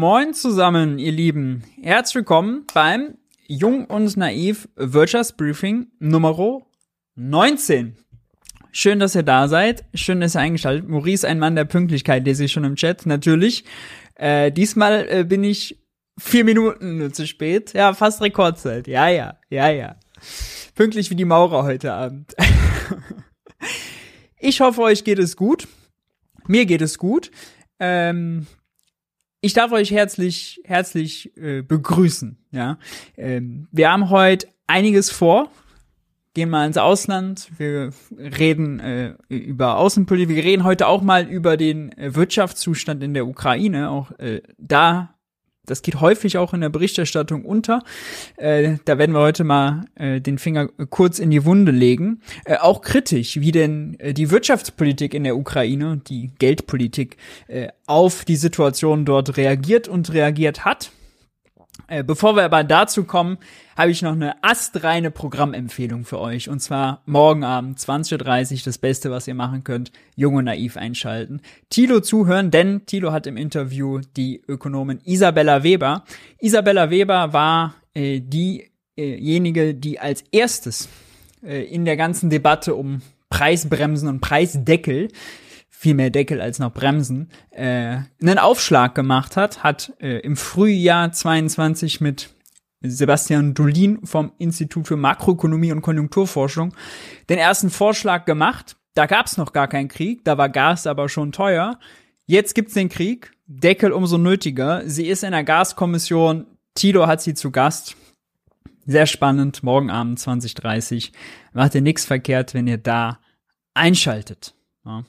Moin zusammen, ihr Lieben. Herzlich willkommen beim Jung und Naiv Wirtschaftsbriefing Nummer 19. Schön, dass ihr da seid. Schön, dass ihr eingeschaltet. Maurice, ein Mann der Pünktlichkeit, der sich schon im Chat. Natürlich. Äh, diesmal äh, bin ich vier Minuten zu spät. Ja, fast Rekordzeit. Ja, ja, ja, ja. Pünktlich wie die Maurer heute Abend. ich hoffe, euch geht es gut. Mir geht es gut. Ähm, ich darf euch herzlich, herzlich äh, begrüßen. Ja, ähm, wir haben heute einiges vor. Gehen mal ins Ausland. Wir reden äh, über Außenpolitik. Wir reden heute auch mal über den äh, Wirtschaftszustand in der Ukraine. Auch äh, da das geht häufig auch in der Berichterstattung unter. Äh, da werden wir heute mal äh, den Finger kurz in die Wunde legen. Äh, auch kritisch, wie denn äh, die Wirtschaftspolitik in der Ukraine, die Geldpolitik, äh, auf die Situation dort reagiert und reagiert hat. Äh, bevor wir aber dazu kommen, habe ich noch eine astreine Programmempfehlung für euch. Und zwar morgen Abend, 20.30 Uhr, das Beste, was ihr machen könnt, Jung und Naiv einschalten. Tilo zuhören, denn Tilo hat im Interview die Ökonomin Isabella Weber. Isabella Weber war äh, diejenige, die als erstes äh, in der ganzen Debatte um Preisbremsen und Preisdeckel viel mehr Deckel als noch Bremsen, äh, einen Aufschlag gemacht hat, hat äh, im Frühjahr 22 mit Sebastian Dolin vom Institut für Makroökonomie und Konjunkturforschung den ersten Vorschlag gemacht. Da gab's noch gar keinen Krieg, da war Gas aber schon teuer. Jetzt gibt's den Krieg, Deckel umso nötiger. Sie ist in der Gaskommission, Tilo hat sie zu Gast. Sehr spannend, morgen Abend 2030. Macht ihr nichts verkehrt, wenn ihr da einschaltet. Ja.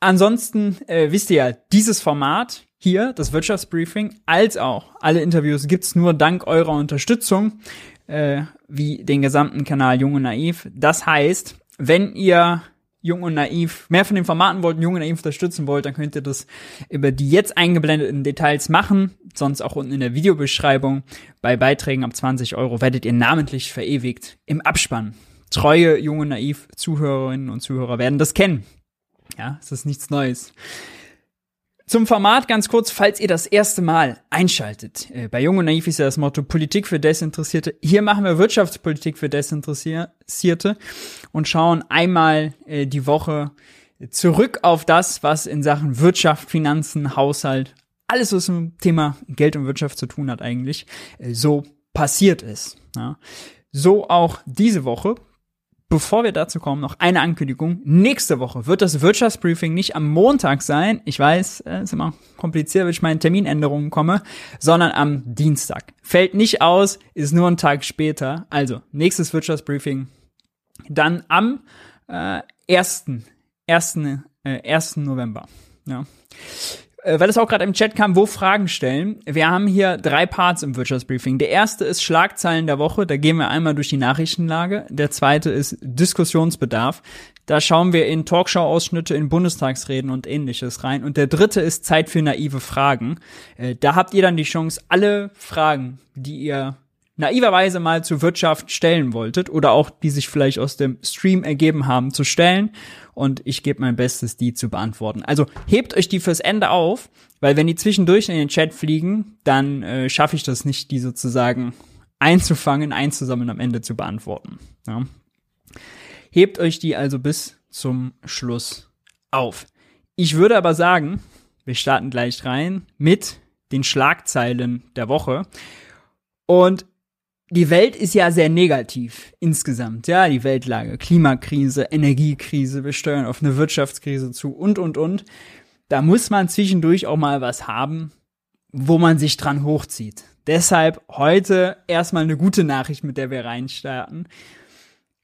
Ansonsten äh, wisst ihr ja, dieses Format hier, das Wirtschaftsbriefing, als auch alle Interviews gibt's nur dank eurer Unterstützung, äh, wie den gesamten Kanal Jung und Naiv. Das heißt, wenn ihr Jung und Naiv mehr von den Formaten wollt, Jung und Naiv unterstützen wollt, dann könnt ihr das über die jetzt eingeblendeten Details machen. Sonst auch unten in der Videobeschreibung. Bei Beiträgen ab 20 Euro werdet ihr namentlich verewigt im Abspann. Treue Jung und Naiv Zuhörerinnen und Zuhörer werden das kennen. Ja, es ist nichts Neues. Zum Format ganz kurz, falls ihr das erste Mal einschaltet. Äh, bei Jung und Naiv ist ja das Motto Politik für Desinteressierte. Hier machen wir Wirtschaftspolitik für Desinteressierte und schauen einmal äh, die Woche zurück auf das, was in Sachen Wirtschaft, Finanzen, Haushalt, alles was mit dem Thema Geld und Wirtschaft zu tun hat eigentlich, äh, so passiert ist. So auch diese Woche Bevor wir dazu kommen, noch eine Ankündigung. Nächste Woche wird das Wirtschaftsbriefing nicht am Montag sein. Ich weiß, es ist immer kompliziert, wenn ich meine Terminänderungen komme, sondern am Dienstag. Fällt nicht aus, ist nur ein Tag später. Also, nächstes Wirtschaftsbriefing dann am äh, 1. 1. Äh, 1. November. Ja äh, weil es auch gerade im Chat kam, wo Fragen stellen. Wir haben hier drei Parts im Wirtschaftsbriefing. Der erste ist Schlagzeilen der Woche, da gehen wir einmal durch die Nachrichtenlage. Der zweite ist Diskussionsbedarf. Da schauen wir in Talkshow-Ausschnitte, in Bundestagsreden und ähnliches rein. Und der dritte ist Zeit für naive Fragen. Äh, da habt ihr dann die Chance, alle Fragen, die ihr naiverweise mal zur Wirtschaft stellen wolltet oder auch die sich vielleicht aus dem Stream ergeben haben, zu stellen. Und ich gebe mein Bestes, die zu beantworten. Also hebt euch die fürs Ende auf, weil wenn die zwischendurch in den Chat fliegen, dann äh, schaffe ich das nicht, die sozusagen einzufangen, einzusammeln, am Ende zu beantworten. Ja. Hebt euch die also bis zum Schluss auf. Ich würde aber sagen, wir starten gleich rein mit den Schlagzeilen der Woche. Und die Welt ist ja sehr negativ insgesamt, ja, die Weltlage, Klimakrise, Energiekrise, wir steuern auf eine Wirtschaftskrise zu und, und, und. Da muss man zwischendurch auch mal was haben, wo man sich dran hochzieht. Deshalb heute erstmal eine gute Nachricht, mit der wir reinstarten.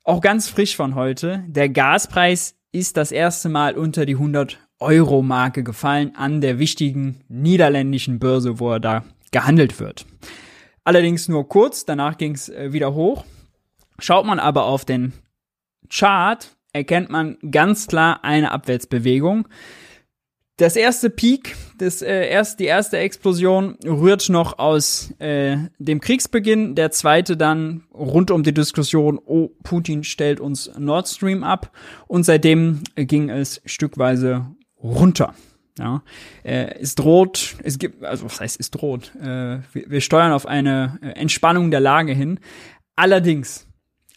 Auch ganz frisch von heute. Der Gaspreis ist das erste Mal unter die 100 Euro Marke gefallen an der wichtigen niederländischen Börse, wo er da gehandelt wird. Allerdings nur kurz, danach ging es äh, wieder hoch. Schaut man aber auf den Chart, erkennt man ganz klar eine Abwärtsbewegung. Das erste Peak, das, äh, erst, die erste Explosion rührt noch aus äh, dem Kriegsbeginn, der zweite dann rund um die Diskussion, oh, Putin stellt uns Nord Stream ab und seitdem ging es stückweise runter. Ja, äh, es droht, es gibt, also was heißt es droht? Äh, wir, steuern auf eine äh, Entspannung der Lage hin. Allerdings,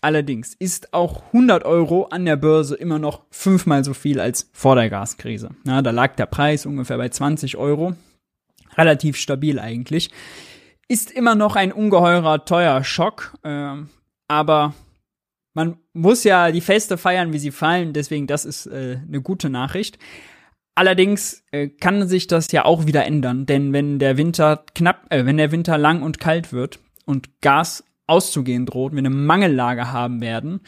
allerdings ist auch 100 Euro an der Börse immer noch fünfmal so viel als vor der Gaskrise. Ja, da lag der Preis ungefähr bei 20 Euro, relativ stabil eigentlich. Ist immer noch ein ungeheurer teuer Schock, äh, aber man muss ja die Feste feiern, wie sie fallen, deswegen das ist eine gute Nachricht. Allerdings äh, kann sich das ja auch wieder ändern, denn wenn der Winter knapp, äh, wenn der Winter lang und kalt wird und Gas auszugehen droht, wir eine Mangellage haben werden,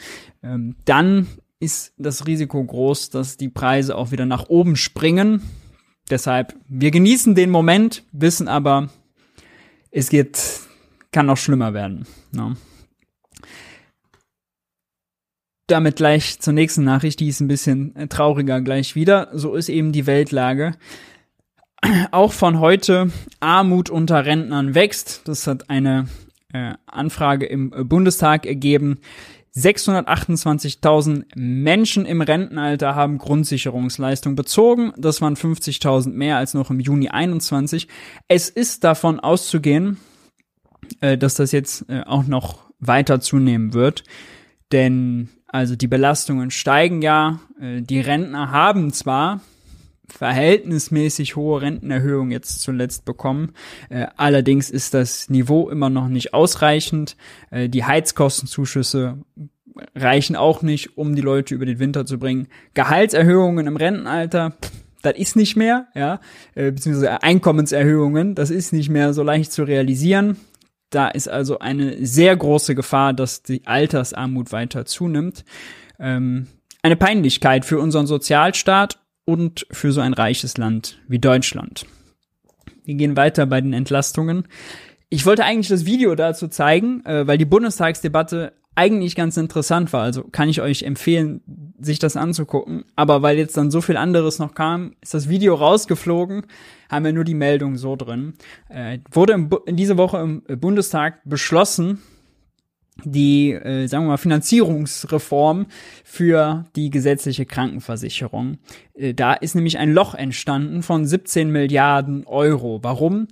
ähm, dann ist das Risiko groß, dass die Preise auch wieder nach oben springen. Deshalb, wir genießen den Moment, wissen aber, es geht, kann noch schlimmer werden. Ne? Damit gleich zur nächsten Nachricht, die ist ein bisschen äh, trauriger gleich wieder. So ist eben die Weltlage. Auch von heute, Armut unter Rentnern wächst. Das hat eine äh, Anfrage im äh, Bundestag ergeben. 628.000 Menschen im Rentenalter haben Grundsicherungsleistung bezogen. Das waren 50.000 mehr als noch im Juni 21. Es ist davon auszugehen, äh, dass das jetzt äh, auch noch weiter zunehmen wird. Denn also die Belastungen steigen ja. Äh, die Rentner haben zwar verhältnismäßig hohe Rentenerhöhungen jetzt zuletzt bekommen. Äh, allerdings ist das Niveau immer noch nicht ausreichend. Äh, die Heizkostenzuschüsse reichen auch nicht, um die Leute über den Winter zu bringen. Gehaltserhöhungen im Rentenalter, das ist nicht mehr, ja, beziehungsweise Einkommenserhöhungen, das ist nicht mehr so leicht zu realisieren. Da ist also eine sehr große Gefahr, dass die Altersarmut weiter zunimmt. Ähm, eine Peinlichkeit für unseren Sozialstaat und für so ein reiches Land wie Deutschland. Wir gehen weiter bei den Entlastungen. Ich wollte eigentlich das Video dazu zeigen, äh, weil die Bundestagsdebatte eigentlich ganz interessant war. Also kann ich euch empfehlen, sich das anzugucken. Aber weil jetzt dann so viel anderes noch kam, ist das Video rausgeflogen, haben wir nur die Meldung so drin. Äh, wurde im, in diese Woche im Bundestag beschlossen, die, äh, sagen wir mal, Finanzierungsreform für die gesetzliche Krankenversicherung. Äh, da ist nämlich ein Loch entstanden von 17 Milliarden Euro. Warum?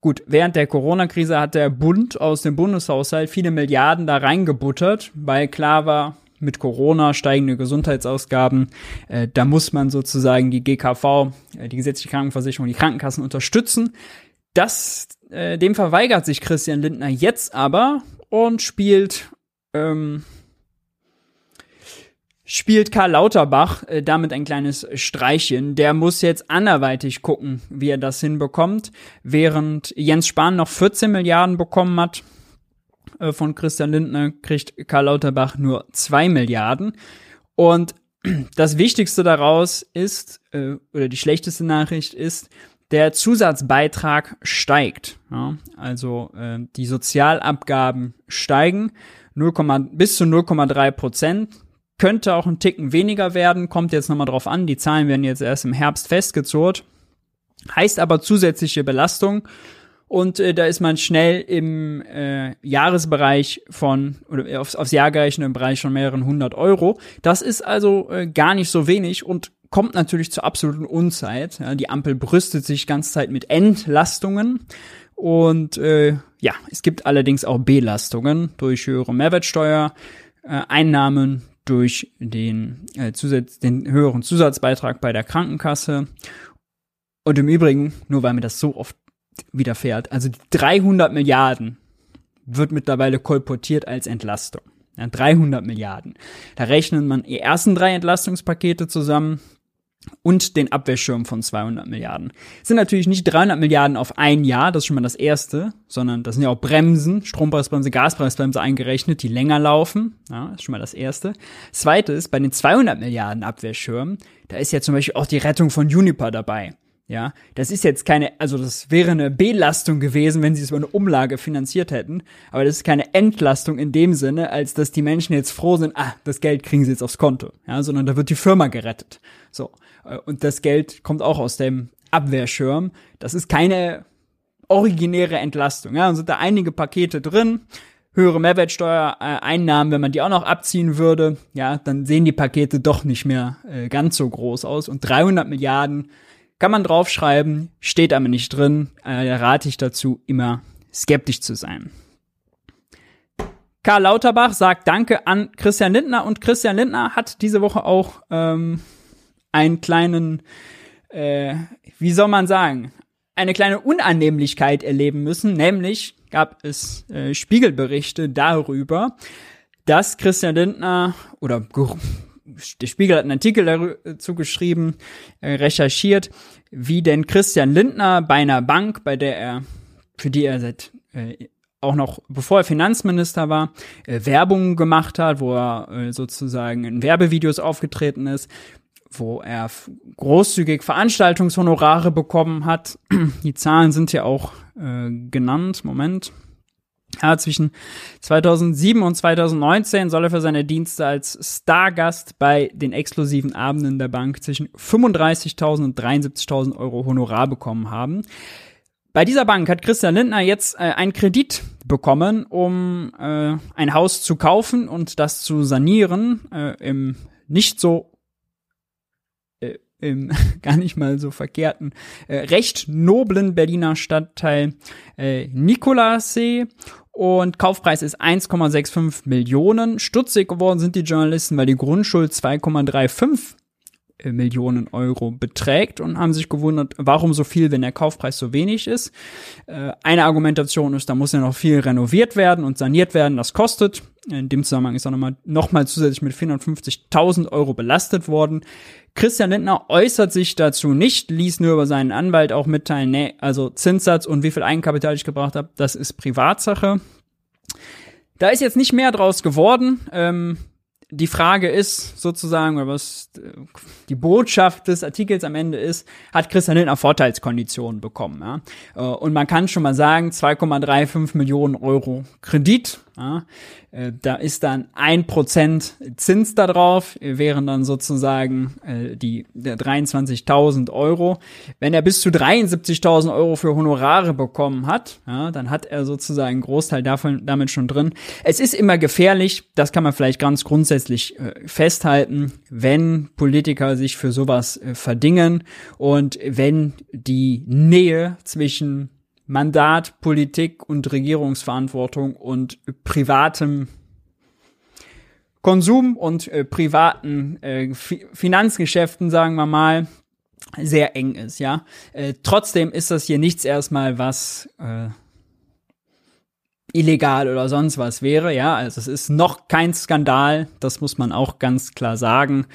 Gut, während der Corona-Krise hat der Bund aus dem Bundeshaushalt viele Milliarden da reingebuttert, weil klar war, mit Corona steigende Gesundheitsausgaben, äh, da muss man sozusagen die GKV, äh, die gesetzliche Krankenversicherung, die Krankenkassen unterstützen. Das, äh, dem verweigert sich Christian Lindner jetzt aber und spielt ähm, spielt Karl Lauterbach äh, damit ein kleines Streichchen. Der muss jetzt anderweitig gucken, wie er das hinbekommt, während Jens Spahn noch 14 Milliarden bekommen hat äh, von Christian Lindner, kriegt Karl Lauterbach nur 2 Milliarden. Und das Wichtigste daraus ist, äh, oder die schlechteste Nachricht ist, der Zusatzbeitrag steigt. Ja? Also äh, die Sozialabgaben steigen 0, bis zu 0,3 Prozent könnte auch ein Ticken weniger werden, kommt jetzt nochmal drauf an. Die Zahlen werden jetzt erst im Herbst festgezurrt. Heißt aber zusätzliche Belastung. Und äh, da ist man schnell im äh, Jahresbereich von, oder aufs, aufs Jahr gerechnet im Bereich von mehreren hundert Euro. Das ist also äh, gar nicht so wenig und kommt natürlich zur absoluten Unzeit. Ja, die Ampel brüstet sich ganz Zeit mit Entlastungen. Und äh, ja, es gibt allerdings auch Belastungen durch höhere Mehrwertsteuer, äh, Einnahmen durch den, äh, Zusatz, den höheren Zusatzbeitrag bei der Krankenkasse. Und im Übrigen, nur weil mir das so oft widerfährt, also 300 Milliarden wird mittlerweile kolportiert als Entlastung. Ja, 300 Milliarden. Da rechnet man die ersten drei Entlastungspakete zusammen und den Abwehrschirm von 200 Milliarden. Das sind natürlich nicht 300 Milliarden auf ein Jahr, das ist schon mal das erste, sondern das sind ja auch Bremsen, Strompreisbremse, Gaspreisbremse eingerechnet, die länger laufen. Ja, das ist schon mal das erste. Das zweite ist, bei den 200 Milliarden Abwehrschirm, da ist ja zum Beispiel auch die Rettung von Juniper dabei. Ja, das ist jetzt keine, also das wäre eine Belastung gewesen, wenn sie es über eine Umlage finanziert hätten. Aber das ist keine Entlastung in dem Sinne, als dass die Menschen jetzt froh sind, ah, das Geld kriegen sie jetzt aufs Konto. Ja, sondern da wird die Firma gerettet. So. Äh, und das Geld kommt auch aus dem Abwehrschirm. Das ist keine originäre Entlastung. Ja, und sind da einige Pakete drin. Höhere Mehrwertsteuereinnahmen, wenn man die auch noch abziehen würde, ja, dann sehen die Pakete doch nicht mehr äh, ganz so groß aus. Und 300 Milliarden kann man draufschreiben, steht aber nicht drin. Äh, rate ich dazu, immer skeptisch zu sein. Karl Lauterbach sagt Danke an Christian Lindner und Christian Lindner hat diese Woche auch ähm, einen kleinen, äh, wie soll man sagen, eine kleine Unannehmlichkeit erleben müssen, nämlich gab es äh, Spiegelberichte darüber, dass Christian Lindner oder der Spiegel hat einen Artikel dazu geschrieben, äh, recherchiert, wie denn Christian Lindner bei einer Bank, bei der er, für die er seit äh, auch noch bevor er Finanzminister war, äh, Werbung gemacht hat, wo er äh, sozusagen in Werbevideos aufgetreten ist, wo er großzügig Veranstaltungshonorare bekommen hat. Die Zahlen sind ja auch äh, genannt. Moment. Ja, zwischen 2007 und 2019 soll er für seine Dienste als Stargast bei den exklusiven Abenden der Bank zwischen 35.000 und 73.000 Euro Honorar bekommen haben. Bei dieser Bank hat Christian Lindner jetzt äh, einen Kredit bekommen, um äh, ein Haus zu kaufen und das zu sanieren äh, im nicht so im gar nicht mal so verkehrten, äh, recht noblen Berliner Stadtteil äh, Nikolassee und Kaufpreis ist 1,65 Millionen. Stutzig geworden sind die Journalisten, weil die Grundschuld 2,35 äh, Millionen Euro beträgt und haben sich gewundert, warum so viel, wenn der Kaufpreis so wenig ist. Äh, eine Argumentation ist, da muss ja noch viel renoviert werden und saniert werden, das kostet. In dem Zusammenhang ist er nochmal noch mal zusätzlich mit 450.000 Euro belastet worden. Christian Lindner äußert sich dazu nicht, ließ nur über seinen Anwalt auch mitteilen, nee, also Zinssatz und wie viel Eigenkapital ich gebracht habe, das ist Privatsache. Da ist jetzt nicht mehr draus geworden. Ähm, die Frage ist sozusagen, oder was die Botschaft des Artikels am Ende ist, hat Christian Lindner Vorteilskonditionen bekommen. Ja? Äh, und man kann schon mal sagen, 2,35 Millionen Euro Kredit ja, äh, da ist dann ein Prozent Zins da drauf, wären dann sozusagen äh, die der 23.000 Euro. Wenn er bis zu 73.000 Euro für Honorare bekommen hat, ja, dann hat er sozusagen einen Großteil davon damit schon drin. Es ist immer gefährlich, das kann man vielleicht ganz grundsätzlich äh, festhalten, wenn Politiker sich für sowas äh, verdingen und wenn die Nähe zwischen Mandat, Politik und Regierungsverantwortung und privatem Konsum und äh, privaten äh, Finanzgeschäften, sagen wir mal, sehr eng ist, ja. Äh, trotzdem ist das hier nichts erstmal, was äh, illegal oder sonst was wäre, ja. Also es ist noch kein Skandal, das muss man auch ganz klar sagen.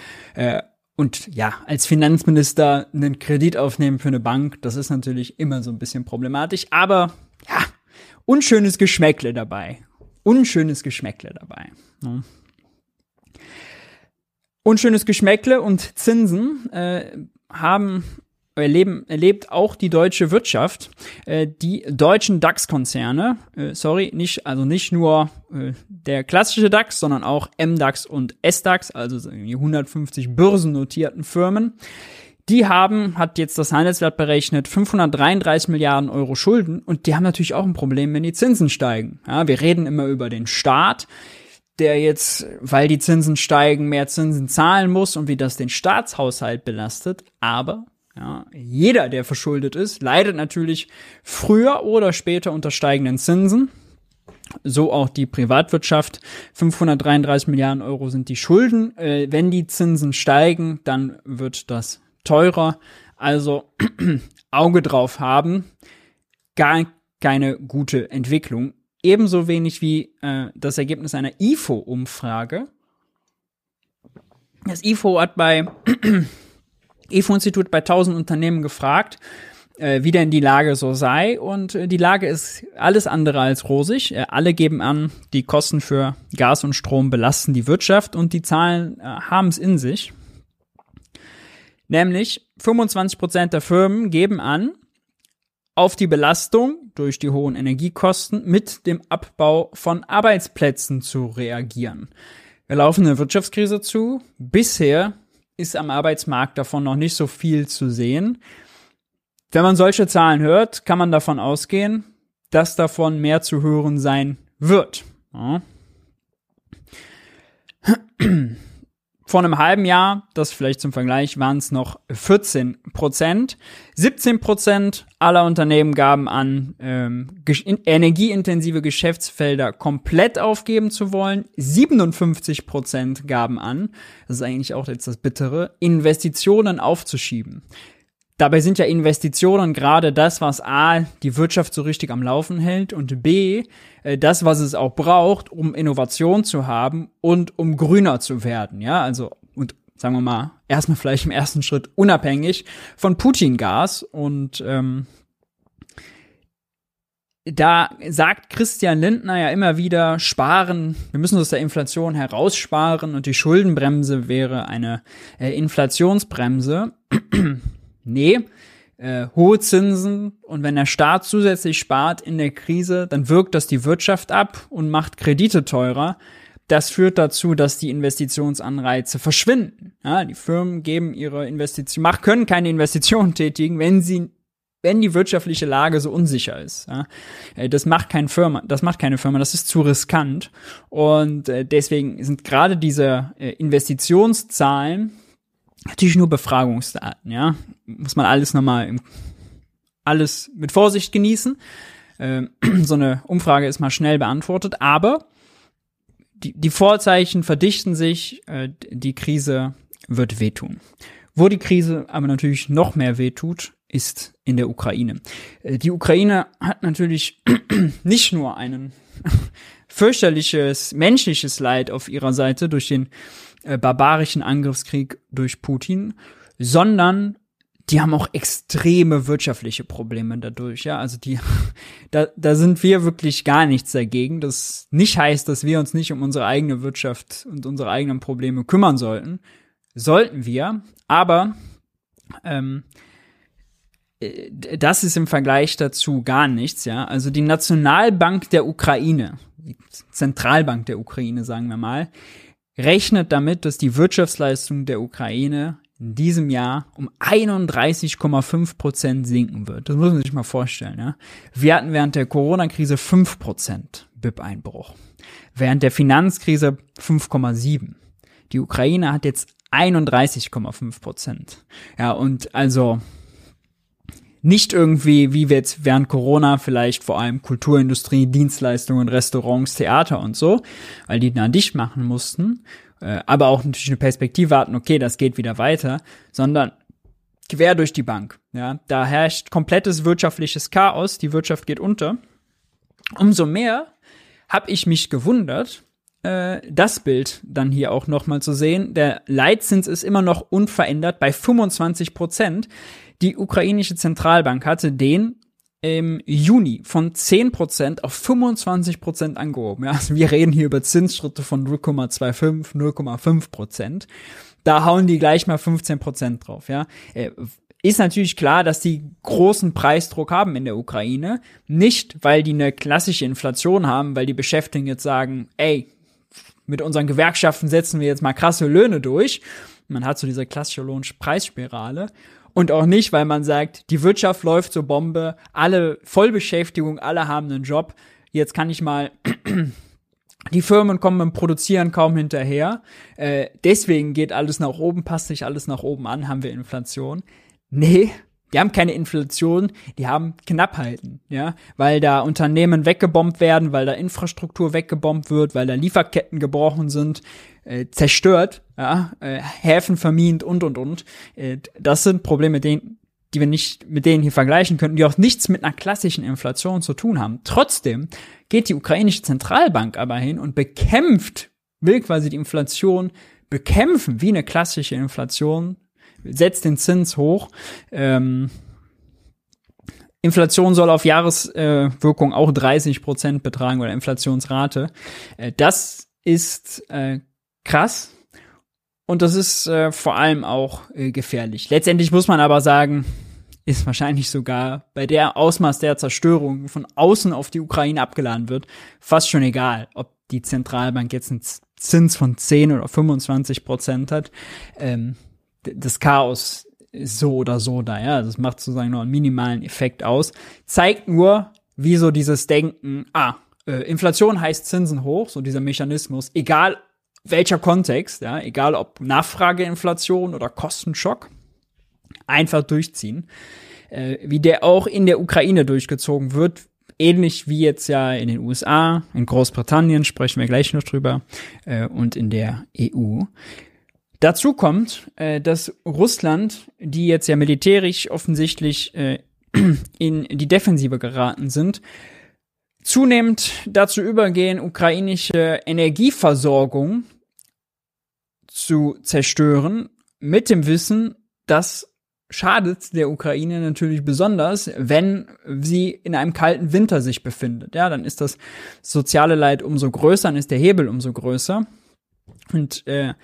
Und ja, als Finanzminister einen Kredit aufnehmen für eine Bank, das ist natürlich immer so ein bisschen problematisch, aber ja, unschönes Geschmäckle dabei. Unschönes Geschmäckle dabei. Ne? Unschönes Geschmäckle und Zinsen äh, haben erleben, erlebt auch die deutsche Wirtschaft. Äh, die deutschen DAX-Konzerne, äh, sorry, nicht, also nicht nur äh, der klassische DAX, sondern auch MDAX und SDAX, also die 150 börsennotierten Firmen. Die haben, hat jetzt das Handelsblatt berechnet, 533 Milliarden Euro Schulden und die haben natürlich auch ein Problem, wenn die Zinsen steigen. Ja, wir reden immer über den Staat, der jetzt, weil die Zinsen steigen, mehr Zinsen zahlen muss und wie das den Staatshaushalt belastet. Aber ja, jeder, der verschuldet ist, leidet natürlich früher oder später unter steigenden Zinsen. So auch die Privatwirtschaft. 533 Milliarden Euro sind die Schulden. Äh, wenn die Zinsen steigen, dann wird das teurer. Also Auge drauf haben. Gar keine gute Entwicklung. Ebenso wenig wie äh, das Ergebnis einer IFO-Umfrage. Das IFO hat bei IFO-Institut bei 1000 Unternehmen gefragt, äh, wie denn die Lage so sei. Und äh, die Lage ist alles andere als rosig. Äh, alle geben an, die Kosten für Gas und Strom belasten die Wirtschaft und die Zahlen äh, haben es in sich. Nämlich 25 Prozent der Firmen geben an, auf die Belastung durch die hohen Energiekosten mit dem Abbau von Arbeitsplätzen zu reagieren. Wir laufen eine Wirtschaftskrise zu. Bisher ist am Arbeitsmarkt davon noch nicht so viel zu sehen. Wenn man solche Zahlen hört, kann man davon ausgehen, dass davon mehr zu hören sein wird. Ja. Vor einem halben Jahr, das vielleicht zum Vergleich, waren es noch 14 Prozent. 17 Prozent aller Unternehmen gaben an, ähm, energieintensive Geschäftsfelder komplett aufgeben zu wollen. 57 Prozent gaben an, das ist eigentlich auch jetzt das Bittere, Investitionen aufzuschieben. Dabei sind ja Investitionen gerade das, was A, die Wirtschaft so richtig am Laufen hält und B, äh, das, was es auch braucht, um Innovation zu haben und um grüner zu werden. Ja, also, und sagen wir mal, erstmal vielleicht im ersten Schritt unabhängig von Putin-Gas und ähm, da sagt Christian Lindner ja immer wieder, sparen, wir müssen aus der Inflation heraussparen und die Schuldenbremse wäre eine äh, Inflationsbremse. Nee, äh, hohe Zinsen und wenn der Staat zusätzlich spart in der Krise, dann wirkt das die Wirtschaft ab und macht Kredite teurer. Das führt dazu, dass die Investitionsanreize verschwinden. Ja, die Firmen geben ihre Investition, mach, können keine Investitionen tätigen, wenn sie wenn die wirtschaftliche Lage so unsicher ist. Ja, äh, das macht keine Firma, das macht keine Firma, das ist zu riskant. Und äh, deswegen sind gerade diese äh, Investitionszahlen Natürlich nur Befragungsdaten, ja. Muss man alles nochmal, alles mit Vorsicht genießen. Ähm, so eine Umfrage ist mal schnell beantwortet, aber die, die Vorzeichen verdichten sich, äh, die Krise wird wehtun. Wo die Krise aber natürlich noch mehr wehtut, ist in der Ukraine. Äh, die Ukraine hat natürlich nicht nur ein fürchterliches menschliches Leid auf ihrer Seite durch den äh, barbarischen Angriffskrieg durch Putin, sondern die haben auch extreme wirtschaftliche Probleme dadurch, ja. Also die, da, da sind wir wirklich gar nichts dagegen. Das nicht heißt, dass wir uns nicht um unsere eigene Wirtschaft und unsere eigenen Probleme kümmern sollten. Sollten wir, aber ähm, äh, das ist im Vergleich dazu gar nichts, ja. Also die Nationalbank der Ukraine, die Zentralbank der Ukraine, sagen wir mal, rechnet damit, dass die Wirtschaftsleistung der Ukraine in diesem Jahr um 31,5 Prozent sinken wird. Das muss man sich mal vorstellen. Ja? Wir hatten während der Corona-Krise 5 Prozent BIP-Einbruch. Während der Finanzkrise 5,7. Die Ukraine hat jetzt 31,5 Prozent. Ja, und also nicht irgendwie, wie wir jetzt während Corona vielleicht vor allem Kulturindustrie, Dienstleistungen, Restaurants, Theater und so, weil die dann dicht machen mussten, äh, aber auch natürlich eine Perspektive hatten, okay, das geht wieder weiter, sondern quer durch die Bank. Ja, da herrscht komplettes wirtschaftliches Chaos, die Wirtschaft geht unter. Umso mehr habe ich mich gewundert, äh, das Bild dann hier auch noch mal zu sehen. Der Leitzins ist immer noch unverändert bei 25 Prozent. Die ukrainische Zentralbank hatte den im Juni von 10% auf 25% angehoben. Ja, also wir reden hier über Zinsschritte von 0,25, 0,5%. Da hauen die gleich mal 15% drauf, ja. Äh, ist natürlich klar, dass die großen Preisdruck haben in der Ukraine. Nicht, weil die eine klassische Inflation haben, weil die Beschäftigten jetzt sagen, ey, mit unseren Gewerkschaften setzen wir jetzt mal krasse Löhne durch. Man hat so diese klassische Lohnpreisspirale. Und auch nicht, weil man sagt, die Wirtschaft läuft zur Bombe, alle Vollbeschäftigung, alle haben einen Job. Jetzt kann ich mal die Firmen kommen im Produzieren kaum hinterher. Äh, deswegen geht alles nach oben, passt sich alles nach oben an, haben wir Inflation. Nee, die haben keine Inflation, die haben Knappheiten, ja, weil da Unternehmen weggebombt werden, weil da Infrastruktur weggebombt wird, weil da Lieferketten gebrochen sind, äh, zerstört, ja, äh, Häfen vermint und und und. Äh, das sind Probleme, denen, die wir nicht mit denen hier vergleichen könnten, die auch nichts mit einer klassischen Inflation zu tun haben. Trotzdem geht die ukrainische Zentralbank aber hin und bekämpft, will quasi die Inflation bekämpfen, wie eine klassische Inflation, setzt den Zins hoch. Ähm, Inflation soll auf Jahreswirkung äh, auch 30 Prozent betragen oder Inflationsrate. Äh, das ist äh, krass und das ist äh, vor allem auch äh, gefährlich. Letztendlich muss man aber sagen, ist wahrscheinlich sogar bei der Ausmaß der Zerstörung von außen auf die Ukraine abgeladen wird, fast schon egal, ob die Zentralbank jetzt einen Zins von 10 oder 25 Prozent hat. Ähm, das Chaos ist so oder so da, ja. Das macht sozusagen nur einen minimalen Effekt aus. Zeigt nur, wie so dieses Denken, ah, äh, Inflation heißt Zinsen hoch, so dieser Mechanismus, egal welcher Kontext, ja, egal ob Nachfrageinflation oder Kostenschock, einfach durchziehen, äh, wie der auch in der Ukraine durchgezogen wird, ähnlich wie jetzt ja in den USA, in Großbritannien sprechen wir gleich noch drüber äh, und in der EU. Dazu kommt, äh, dass Russland, die jetzt ja militärisch offensichtlich äh, in die Defensive geraten sind, zunehmend dazu übergehen, ukrainische Energieversorgung zu zerstören, mit dem Wissen, dass schadet der Ukraine natürlich besonders, wenn sie in einem kalten Winter sich befindet. Ja, dann ist das soziale Leid umso größer, dann ist der Hebel umso größer. Und äh,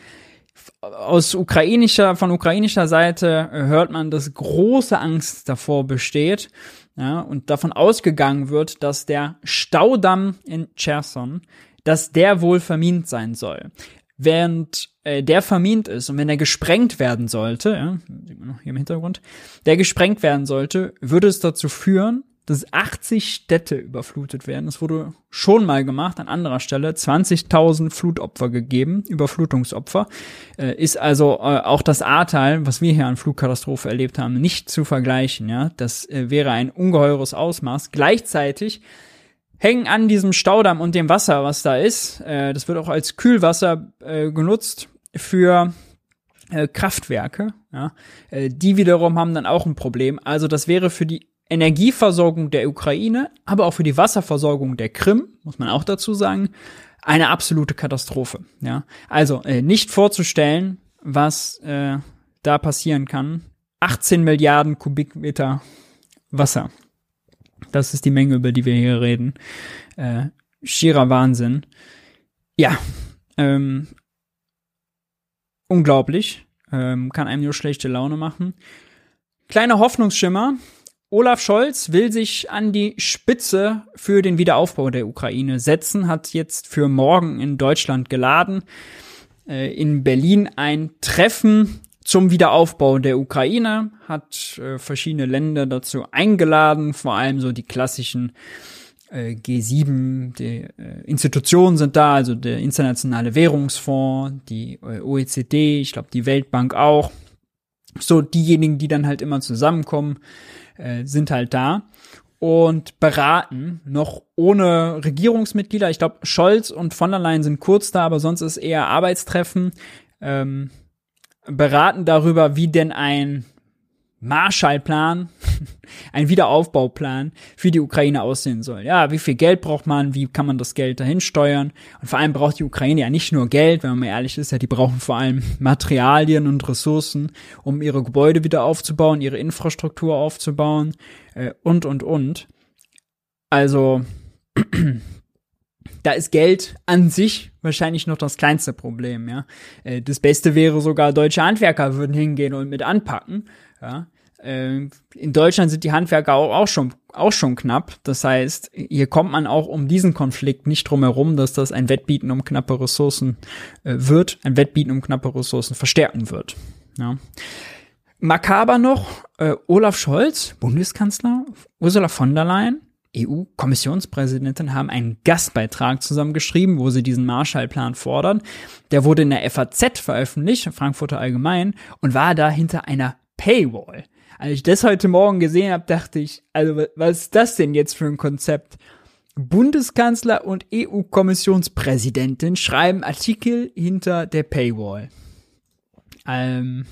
aus ukrainischer, von ukrainischer Seite hört man, dass große Angst davor besteht, ja, und davon ausgegangen wird, dass der Staudamm in Cherson, dass der wohl vermint sein soll. Während äh, der vermint ist und wenn er gesprengt werden sollte, ja, sieht man noch hier im Hintergrund, der gesprengt werden sollte, würde es dazu führen, dass 80 Städte überflutet werden. Das wurde schon mal gemacht an anderer Stelle. 20.000 Flutopfer gegeben, Überflutungsopfer. Äh, ist also äh, auch das Ahrtal, was wir hier an Flugkatastrophe erlebt haben, nicht zu vergleichen. Ja, Das äh, wäre ein ungeheures Ausmaß. Gleichzeitig hängen an diesem Staudamm und dem Wasser, was da ist. Äh, das wird auch als Kühlwasser äh, genutzt für äh, Kraftwerke. Ja? Die wiederum haben dann auch ein Problem. Also das wäre für die Energieversorgung der Ukraine, aber auch für die Wasserversorgung der Krim, muss man auch dazu sagen, eine absolute Katastrophe. Ja? Also äh, nicht vorzustellen, was äh, da passieren kann. 18 Milliarden Kubikmeter Wasser. Das ist die Menge, über die wir hier reden. Äh, schierer Wahnsinn. Ja, ähm, unglaublich. Ähm, kann einem nur schlechte Laune machen. Kleiner Hoffnungsschimmer. Olaf Scholz will sich an die Spitze für den Wiederaufbau der Ukraine setzen, hat jetzt für morgen in Deutschland geladen. Äh, in Berlin ein Treffen zum Wiederaufbau der Ukraine, hat äh, verschiedene Länder dazu eingeladen, vor allem so die klassischen äh, G7, die Institutionen sind da, also der Internationale Währungsfonds, die OECD, ich glaube die Weltbank auch. So diejenigen, die dann halt immer zusammenkommen, äh, sind halt da und beraten, noch ohne Regierungsmitglieder. Ich glaube, Scholz und von der Leyen sind kurz da, aber sonst ist eher Arbeitstreffen. Ähm, beraten darüber, wie denn ein Marshallplan, ein Wiederaufbauplan für die Ukraine aussehen soll. Ja, wie viel Geld braucht man, wie kann man das Geld dahin steuern? Und vor allem braucht die Ukraine ja nicht nur Geld, wenn man mal ehrlich ist, ja, die brauchen vor allem Materialien und Ressourcen, um ihre Gebäude wieder aufzubauen, ihre Infrastruktur aufzubauen äh, und, und, und. Also, da ist Geld an sich wahrscheinlich noch das kleinste Problem, ja. Äh, das Beste wäre sogar, deutsche Handwerker würden hingehen und mit anpacken, ja. Äh, in Deutschland sind die Handwerker auch, auch schon auch schon knapp. Das heißt, hier kommt man auch um diesen Konflikt nicht drum herum, dass das ein Wettbieten um knappe Ressourcen äh, wird, ein Wettbieten um knappe Ressourcen verstärken wird. Ja. Makaber noch, äh, Olaf Scholz, Bundeskanzler, Ursula von der Leyen, EU-Kommissionspräsidentin haben einen Gastbeitrag zusammengeschrieben, wo sie diesen Marshallplan fordern. Der wurde in der FAZ veröffentlicht, Frankfurter Allgemein, und war da hinter einer Paywall. Als ich das heute Morgen gesehen habe, dachte ich, also was ist das denn jetzt für ein Konzept? Bundeskanzler und EU-Kommissionspräsidentin schreiben Artikel hinter der Paywall. Ähm,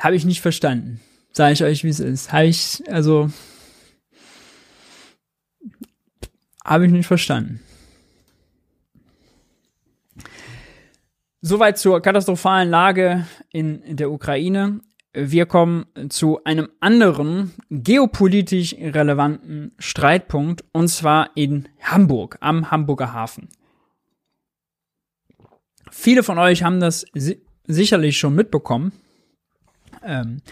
habe ich nicht verstanden. Sage ich euch, wie es ist. Habe ich, also, habe ich nicht verstanden. Soweit zur katastrophalen Lage in der Ukraine. Wir kommen zu einem anderen geopolitisch relevanten Streitpunkt und zwar in Hamburg, am Hamburger Hafen. Viele von euch haben das si sicherlich schon mitbekommen. Ähm,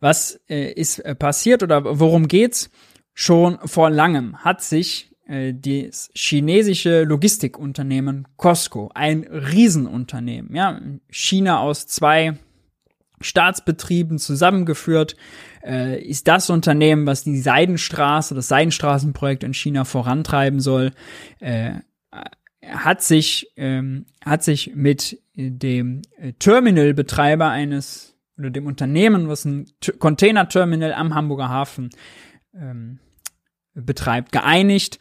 was äh, ist äh, passiert oder worum geht's? Schon vor langem hat sich das chinesische Logistikunternehmen Costco, ein Riesenunternehmen, ja, China aus zwei Staatsbetrieben zusammengeführt, äh, ist das Unternehmen, was die Seidenstraße, das Seidenstraßenprojekt in China vorantreiben soll. Äh, hat sich, ähm, hat sich mit dem Terminalbetreiber eines oder dem Unternehmen, was ein Container-Terminal am Hamburger Hafen ähm, betreibt, geeinigt,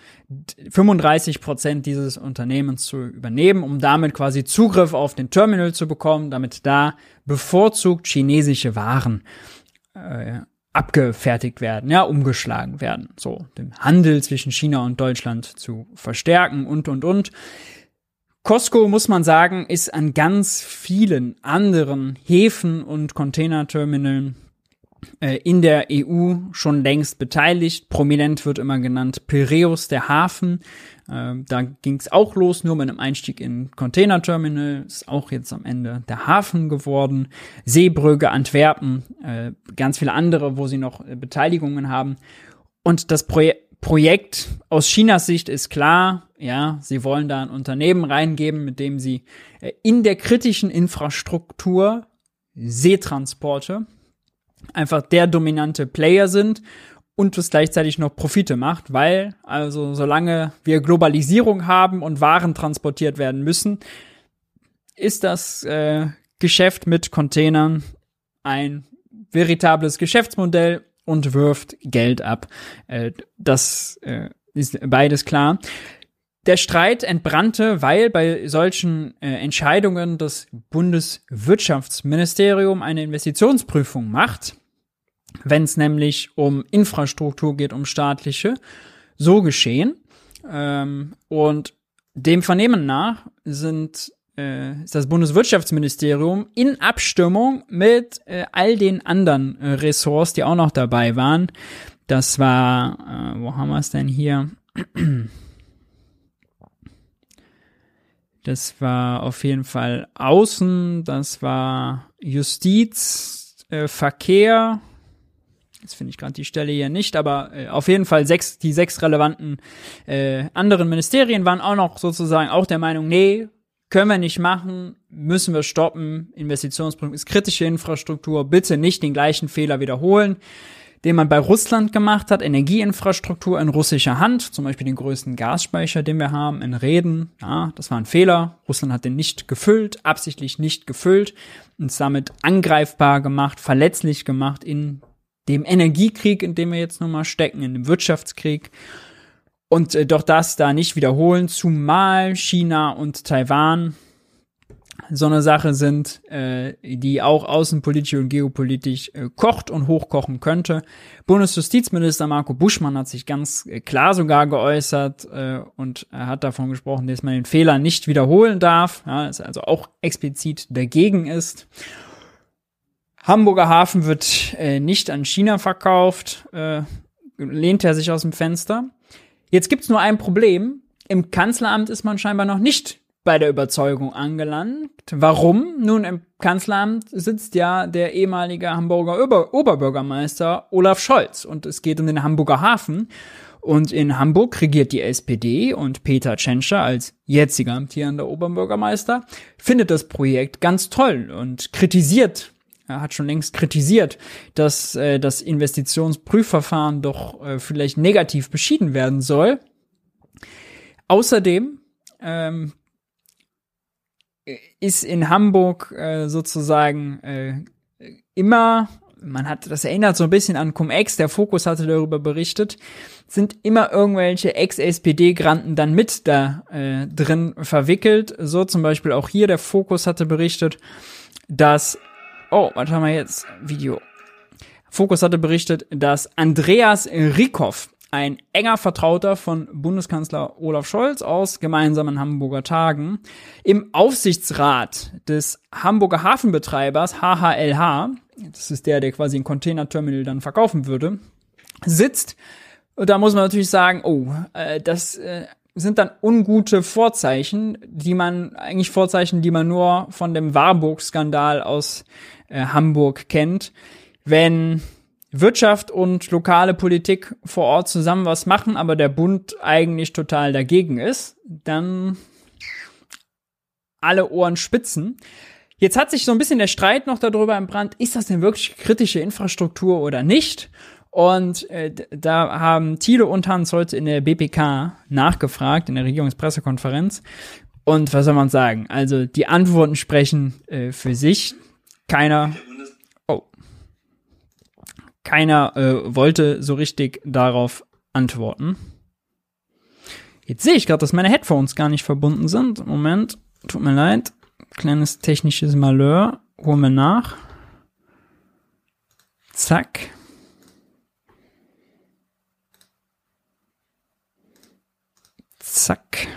35 Prozent dieses Unternehmens zu übernehmen, um damit quasi Zugriff auf den Terminal zu bekommen, damit da bevorzugt chinesische Waren äh, abgefertigt werden, ja, umgeschlagen werden, so den Handel zwischen China und Deutschland zu verstärken und und und. Costco, muss man sagen, ist an ganz vielen anderen Häfen und Containerterminalen in der EU schon längst beteiligt. Prominent wird immer genannt Piräus, der Hafen. Äh, da ging es auch los, nur mit einem Einstieg in Containerterminal. Ist auch jetzt am Ende der Hafen geworden. Seebrügge, Antwerpen, äh, ganz viele andere, wo sie noch äh, Beteiligungen haben. Und das Projek Projekt aus Chinas Sicht ist klar, ja, sie wollen da ein Unternehmen reingeben, mit dem sie äh, in der kritischen Infrastruktur Seetransporte einfach der dominante Player sind und es gleichzeitig noch Profite macht, weil also solange wir Globalisierung haben und Waren transportiert werden müssen, ist das äh, Geschäft mit Containern ein veritables Geschäftsmodell und wirft Geld ab. Äh, das äh, ist beides klar. Der Streit entbrannte, weil bei solchen äh, Entscheidungen das Bundeswirtschaftsministerium eine Investitionsprüfung macht, wenn es nämlich um Infrastruktur geht, um staatliche, so geschehen. Ähm, und dem Vernehmen nach sind äh, ist das Bundeswirtschaftsministerium in Abstimmung mit äh, all den anderen äh, Ressorts, die auch noch dabei waren. Das war, äh, wo haben wir es denn hier? Das war auf jeden Fall Außen, das war Justiz, äh, Verkehr. Jetzt finde ich gerade die Stelle hier nicht, aber äh, auf jeden Fall sechs, die sechs relevanten äh, anderen Ministerien waren auch noch sozusagen auch der Meinung, nee, können wir nicht machen, müssen wir stoppen. Investitionsprojekt ist kritische Infrastruktur, bitte nicht den gleichen Fehler wiederholen den man bei Russland gemacht hat, Energieinfrastruktur in russischer Hand, zum Beispiel den größten Gasspeicher, den wir haben, in Reden. Ja, das war ein Fehler. Russland hat den nicht gefüllt, absichtlich nicht gefüllt, uns damit angreifbar gemacht, verletzlich gemacht in dem Energiekrieg, in dem wir jetzt nun mal stecken, in dem Wirtschaftskrieg. Und äh, doch das da nicht wiederholen, zumal China und Taiwan so eine Sache sind, äh, die auch außenpolitisch und geopolitisch äh, kocht und hochkochen könnte. Bundesjustizminister Marco Buschmann hat sich ganz äh, klar sogar geäußert äh, und er hat davon gesprochen, dass man den Fehler nicht wiederholen darf, ja, dass er also auch explizit dagegen ist. Hamburger Hafen wird äh, nicht an China verkauft, äh, lehnt er sich aus dem Fenster. Jetzt gibt's nur ein Problem. Im Kanzleramt ist man scheinbar noch nicht bei der Überzeugung angelangt. Warum? Nun, im Kanzleramt sitzt ja der ehemalige Hamburger Ober Oberbürgermeister Olaf Scholz und es geht um den Hamburger Hafen. Und in Hamburg regiert die SPD und Peter Tschentscher als jetziger amtierender Oberbürgermeister findet das Projekt ganz toll und kritisiert er hat schon längst kritisiert, dass äh, das Investitionsprüfverfahren doch äh, vielleicht negativ beschieden werden soll. Außerdem ähm, ist in Hamburg äh, sozusagen äh, immer, man hat, das erinnert so ein bisschen an Cum-Ex, der Fokus hatte darüber berichtet, sind immer irgendwelche Ex-SPD-Granten dann mit da äh, drin verwickelt. So zum Beispiel auch hier, der Fokus hatte berichtet, dass, oh, haben wir jetzt? Video. Fokus hatte berichtet, dass Andreas Rikoff, ein enger Vertrauter von Bundeskanzler Olaf Scholz aus gemeinsamen Hamburger Tagen, im Aufsichtsrat des Hamburger Hafenbetreibers HHLH, das ist der, der quasi ein Containerterminal dann verkaufen würde, sitzt. Und da muss man natürlich sagen, oh, äh, das äh, sind dann ungute Vorzeichen, die man, eigentlich Vorzeichen, die man nur von dem Warburg-Skandal aus äh, Hamburg kennt. Wenn Wirtschaft und lokale Politik vor Ort zusammen was machen, aber der Bund eigentlich total dagegen ist, dann alle Ohren spitzen. Jetzt hat sich so ein bisschen der Streit noch darüber entbrannt, ist das denn wirklich kritische Infrastruktur oder nicht? Und äh, da haben Thilo und Hans heute in der BPK nachgefragt, in der Regierungspressekonferenz. Und was soll man sagen? Also die Antworten sprechen äh, für sich. Keiner, keiner äh, wollte so richtig darauf antworten. Jetzt sehe ich gerade, dass meine Headphones gar nicht verbunden sind. Moment, tut mir leid. Kleines technisches Malheur. Holen wir nach. Zack. Zack.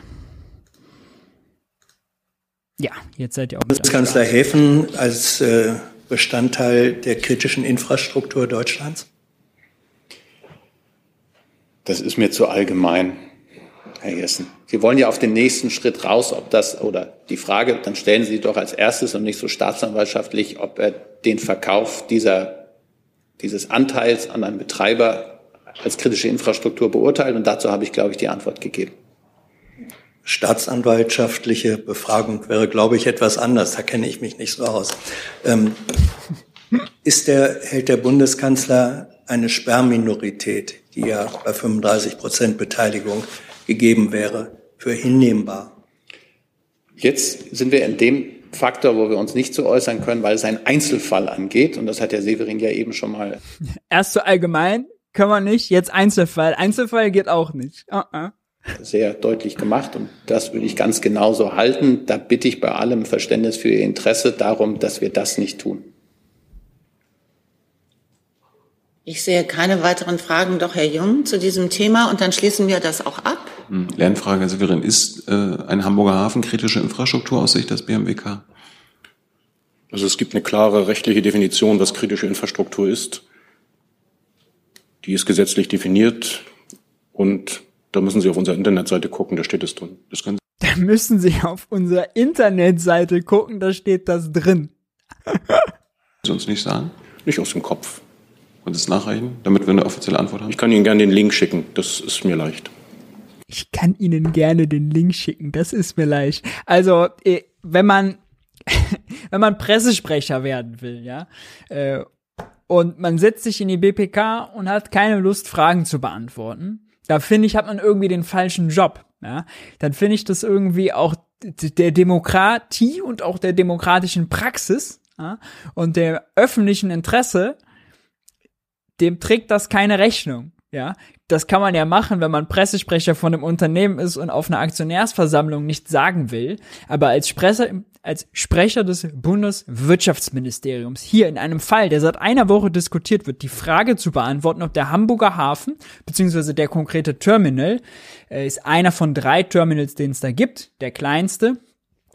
Ja, jetzt seid ihr auch. Bundeskanzler Häfen als äh, Bestandteil der kritischen Infrastruktur Deutschlands? Das ist mir zu allgemein, Herr Jessen. Sie wollen ja auf den nächsten Schritt raus, ob das oder die Frage, dann stellen Sie doch als erstes und nicht so staatsanwaltschaftlich, ob er den Verkauf dieser, dieses Anteils an einen Betreiber als kritische Infrastruktur beurteilt. Und dazu habe ich, glaube ich, die Antwort gegeben staatsanwaltschaftliche Befragung wäre, glaube ich, etwas anders. Da kenne ich mich nicht so aus. Ähm, ist der, hält der Bundeskanzler eine Sperrminorität, die ja bei 35 Prozent Beteiligung gegeben wäre, für hinnehmbar? Jetzt sind wir in dem Faktor, wo wir uns nicht zu so äußern können, weil es einen Einzelfall angeht. Und das hat der Severin ja eben schon mal. Erst so allgemein können wir nicht, jetzt Einzelfall. Einzelfall geht auch nicht. Uh -uh sehr deutlich gemacht und das würde ich ganz genauso halten. Da bitte ich bei allem Verständnis für Ihr Interesse darum, dass wir das nicht tun. Ich sehe keine weiteren Fragen, doch Herr Jung, zu diesem Thema und dann schließen wir das auch ab. Hm, Lernfrage, Herr Severin. Ist äh, ein Hamburger Hafen kritische Infrastruktur aus Sicht des BMWK? Also es gibt eine klare rechtliche Definition, was kritische Infrastruktur ist. Die ist gesetzlich definiert und da müssen Sie auf unserer Internetseite gucken, da steht es drin. Das können da müssen Sie auf unserer Internetseite gucken, da steht das drin. Sie uns nicht sagen? Nicht aus dem Kopf. Und es nachreichen, damit wir eine offizielle Antwort haben? Ich kann Ihnen gerne den Link schicken, das ist mir leicht. Ich kann Ihnen gerne den Link schicken, das ist mir leicht. Also, äh, wenn man, wenn man Pressesprecher werden will, ja, äh, und man setzt sich in die BPK und hat keine Lust, Fragen zu beantworten, da finde ich, hat man irgendwie den falschen Job. Ja? Dann finde ich das irgendwie auch der Demokratie und auch der demokratischen Praxis ja? und der öffentlichen Interesse, dem trägt das keine Rechnung. Ja, das kann man ja machen, wenn man Pressesprecher von einem Unternehmen ist und auf einer Aktionärsversammlung nichts sagen will. Aber als Sprecher, als Sprecher des Bundeswirtschaftsministeriums hier in einem Fall, der seit einer Woche diskutiert wird, die Frage zu beantworten, ob der Hamburger Hafen beziehungsweise der konkrete Terminal äh, ist einer von drei Terminals, den es da gibt, der kleinste,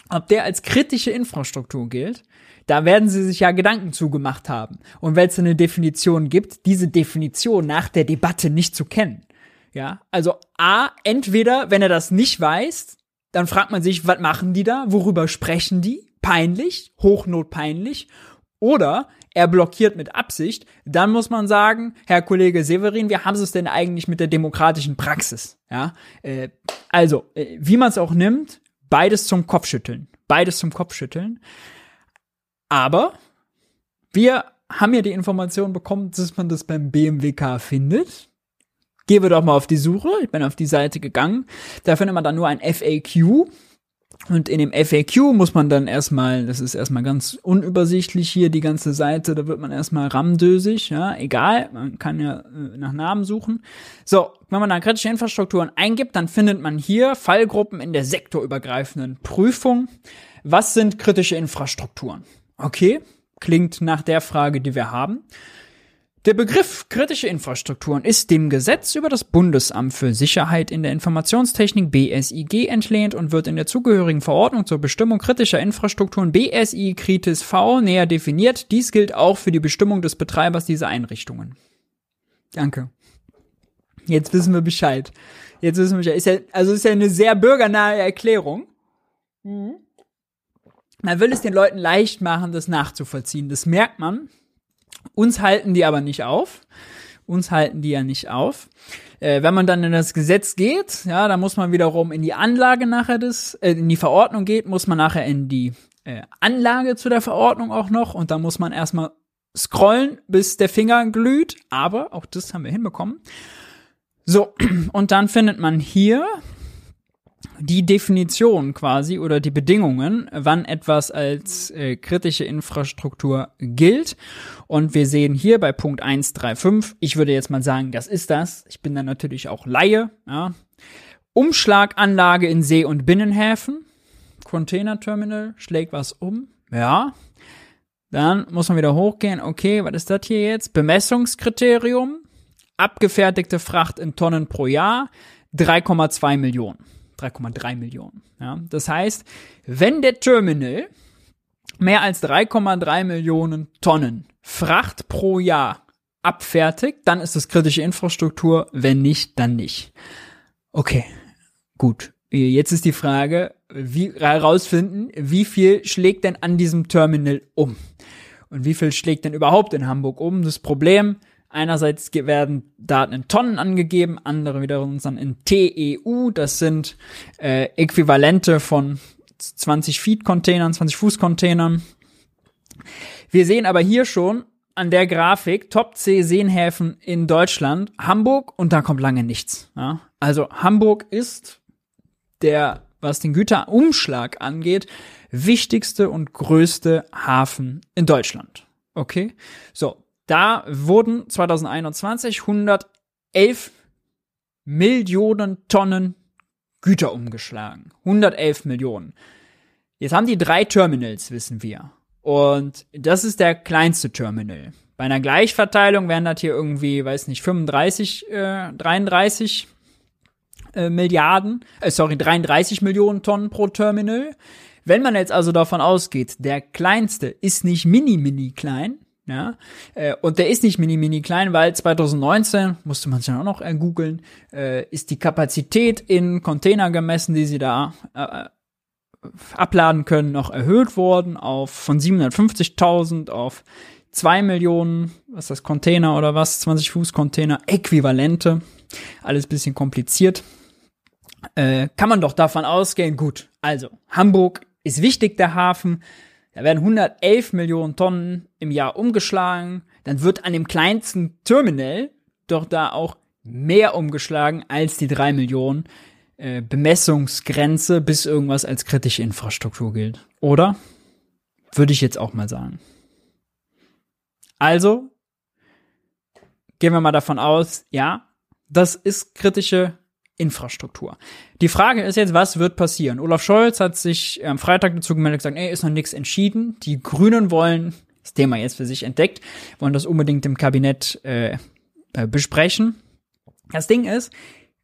ob der als kritische Infrastruktur gilt da werden sie sich ja Gedanken zugemacht haben. Und wenn es eine Definition gibt, diese Definition nach der Debatte nicht zu kennen. Ja, also A, entweder, wenn er das nicht weiß, dann fragt man sich, was machen die da? Worüber sprechen die? Peinlich, hochnotpeinlich. Oder er blockiert mit Absicht, dann muss man sagen, Herr Kollege Severin, wie haben Sie es denn eigentlich mit der demokratischen Praxis? Ja, äh, also, äh, wie man es auch nimmt, beides zum Kopfschütteln. Beides zum Kopfschütteln. Aber wir haben ja die Information bekommen, dass man das beim BMWK findet. Gehen wir doch mal auf die Suche. Ich bin auf die Seite gegangen. Da findet man dann nur ein FAQ. Und in dem FAQ muss man dann erstmal, das ist erstmal ganz unübersichtlich hier, die ganze Seite, da wird man erstmal ramdösig, ja, egal, man kann ja äh, nach Namen suchen. So, wenn man dann kritische Infrastrukturen eingibt, dann findet man hier Fallgruppen in der sektorübergreifenden Prüfung. Was sind kritische Infrastrukturen? Okay, klingt nach der Frage, die wir haben. Der Begriff kritische Infrastrukturen ist dem Gesetz über das Bundesamt für Sicherheit in der Informationstechnik BSIG entlehnt und wird in der zugehörigen Verordnung zur Bestimmung kritischer Infrastrukturen BSI Kritis V näher definiert. Dies gilt auch für die Bestimmung des Betreibers dieser Einrichtungen. Danke. Jetzt wissen wir Bescheid. Jetzt wissen wir Bescheid. Ist ja, also ist ja eine sehr bürgernahe Erklärung. Mhm man will es den Leuten leicht machen, das nachzuvollziehen. Das merkt man. Uns halten die aber nicht auf. Uns halten die ja nicht auf. Äh, wenn man dann in das Gesetz geht, ja, dann muss man wiederum in die Anlage nachher des, äh, in die Verordnung geht, muss man nachher in die äh, Anlage zu der Verordnung auch noch und dann muss man erstmal scrollen, bis der Finger glüht, aber auch das haben wir hinbekommen. So, und dann findet man hier die Definition quasi oder die Bedingungen, wann etwas als äh, kritische Infrastruktur gilt. Und wir sehen hier bei Punkt 135, ich würde jetzt mal sagen, das ist das. Ich bin dann natürlich auch Laie. Ja. Umschlaganlage in See- und Binnenhäfen. Containerterminal schlägt was um. Ja. Dann muss man wieder hochgehen. Okay, was ist das hier jetzt? Bemessungskriterium. Abgefertigte Fracht in Tonnen pro Jahr. 3,2 Millionen. 3,3 Millionen. Ja, das heißt, wenn der Terminal mehr als 3,3 Millionen Tonnen Fracht pro Jahr abfertigt, dann ist es kritische Infrastruktur, wenn nicht, dann nicht. Okay, gut. Jetzt ist die Frage, wie herausfinden, wie viel schlägt denn an diesem Terminal um? Und wie viel schlägt denn überhaupt in Hamburg um? Das Problem, Einerseits werden Daten in Tonnen angegeben, andere wiederum dann in TEU. Das sind äh, Äquivalente von 20 Feet Containern, 20 Fuß Containern. Wir sehen aber hier schon an der Grafik Top C Seenhäfen in Deutschland, Hamburg und da kommt lange nichts. Ja? Also Hamburg ist der, was den Güterumschlag angeht, wichtigste und größte Hafen in Deutschland. Okay? So, da wurden 2021 111 Millionen Tonnen Güter umgeschlagen. 111 Millionen. Jetzt haben die drei Terminals, wissen wir. Und das ist der kleinste Terminal. Bei einer Gleichverteilung wären das hier irgendwie, weiß nicht, 35, äh, 33 äh, Milliarden, äh, sorry, 33 Millionen Tonnen pro Terminal. Wenn man jetzt also davon ausgeht, der kleinste ist nicht mini, mini klein, ja, äh, und der ist nicht mini, mini klein, weil 2019, musste man sich dann auch noch googeln, äh, ist die Kapazität in Container gemessen, die sie da äh, abladen können, noch erhöht worden auf von 750.000 auf 2 Millionen, was ist das, Container oder was, 20 Fuß Container, Äquivalente, alles bisschen kompliziert. Äh, kann man doch davon ausgehen, gut, also Hamburg ist wichtig, der Hafen, da werden 111 Millionen Tonnen im Jahr umgeschlagen. Dann wird an dem kleinsten Terminal doch da auch mehr umgeschlagen als die 3 Millionen äh, Bemessungsgrenze, bis irgendwas als kritische Infrastruktur gilt. Oder? Würde ich jetzt auch mal sagen. Also, gehen wir mal davon aus, ja, das ist kritische Infrastruktur. Die Frage ist jetzt, was wird passieren? Olaf Scholz hat sich am Freitag dazu gemeldet und gesagt, ey, ist noch nichts entschieden. Die Grünen wollen das Thema jetzt für sich entdeckt, wollen das unbedingt im Kabinett äh, äh, besprechen. Das Ding ist,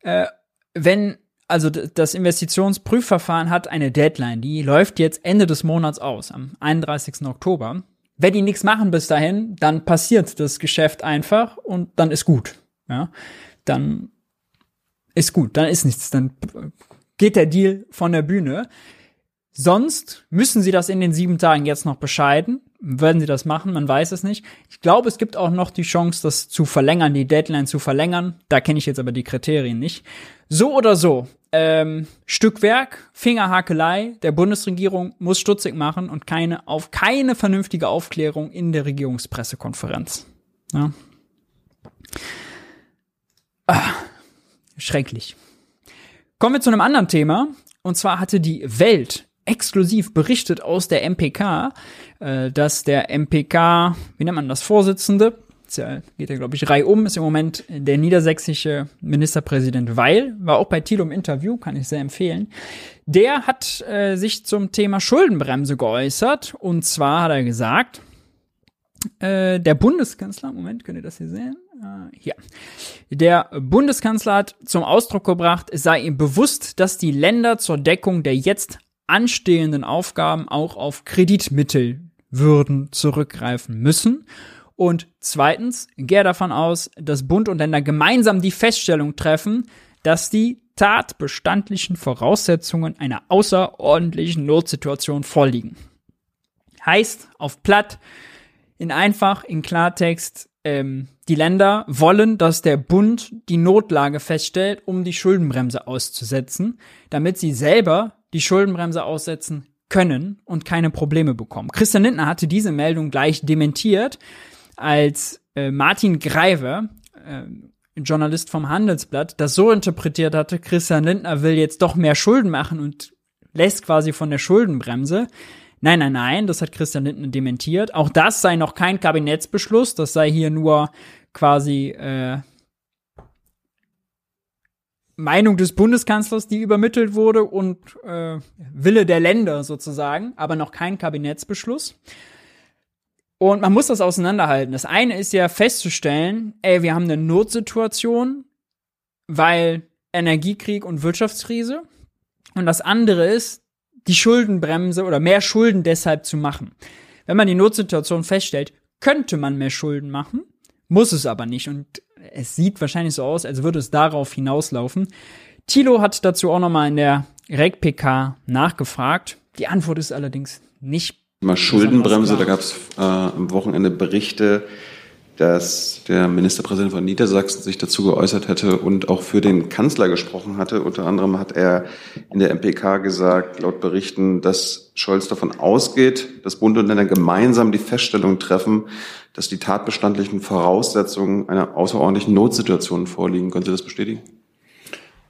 äh, wenn also das Investitionsprüfverfahren hat eine Deadline, die läuft jetzt Ende des Monats aus, am 31. Oktober. Wenn die nichts machen bis dahin, dann passiert das Geschäft einfach und dann ist gut. Ja, dann ist gut, dann ist nichts, dann geht der Deal von der Bühne. Sonst müssen sie das in den sieben Tagen jetzt noch bescheiden. Werden sie das machen? Man weiß es nicht. Ich glaube, es gibt auch noch die Chance, das zu verlängern, die Deadline zu verlängern. Da kenne ich jetzt aber die Kriterien nicht. So oder so, ähm, Stückwerk, Fingerhakelei der Bundesregierung muss stutzig machen und keine auf keine vernünftige Aufklärung in der Regierungspressekonferenz. Ja. Ah. Schrecklich. Kommen wir zu einem anderen Thema. Und zwar hatte die Welt exklusiv berichtet aus der MPK, äh, dass der MPK, wie nennt man das, Vorsitzende, geht ja, glaube ich, reihum, ist im Moment der niedersächsische Ministerpräsident Weil, war auch bei Thilo im Interview, kann ich sehr empfehlen. Der hat äh, sich zum Thema Schuldenbremse geäußert. Und zwar hat er gesagt, äh, der Bundeskanzler, Moment, könnt ihr das hier sehen? Äh, hier. Der Bundeskanzler hat zum Ausdruck gebracht, es sei ihm bewusst, dass die Länder zur Deckung der jetzt anstehenden Aufgaben auch auf Kreditmittel würden zurückgreifen müssen. Und zweitens gehe davon aus, dass Bund und Länder gemeinsam die Feststellung treffen, dass die tatbestandlichen Voraussetzungen einer außerordentlichen Notsituation vorliegen. Heißt auf platt, in einfach, in Klartext, ähm, die Länder wollen, dass der Bund die Notlage feststellt, um die Schuldenbremse auszusetzen, damit sie selber die Schuldenbremse aussetzen können und keine Probleme bekommen. Christian Lindner hatte diese Meldung gleich dementiert. als äh, Martin Greive, äh, Journalist vom Handelsblatt, das so interpretiert hatte, Christian Lindner will jetzt doch mehr Schulden machen und lässt quasi von der Schuldenbremse. Nein, nein, nein, das hat Christian Lindner dementiert. Auch das sei noch kein Kabinettsbeschluss, das sei hier nur quasi äh, Meinung des Bundeskanzlers, die übermittelt wurde und äh, Wille der Länder sozusagen, aber noch kein Kabinettsbeschluss. Und man muss das auseinanderhalten. Das eine ist ja festzustellen, ey, wir haben eine Notsituation, weil Energiekrieg und Wirtschaftskrise. Und das andere ist, die Schuldenbremse oder mehr Schulden deshalb zu machen. Wenn man die Notsituation feststellt, könnte man mehr Schulden machen, muss es aber nicht. Und es sieht wahrscheinlich so aus, als würde es darauf hinauslaufen. Thilo hat dazu auch nochmal in der RegPK nachgefragt. Die Antwort ist allerdings nicht. Mal Schuldenbremse, da gab es äh, am Wochenende Berichte, dass der Ministerpräsident von Niedersachsen sich dazu geäußert hätte und auch für den Kanzler gesprochen hatte. Unter anderem hat er in der MPK gesagt, laut Berichten, dass Scholz davon ausgeht, dass Bund und Länder gemeinsam die Feststellung treffen, dass die tatbestandlichen Voraussetzungen einer außerordentlichen Notsituation vorliegen. Können Sie das bestätigen?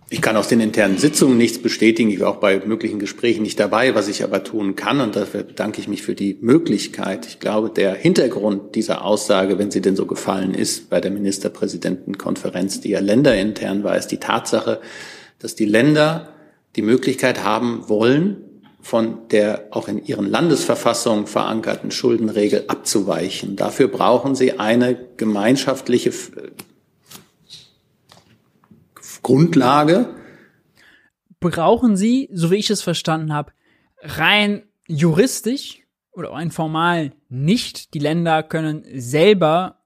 Ich kann aus den internen Sitzungen nichts bestätigen. Ich war auch bei möglichen Gesprächen nicht dabei. Was ich aber tun kann, und dafür bedanke ich mich für die Möglichkeit. Ich glaube, der Hintergrund dieser Aussage, wenn sie denn so gefallen ist, bei der Ministerpräsidentenkonferenz, die ja länderintern war, ist die Tatsache, dass die Länder die Möglichkeit haben wollen, von der auch in ihren Landesverfassungen verankerten Schuldenregel abzuweichen. Dafür brauchen sie eine gemeinschaftliche Grundlage. Brauchen Sie, so wie ich es verstanden habe, rein juristisch oder rein formal nicht. Die Länder können selber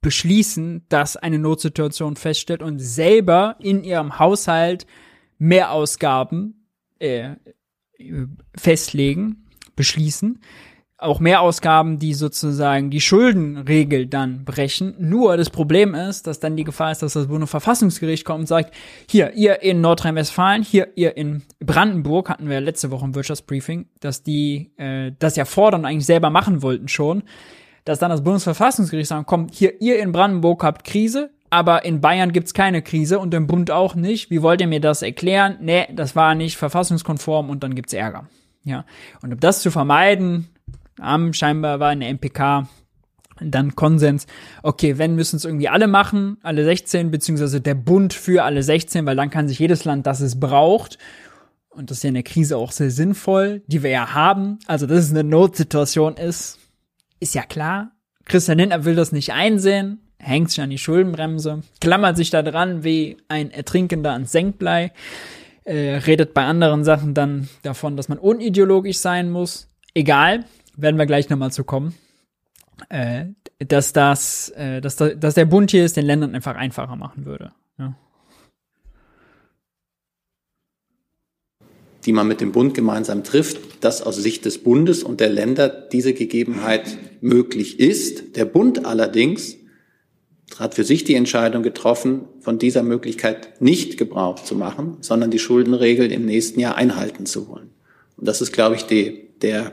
beschließen, dass eine Notsituation feststellt und selber in ihrem Haushalt Mehrausgaben äh, festlegen, beschließen auch Mehrausgaben, die sozusagen die Schuldenregel dann brechen. Nur das Problem ist, dass dann die Gefahr ist, dass das Bundesverfassungsgericht kommt und sagt, hier, ihr in Nordrhein-Westfalen, hier, ihr in Brandenburg, hatten wir letzte Woche im Wirtschaftsbriefing, dass die äh, das ja fordern und eigentlich selber machen wollten schon, dass dann das Bundesverfassungsgericht sagt, komm, hier, ihr in Brandenburg habt Krise, aber in Bayern gibt's keine Krise und im Bund auch nicht. Wie wollt ihr mir das erklären? Nee, das war nicht verfassungskonform und dann gibt's Ärger. Ja. Und um das zu vermeiden, am scheinbar war in der MPK dann Konsens, okay, wenn müssen es irgendwie alle machen, alle 16, beziehungsweise der Bund für alle 16, weil dann kann sich jedes Land, das es braucht, und das ist ja in der Krise auch sehr sinnvoll, die wir ja haben, also dass es eine Notsituation ist, ist ja klar. Christian Lindner will das nicht einsehen, hängt sich an die Schuldenbremse, klammert sich da dran wie ein Ertrinkender ans Senkblei, äh, redet bei anderen Sachen dann davon, dass man unideologisch sein muss. Egal, werden wir gleich nochmal zu kommen, äh, dass das, äh, dass, da, dass der Bund hier es den Ländern einfach einfacher machen würde. Ja. die man mit dem Bund gemeinsam trifft, dass aus Sicht des Bundes und der Länder diese Gegebenheit möglich ist. Der Bund allerdings hat für sich die Entscheidung getroffen, von dieser Möglichkeit nicht Gebrauch zu machen, sondern die Schuldenregel im nächsten Jahr einhalten zu wollen. Und das ist, glaube ich, die, der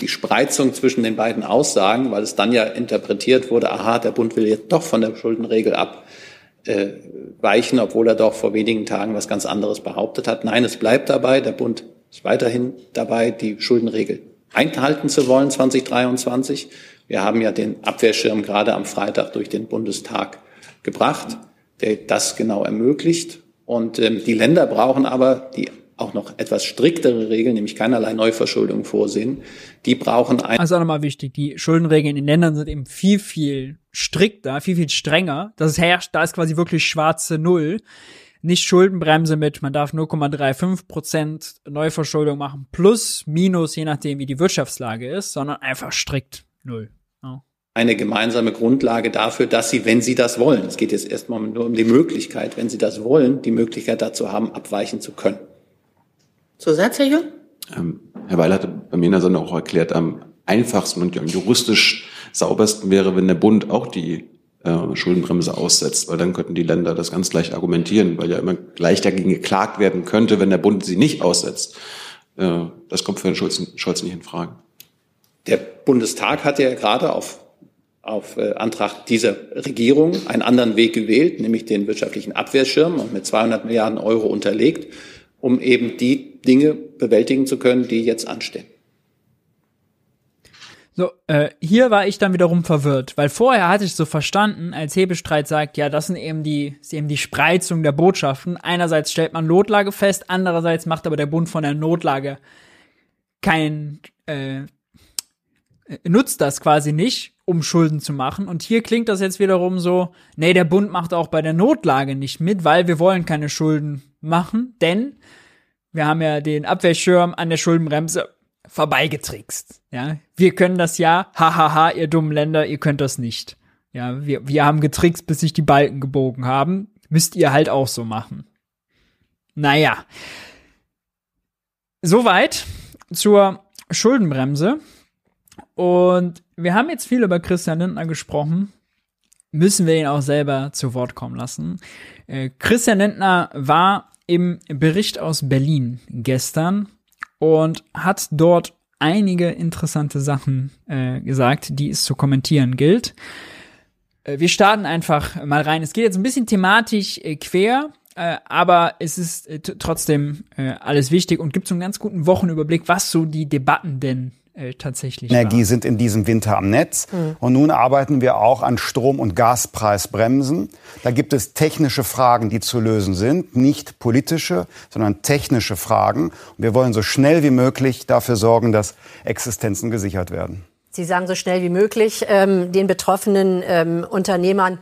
die Spreizung zwischen den beiden Aussagen, weil es dann ja interpretiert wurde, aha, der Bund will jetzt doch von der Schuldenregel abweichen, obwohl er doch vor wenigen Tagen was ganz anderes behauptet hat. Nein, es bleibt dabei, der Bund ist weiterhin dabei, die Schuldenregel einhalten zu wollen 2023. Wir haben ja den Abwehrschirm gerade am Freitag durch den Bundestag gebracht, der das genau ermöglicht. Und ähm, die Länder brauchen aber die auch noch etwas striktere Regeln, nämlich keinerlei Neuverschuldung vorsehen. Die brauchen ein. Also nochmal wichtig, die Schuldenregeln in den Ländern sind eben viel, viel strikter, viel, viel strenger. Das herrscht, da ist quasi wirklich schwarze Null. Nicht Schuldenbremse mit, man darf 0,35 Prozent Neuverschuldung machen, plus, minus, je nachdem, wie die Wirtschaftslage ist, sondern einfach strikt Null. Eine gemeinsame Grundlage dafür, dass sie, wenn sie das wollen, es geht jetzt erstmal nur um die Möglichkeit, wenn sie das wollen, die Möglichkeit dazu haben, abweichen zu können. Zusatz, Herr Jung? Ähm, Herr Weil hatte bei mir in der Sendung auch erklärt, am einfachsten und am juristisch saubersten wäre, wenn der Bund auch die äh, Schuldenbremse aussetzt, weil dann könnten die Länder das ganz gleich argumentieren, weil ja immer gleich dagegen geklagt werden könnte, wenn der Bund sie nicht aussetzt. Äh, das kommt für Herrn Scholz, Scholz nicht in Frage. Der Bundestag hat ja gerade auf auf äh, Antrag dieser Regierung einen anderen Weg gewählt, nämlich den wirtschaftlichen Abwehrschirm und mit 200 Milliarden Euro unterlegt, um eben die Dinge bewältigen zu können, die jetzt anstehen. So, äh, hier war ich dann wiederum verwirrt, weil vorher hatte ich so verstanden, als Hebestreit sagt, ja, das sind eben die, ist eben die Spreizung der Botschaften. Einerseits stellt man Notlage fest, andererseits macht aber der Bund von der Notlage kein, äh, nutzt das quasi nicht, um Schulden zu machen. Und hier klingt das jetzt wiederum so, nee, der Bund macht auch bei der Notlage nicht mit, weil wir wollen keine Schulden machen, denn wir haben ja den Abwehrschirm an der Schuldenbremse vorbeigetrickst. Ja, wir können das ja, hahaha, ihr dummen Länder, ihr könnt das nicht. Ja, wir, wir haben getrickst, bis sich die Balken gebogen haben. Müsst ihr halt auch so machen. Naja. Soweit zur Schuldenbremse. Und wir haben jetzt viel über Christian Lindner gesprochen. Müssen wir ihn auch selber zu Wort kommen lassen. Äh, Christian Lindner war im Bericht aus Berlin gestern und hat dort einige interessante Sachen äh, gesagt, die es zu kommentieren gilt. Äh, wir starten einfach mal rein. Es geht jetzt ein bisschen thematisch äh, quer, äh, aber es ist äh, trotzdem äh, alles wichtig und gibt so einen ganz guten Wochenüberblick, was so die Debatten denn äh, tatsächlich Energie war. sind in diesem Winter am Netz. Mhm. Und nun arbeiten wir auch an Strom- und Gaspreisbremsen. Da gibt es technische Fragen, die zu lösen sind. Nicht politische, sondern technische Fragen. Und wir wollen so schnell wie möglich dafür sorgen, dass Existenzen gesichert werden. Sie sagen so schnell wie möglich ähm, den betroffenen ähm, Unternehmern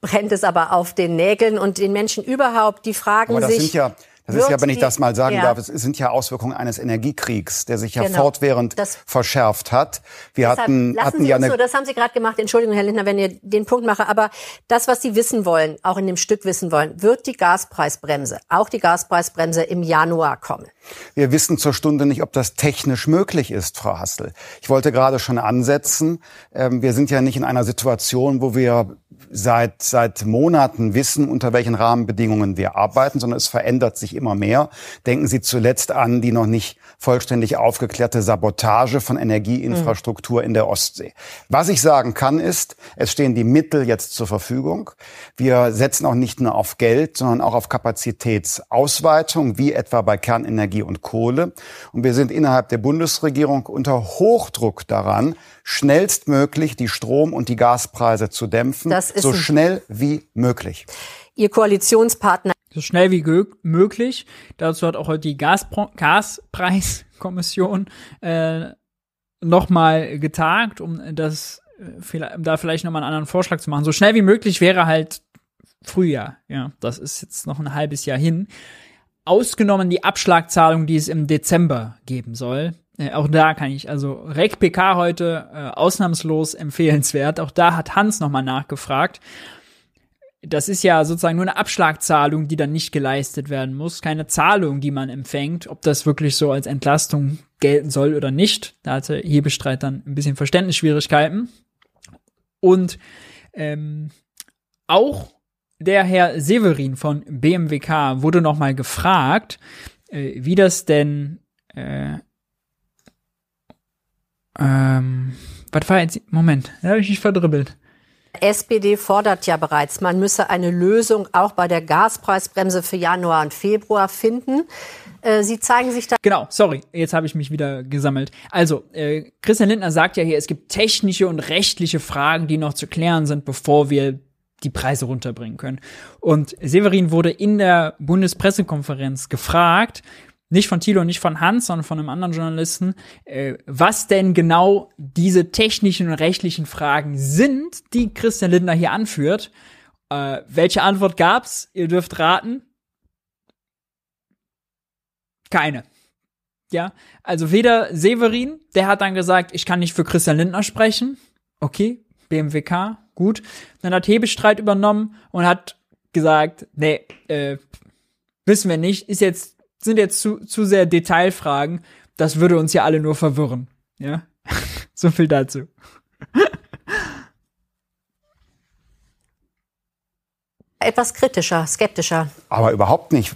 brennt es aber auf den Nägeln und den Menschen überhaupt, die fragen aber das sich. Sind ja das ist ja, wenn ich das mal sagen ja. darf, es sind ja Auswirkungen eines Energiekriegs, der sich ja genau. fortwährend das verschärft hat. Wir hatten, lassen hatten Sie ja uns eine so, das haben Sie gerade gemacht. Entschuldigung, Herr Lindner, wenn ihr den Punkt mache, aber das, was Sie wissen wollen, auch in dem Stück wissen wollen, wird die Gaspreisbremse, auch die Gaspreisbremse im Januar kommen? Wir wissen zur Stunde nicht, ob das technisch möglich ist, Frau Hassel. Ich wollte gerade schon ansetzen. Ähm, wir sind ja nicht in einer Situation, wo wir seit, seit Monaten wissen, unter welchen Rahmenbedingungen wir arbeiten, sondern es verändert sich immer mehr. Denken Sie zuletzt an die noch nicht vollständig aufgeklärte Sabotage von Energieinfrastruktur mhm. in der Ostsee. Was ich sagen kann, ist, es stehen die Mittel jetzt zur Verfügung. Wir setzen auch nicht nur auf Geld, sondern auch auf Kapazitätsausweitung, wie etwa bei Kernenergie und Kohle. Und wir sind innerhalb der Bundesregierung unter Hochdruck daran, schnellstmöglich die Strom- und die Gaspreise zu dämpfen, so schnell wie möglich. Ihr Koalitionspartner. So schnell wie möglich. Dazu hat auch heute die Gaspro Gaspreiskommission äh, nochmal getagt, um das äh, um da vielleicht nochmal einen anderen Vorschlag zu machen. So schnell wie möglich wäre halt Frühjahr. Ja, das ist jetzt noch ein halbes Jahr hin. Ausgenommen die Abschlagzahlung, die es im Dezember geben soll. Äh, auch da kann ich, also Rec PK heute äh, ausnahmslos empfehlenswert. Auch da hat Hans nochmal nachgefragt. Das ist ja sozusagen nur eine Abschlagzahlung, die dann nicht geleistet werden muss. Keine Zahlung, die man empfängt. Ob das wirklich so als Entlastung gelten soll oder nicht. Da hatte Hebestreit dann ein bisschen Verständnisschwierigkeiten. Und ähm, auch der Herr Severin von BMWK wurde nochmal gefragt, äh, wie das denn äh, ähm, was war jetzt? Moment, da habe ich mich verdribbelt. SPD fordert ja bereits, man müsse eine Lösung auch bei der Gaspreisbremse für Januar und Februar finden. Äh, Sie zeigen sich da. Genau, sorry, jetzt habe ich mich wieder gesammelt. Also, äh, Christian Lindner sagt ja hier, es gibt technische und rechtliche Fragen, die noch zu klären sind, bevor wir die Preise runterbringen können. Und Severin wurde in der Bundespressekonferenz gefragt, nicht von Thilo, nicht von Hans, sondern von einem anderen Journalisten, äh, was denn genau diese technischen und rechtlichen Fragen sind, die Christian Lindner hier anführt. Äh, welche Antwort gab's? Ihr dürft raten. Keine. Ja, also weder Severin, der hat dann gesagt, ich kann nicht für Christian Lindner sprechen. Okay, BMWK, gut. Dann hat Hebestreit übernommen und hat gesagt, nee, äh, wissen wir nicht, ist jetzt sind jetzt zu, zu sehr Detailfragen. Das würde uns ja alle nur verwirren. Ja, so viel dazu. Etwas kritischer, skeptischer. Aber überhaupt nicht.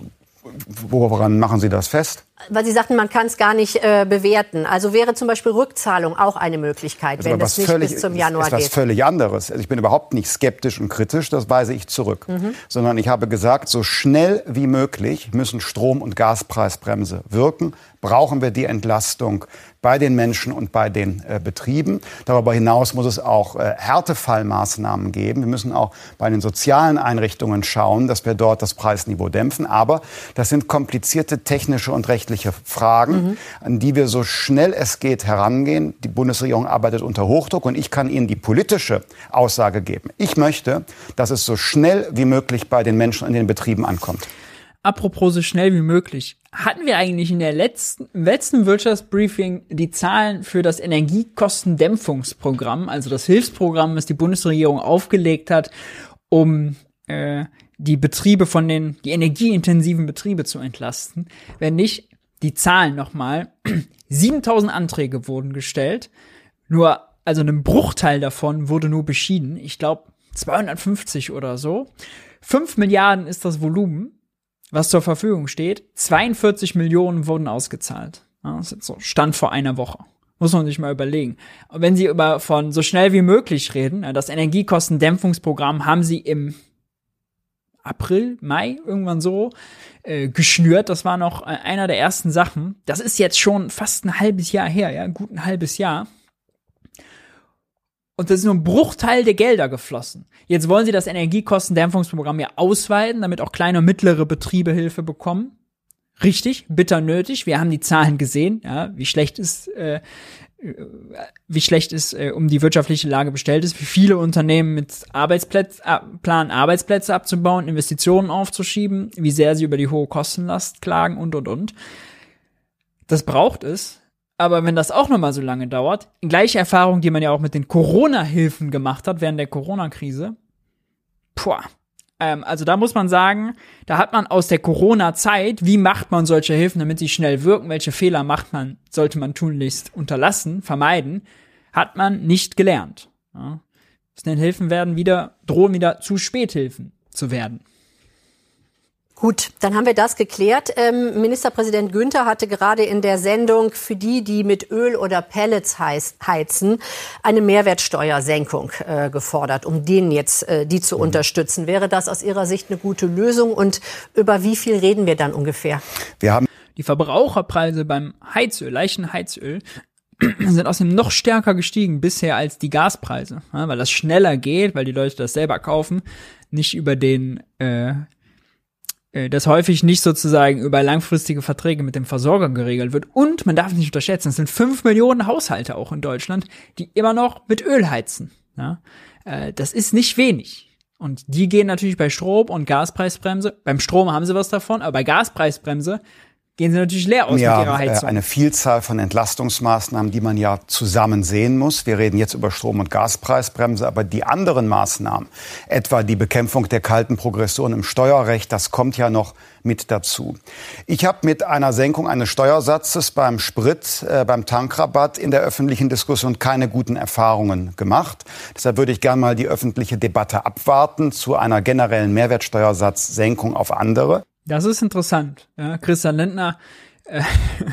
Woran machen Sie das fest? Weil Sie sagten, man kann es gar nicht äh, bewerten. Also wäre zum Beispiel Rückzahlung auch eine Möglichkeit, Also wenn es nicht völlig, bis zum Januar ist was geht. völlig anderes. Also ich bin überhaupt nicht skeptisch und kritisch, das weise ich zurück. Mhm. Sondern ich habe gesagt, so schnell wie möglich müssen Strom- und Gaspreisbremse wirken. Brauchen wir die Entlastung bei den Menschen und bei den äh, Betrieben. Darüber hinaus muss es auch äh, Härtefallmaßnahmen geben. Wir müssen auch bei den sozialen Einrichtungen schauen, dass wir dort das Preisniveau dämpfen. Aber das sind komplizierte technische und rechtliche Fragen, an die wir so schnell es geht herangehen. Die Bundesregierung arbeitet unter Hochdruck und ich kann Ihnen die politische Aussage geben. Ich möchte, dass es so schnell wie möglich bei den Menschen und den Betrieben ankommt. Apropos so schnell wie möglich. Hatten wir eigentlich in der letzten, im letzten Wirtschaftsbriefing die Zahlen für das Energiekostendämpfungsprogramm, also das Hilfsprogramm, das die Bundesregierung aufgelegt hat, um äh, die Betriebe von den, die energieintensiven Betriebe zu entlasten? Wenn nicht, die Zahlen nochmal. 7000 Anträge wurden gestellt. Nur, also ein Bruchteil davon wurde nur beschieden. Ich glaube 250 oder so. 5 Milliarden ist das Volumen was zur Verfügung steht. 42 Millionen wurden ausgezahlt. Das ist jetzt so Stand vor einer Woche. Muss man sich mal überlegen. Und wenn Sie über von so schnell wie möglich reden, das Energiekostendämpfungsprogramm haben Sie im April, Mai, irgendwann so, äh, geschnürt. Das war noch äh, einer der ersten Sachen. Das ist jetzt schon fast ein halbes Jahr her, ja, gut ein halbes Jahr. Und das ist nur ein Bruchteil der Gelder geflossen. Jetzt wollen sie das Energiekostendämpfungsprogramm ja ausweiten, damit auch kleine und mittlere Betriebe Hilfe bekommen. Richtig, bitter nötig. Wir haben die Zahlen gesehen, ja, wie schlecht ist, äh, wie schlecht es äh, um die wirtschaftliche Lage bestellt ist, wie viele Unternehmen mit Arbeitsplätze äh, planen, Arbeitsplätze abzubauen, Investitionen aufzuschieben, wie sehr sie über die hohe Kostenlast klagen und und und. Das braucht es. Aber wenn das auch noch mal so lange dauert, gleiche Erfahrung, die man ja auch mit den Corona-Hilfen gemacht hat während der Corona-Krise, puh, ähm, also da muss man sagen, da hat man aus der Corona-Zeit, wie macht man solche Hilfen, damit sie schnell wirken, welche Fehler macht man, sollte man tunlichst unterlassen, vermeiden, hat man nicht gelernt. Ja. Hilfen werden wieder, drohen wieder zu Späthilfen zu werden. Gut, dann haben wir das geklärt. Ähm, Ministerpräsident Günther hatte gerade in der Sendung für die, die mit Öl oder Pellets heiz, heizen, eine Mehrwertsteuersenkung äh, gefordert, um denen jetzt äh, die zu mhm. unterstützen. Wäre das aus Ihrer Sicht eine gute Lösung und über wie viel reden wir dann ungefähr? Wir haben die Verbraucherpreise beim Heizöl, leichten Heizöl, sind außerdem noch stärker gestiegen bisher als die Gaspreise, ja, weil das schneller geht, weil die Leute das selber kaufen, nicht über den äh, das häufig nicht sozusagen über langfristige Verträge mit dem Versorger geregelt wird. Und man darf nicht unterschätzen, es sind fünf Millionen Haushalte auch in Deutschland, die immer noch mit Öl heizen. Ja? Äh, das ist nicht wenig. Und die gehen natürlich bei Strom- und Gaspreisbremse. Beim Strom haben sie was davon, aber bei Gaspreisbremse gehen sie natürlich leer aus ja, mit ihrer Heizung. Eine Vielzahl von Entlastungsmaßnahmen, die man ja zusammen sehen muss. Wir reden jetzt über Strom- und Gaspreisbremse, aber die anderen Maßnahmen, etwa die Bekämpfung der kalten Progression im Steuerrecht, das kommt ja noch mit dazu. Ich habe mit einer Senkung eines Steuersatzes beim Sprit, äh, beim Tankrabatt in der öffentlichen Diskussion keine guten Erfahrungen gemacht. Deshalb würde ich gerne mal die öffentliche Debatte abwarten zu einer generellen Mehrwertsteuersatzsenkung auf andere. Das ist interessant. Ja, Christian Lindner äh,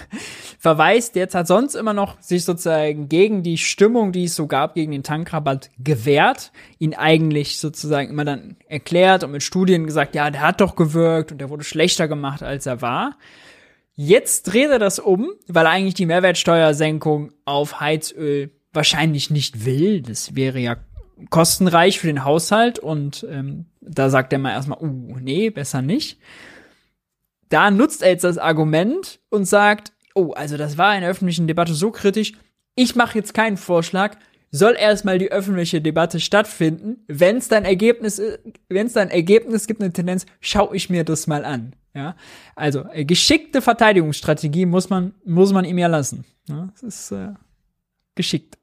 verweist jetzt, hat sonst immer noch sich sozusagen gegen die Stimmung, die es so gab, gegen den Tankrabatt gewehrt, ihn eigentlich sozusagen immer dann erklärt und mit Studien gesagt, ja, der hat doch gewirkt und der wurde schlechter gemacht, als er war. Jetzt dreht er das um, weil er eigentlich die Mehrwertsteuersenkung auf Heizöl wahrscheinlich nicht will. Das wäre ja kostenreich für den Haushalt und ähm, da sagt er mal erstmal, uh, nee, besser nicht da nutzt er jetzt das Argument und sagt, oh, also das war in der öffentlichen Debatte so kritisch, ich mache jetzt keinen Vorschlag, soll erstmal die öffentliche Debatte stattfinden. Wenn es dann Ergebnis, wenn es dann Ergebnis gibt, eine Tendenz, schaue ich mir das mal an. Ja, also äh, geschickte Verteidigungsstrategie muss man muss man ihm ja lassen. Ja, das ist äh, geschickt.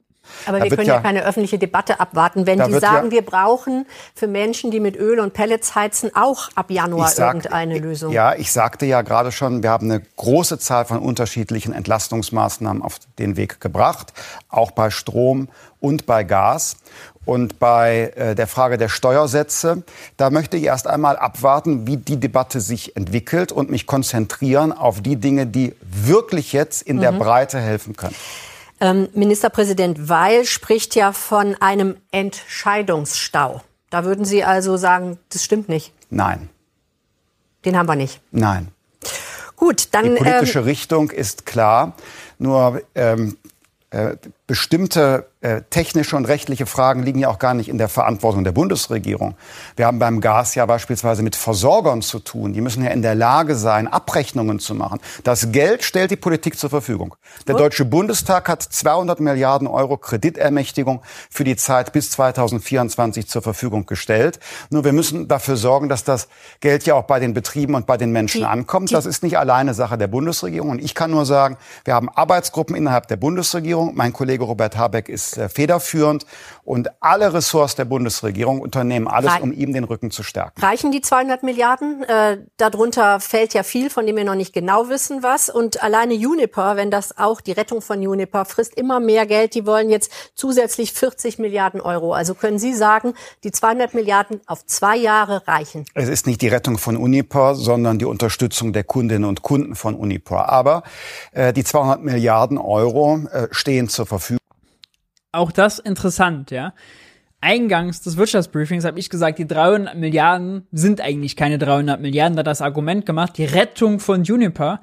Aber wir können ja, ja, keine öffentliche Debatte abwarten, wenn die sagen, ja, wir brauchen für Menschen, die mit Öl und Pellets heizen, auch ab Januar sag, irgendeine Lösung. Ja, ich sagte ja gerade schon, wir haben eine große Zahl von unterschiedlichen Entlastungsmaßnahmen auf den Weg gebracht, auch bei Strom und bei Gas. Und bei äh, der Frage der Steuersätze, da möchte ich erst einmal abwarten, wie die Debatte sich entwickelt und mich konzentrieren auf die Dinge, die wirklich jetzt in mhm. der Breite helfen können. Ähm, Ministerpräsident Weil spricht ja von einem Entscheidungsstau. Da würden Sie also sagen, das stimmt nicht. Nein. Den haben wir nicht. Nein. Gut, dann. Die politische ähm, Richtung ist klar. Nur ähm, äh, bestimmte äh, technische und rechtliche Fragen liegen ja auch gar nicht in der Verantwortung der Bundesregierung. Wir haben beim Gas ja beispielsweise mit Versorgern zu tun. Die müssen ja in der Lage sein, Abrechnungen zu machen. Das Geld stellt die Politik zur Verfügung. Der Deutsche Bundestag hat 200 Milliarden Euro Kreditermächtigung für die Zeit bis 2024 zur Verfügung gestellt. Nur wir müssen dafür sorgen, dass das Geld ja auch bei den Betrieben und bei den Menschen die, ankommt. Die das ist nicht alleine Sache der Bundesregierung. Und ich kann nur sagen, wir haben Arbeitsgruppen innerhalb der Bundesregierung. Mein Kollege Robert Habeck ist äh, federführend und alle Ressorts der Bundesregierung unternehmen alles, um ihm den Rücken zu stärken. Reichen die 200 Milliarden? Äh, darunter fällt ja viel, von dem wir noch nicht genau wissen, was. Und alleine Juniper, wenn das auch die Rettung von Juniper frisst, immer mehr Geld. Die wollen jetzt zusätzlich 40 Milliarden Euro. Also können Sie sagen, die 200 Milliarden auf zwei Jahre reichen? Es ist nicht die Rettung von Uniper, sondern die Unterstützung der Kundinnen und Kunden von Uniper. Aber äh, die 200 Milliarden Euro äh, stehen zur Verfügung auch das interessant, ja. Eingangs des Wirtschaftsbriefings habe ich gesagt, die 300 Milliarden sind eigentlich keine 300 Milliarden, da das Argument gemacht, die Rettung von Juniper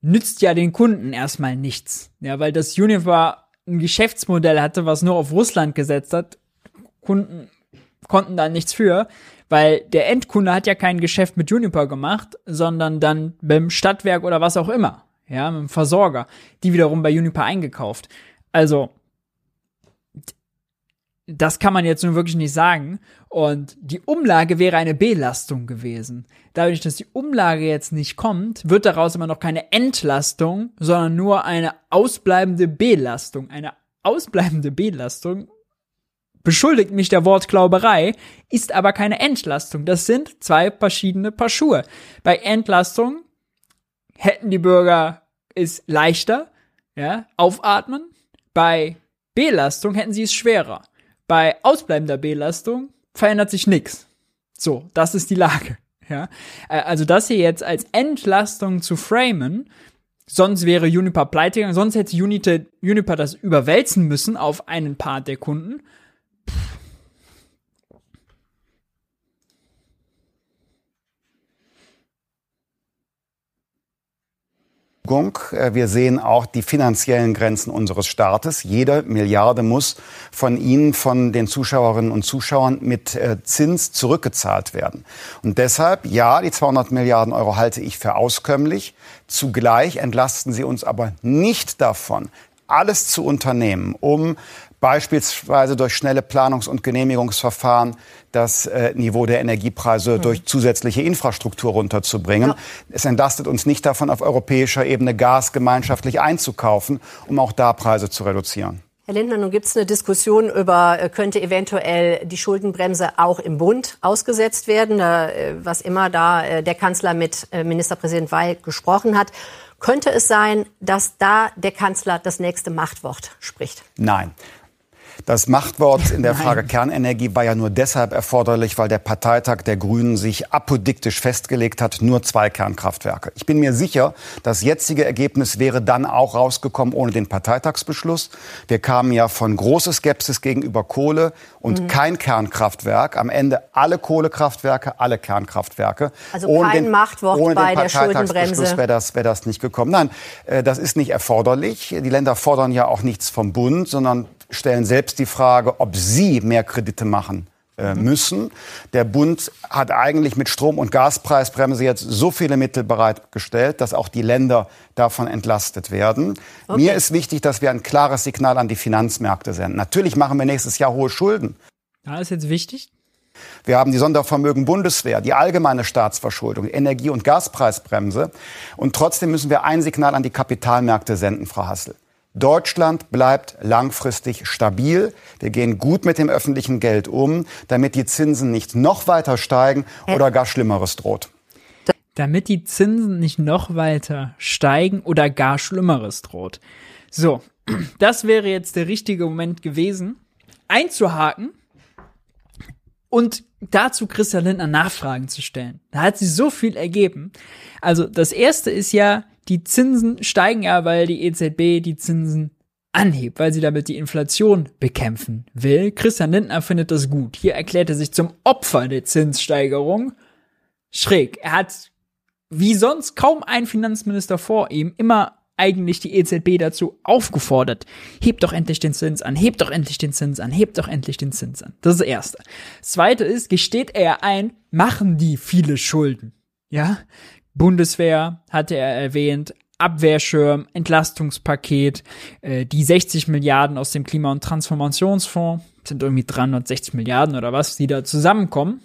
nützt ja den Kunden erstmal nichts. Ja, weil das Juniper ein Geschäftsmodell hatte, was nur auf Russland gesetzt hat. Kunden konnten da nichts für, weil der Endkunde hat ja kein Geschäft mit Juniper gemacht, sondern dann beim Stadtwerk oder was auch immer. Ja, mit dem Versorger. Die wiederum bei Juniper eingekauft. Also, das kann man jetzt nun wirklich nicht sagen. Und die Umlage wäre eine Belastung gewesen. Dadurch, dass die Umlage jetzt nicht kommt, wird daraus immer noch keine Entlastung, sondern nur eine ausbleibende Belastung. Eine ausbleibende Belastung beschuldigt mich der Wortglauberei, ist aber keine Entlastung. Das sind zwei verschiedene Paar Schuhe. Bei Entlastung hätten die Bürger es leichter, ja, aufatmen. Bei Belastung hätten sie es schwerer. Bei ausbleibender Belastung verändert sich nichts. So, das ist die Lage. Ja, äh, also das hier jetzt als Entlastung zu framen, sonst wäre Juniper pleite sonst hätte Unite, Juniper das überwälzen müssen auf einen Part der Kunden. Äh, wir sehen auch die finanziellen Grenzen unseres Staates. Jede Milliarde muss von Ihnen, von den Zuschauerinnen und Zuschauern mit äh, Zins zurückgezahlt werden. Und deshalb, ja, die 200 Milliarden Euro halte ich für auskömmlich. Zugleich entlasten sie uns aber nicht davon, alles zu unternehmen, um beispielsweise durch schnelle Planungs- und Genehmigungsverfahren das äh, Niveau der Energiepreise mhm. durch zusätzliche Infrastruktur runterzubringen. Ja. Es entlastet uns nicht davon, auf europäischer Ebene Gas gemeinschaftlich einzukaufen, um auch da Preise zu reduzieren. Herr Lindner, nun gibt es eine Diskussion über, äh, könnte eventuell die Schuldenbremse auch im Bund ausgesetzt werden, äh, was immer da äh, der Kanzler mit Ministerpräsident Weil gesprochen hat. Könnte es sein, dass da der Kanzler das nächste Machtwort spricht? Nein. Das Machtwort in der Frage Kernenergie war ja nur deshalb erforderlich, weil der Parteitag der Grünen sich apodiktisch festgelegt hat, nur zwei Kernkraftwerke. Ich bin mir sicher, das jetzige Ergebnis wäre dann auch rausgekommen ohne den Parteitagsbeschluss. Wir kamen ja von großer Skepsis gegenüber Kohle und mhm. kein Kernkraftwerk. Am Ende alle Kohlekraftwerke, alle Kernkraftwerke. Also ohne kein den, Machtwort ohne bei den der Schuldenbremse. wäre das, wär das nicht gekommen. Nein, äh, das ist nicht erforderlich. Die Länder fordern ja auch nichts vom Bund, sondern stellen selbst die Frage, ob sie mehr Kredite machen äh, müssen. Der Bund hat eigentlich mit Strom- und Gaspreisbremse jetzt so viele Mittel bereitgestellt, dass auch die Länder davon entlastet werden. Okay. Mir ist wichtig, dass wir ein klares Signal an die Finanzmärkte senden. Natürlich machen wir nächstes Jahr hohe Schulden. Ja, ist jetzt wichtig. Wir haben die Sondervermögen Bundeswehr, die allgemeine Staatsverschuldung, Energie- und Gaspreisbremse. Und trotzdem müssen wir ein Signal an die Kapitalmärkte senden, Frau Hassel. Deutschland bleibt langfristig stabil. Wir gehen gut mit dem öffentlichen Geld um, damit die Zinsen nicht noch weiter steigen oder gar Schlimmeres droht. Damit die Zinsen nicht noch weiter steigen oder gar Schlimmeres droht. So, das wäre jetzt der richtige Moment gewesen, einzuhaken und dazu Christian Lindner Nachfragen zu stellen. Da hat sie so viel ergeben. Also das erste ist ja, die Zinsen steigen ja, weil die EZB die Zinsen anhebt, weil sie damit die Inflation bekämpfen will. Christian Lindner findet das gut. Hier erklärt er sich zum Opfer der Zinssteigerung. Schräg. Er hat wie sonst kaum ein Finanzminister vor ihm immer eigentlich die EZB dazu aufgefordert, hebt doch endlich den Zins an, hebt doch endlich den Zins an, hebt doch endlich den Zins an. Das ist das Erste. Zweite ist, gesteht er ein, machen die viele Schulden. Ja, Bundeswehr hatte er erwähnt, Abwehrschirm, Entlastungspaket, äh, die 60 Milliarden aus dem Klima- und Transformationsfonds, sind irgendwie 360 Milliarden oder was, die da zusammenkommen,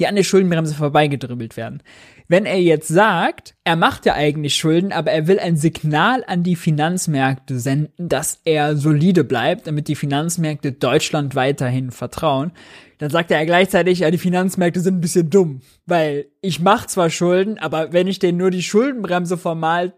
die an der Schuldenbremse vorbeigedribbelt werden. Wenn er jetzt sagt, er macht ja eigentlich Schulden, aber er will ein Signal an die Finanzmärkte senden, dass er solide bleibt, damit die Finanzmärkte Deutschland weiterhin vertrauen, dann sagt er ja gleichzeitig, ja, die Finanzmärkte sind ein bisschen dumm, weil ich mache zwar Schulden, aber wenn ich denen nur die Schuldenbremse formal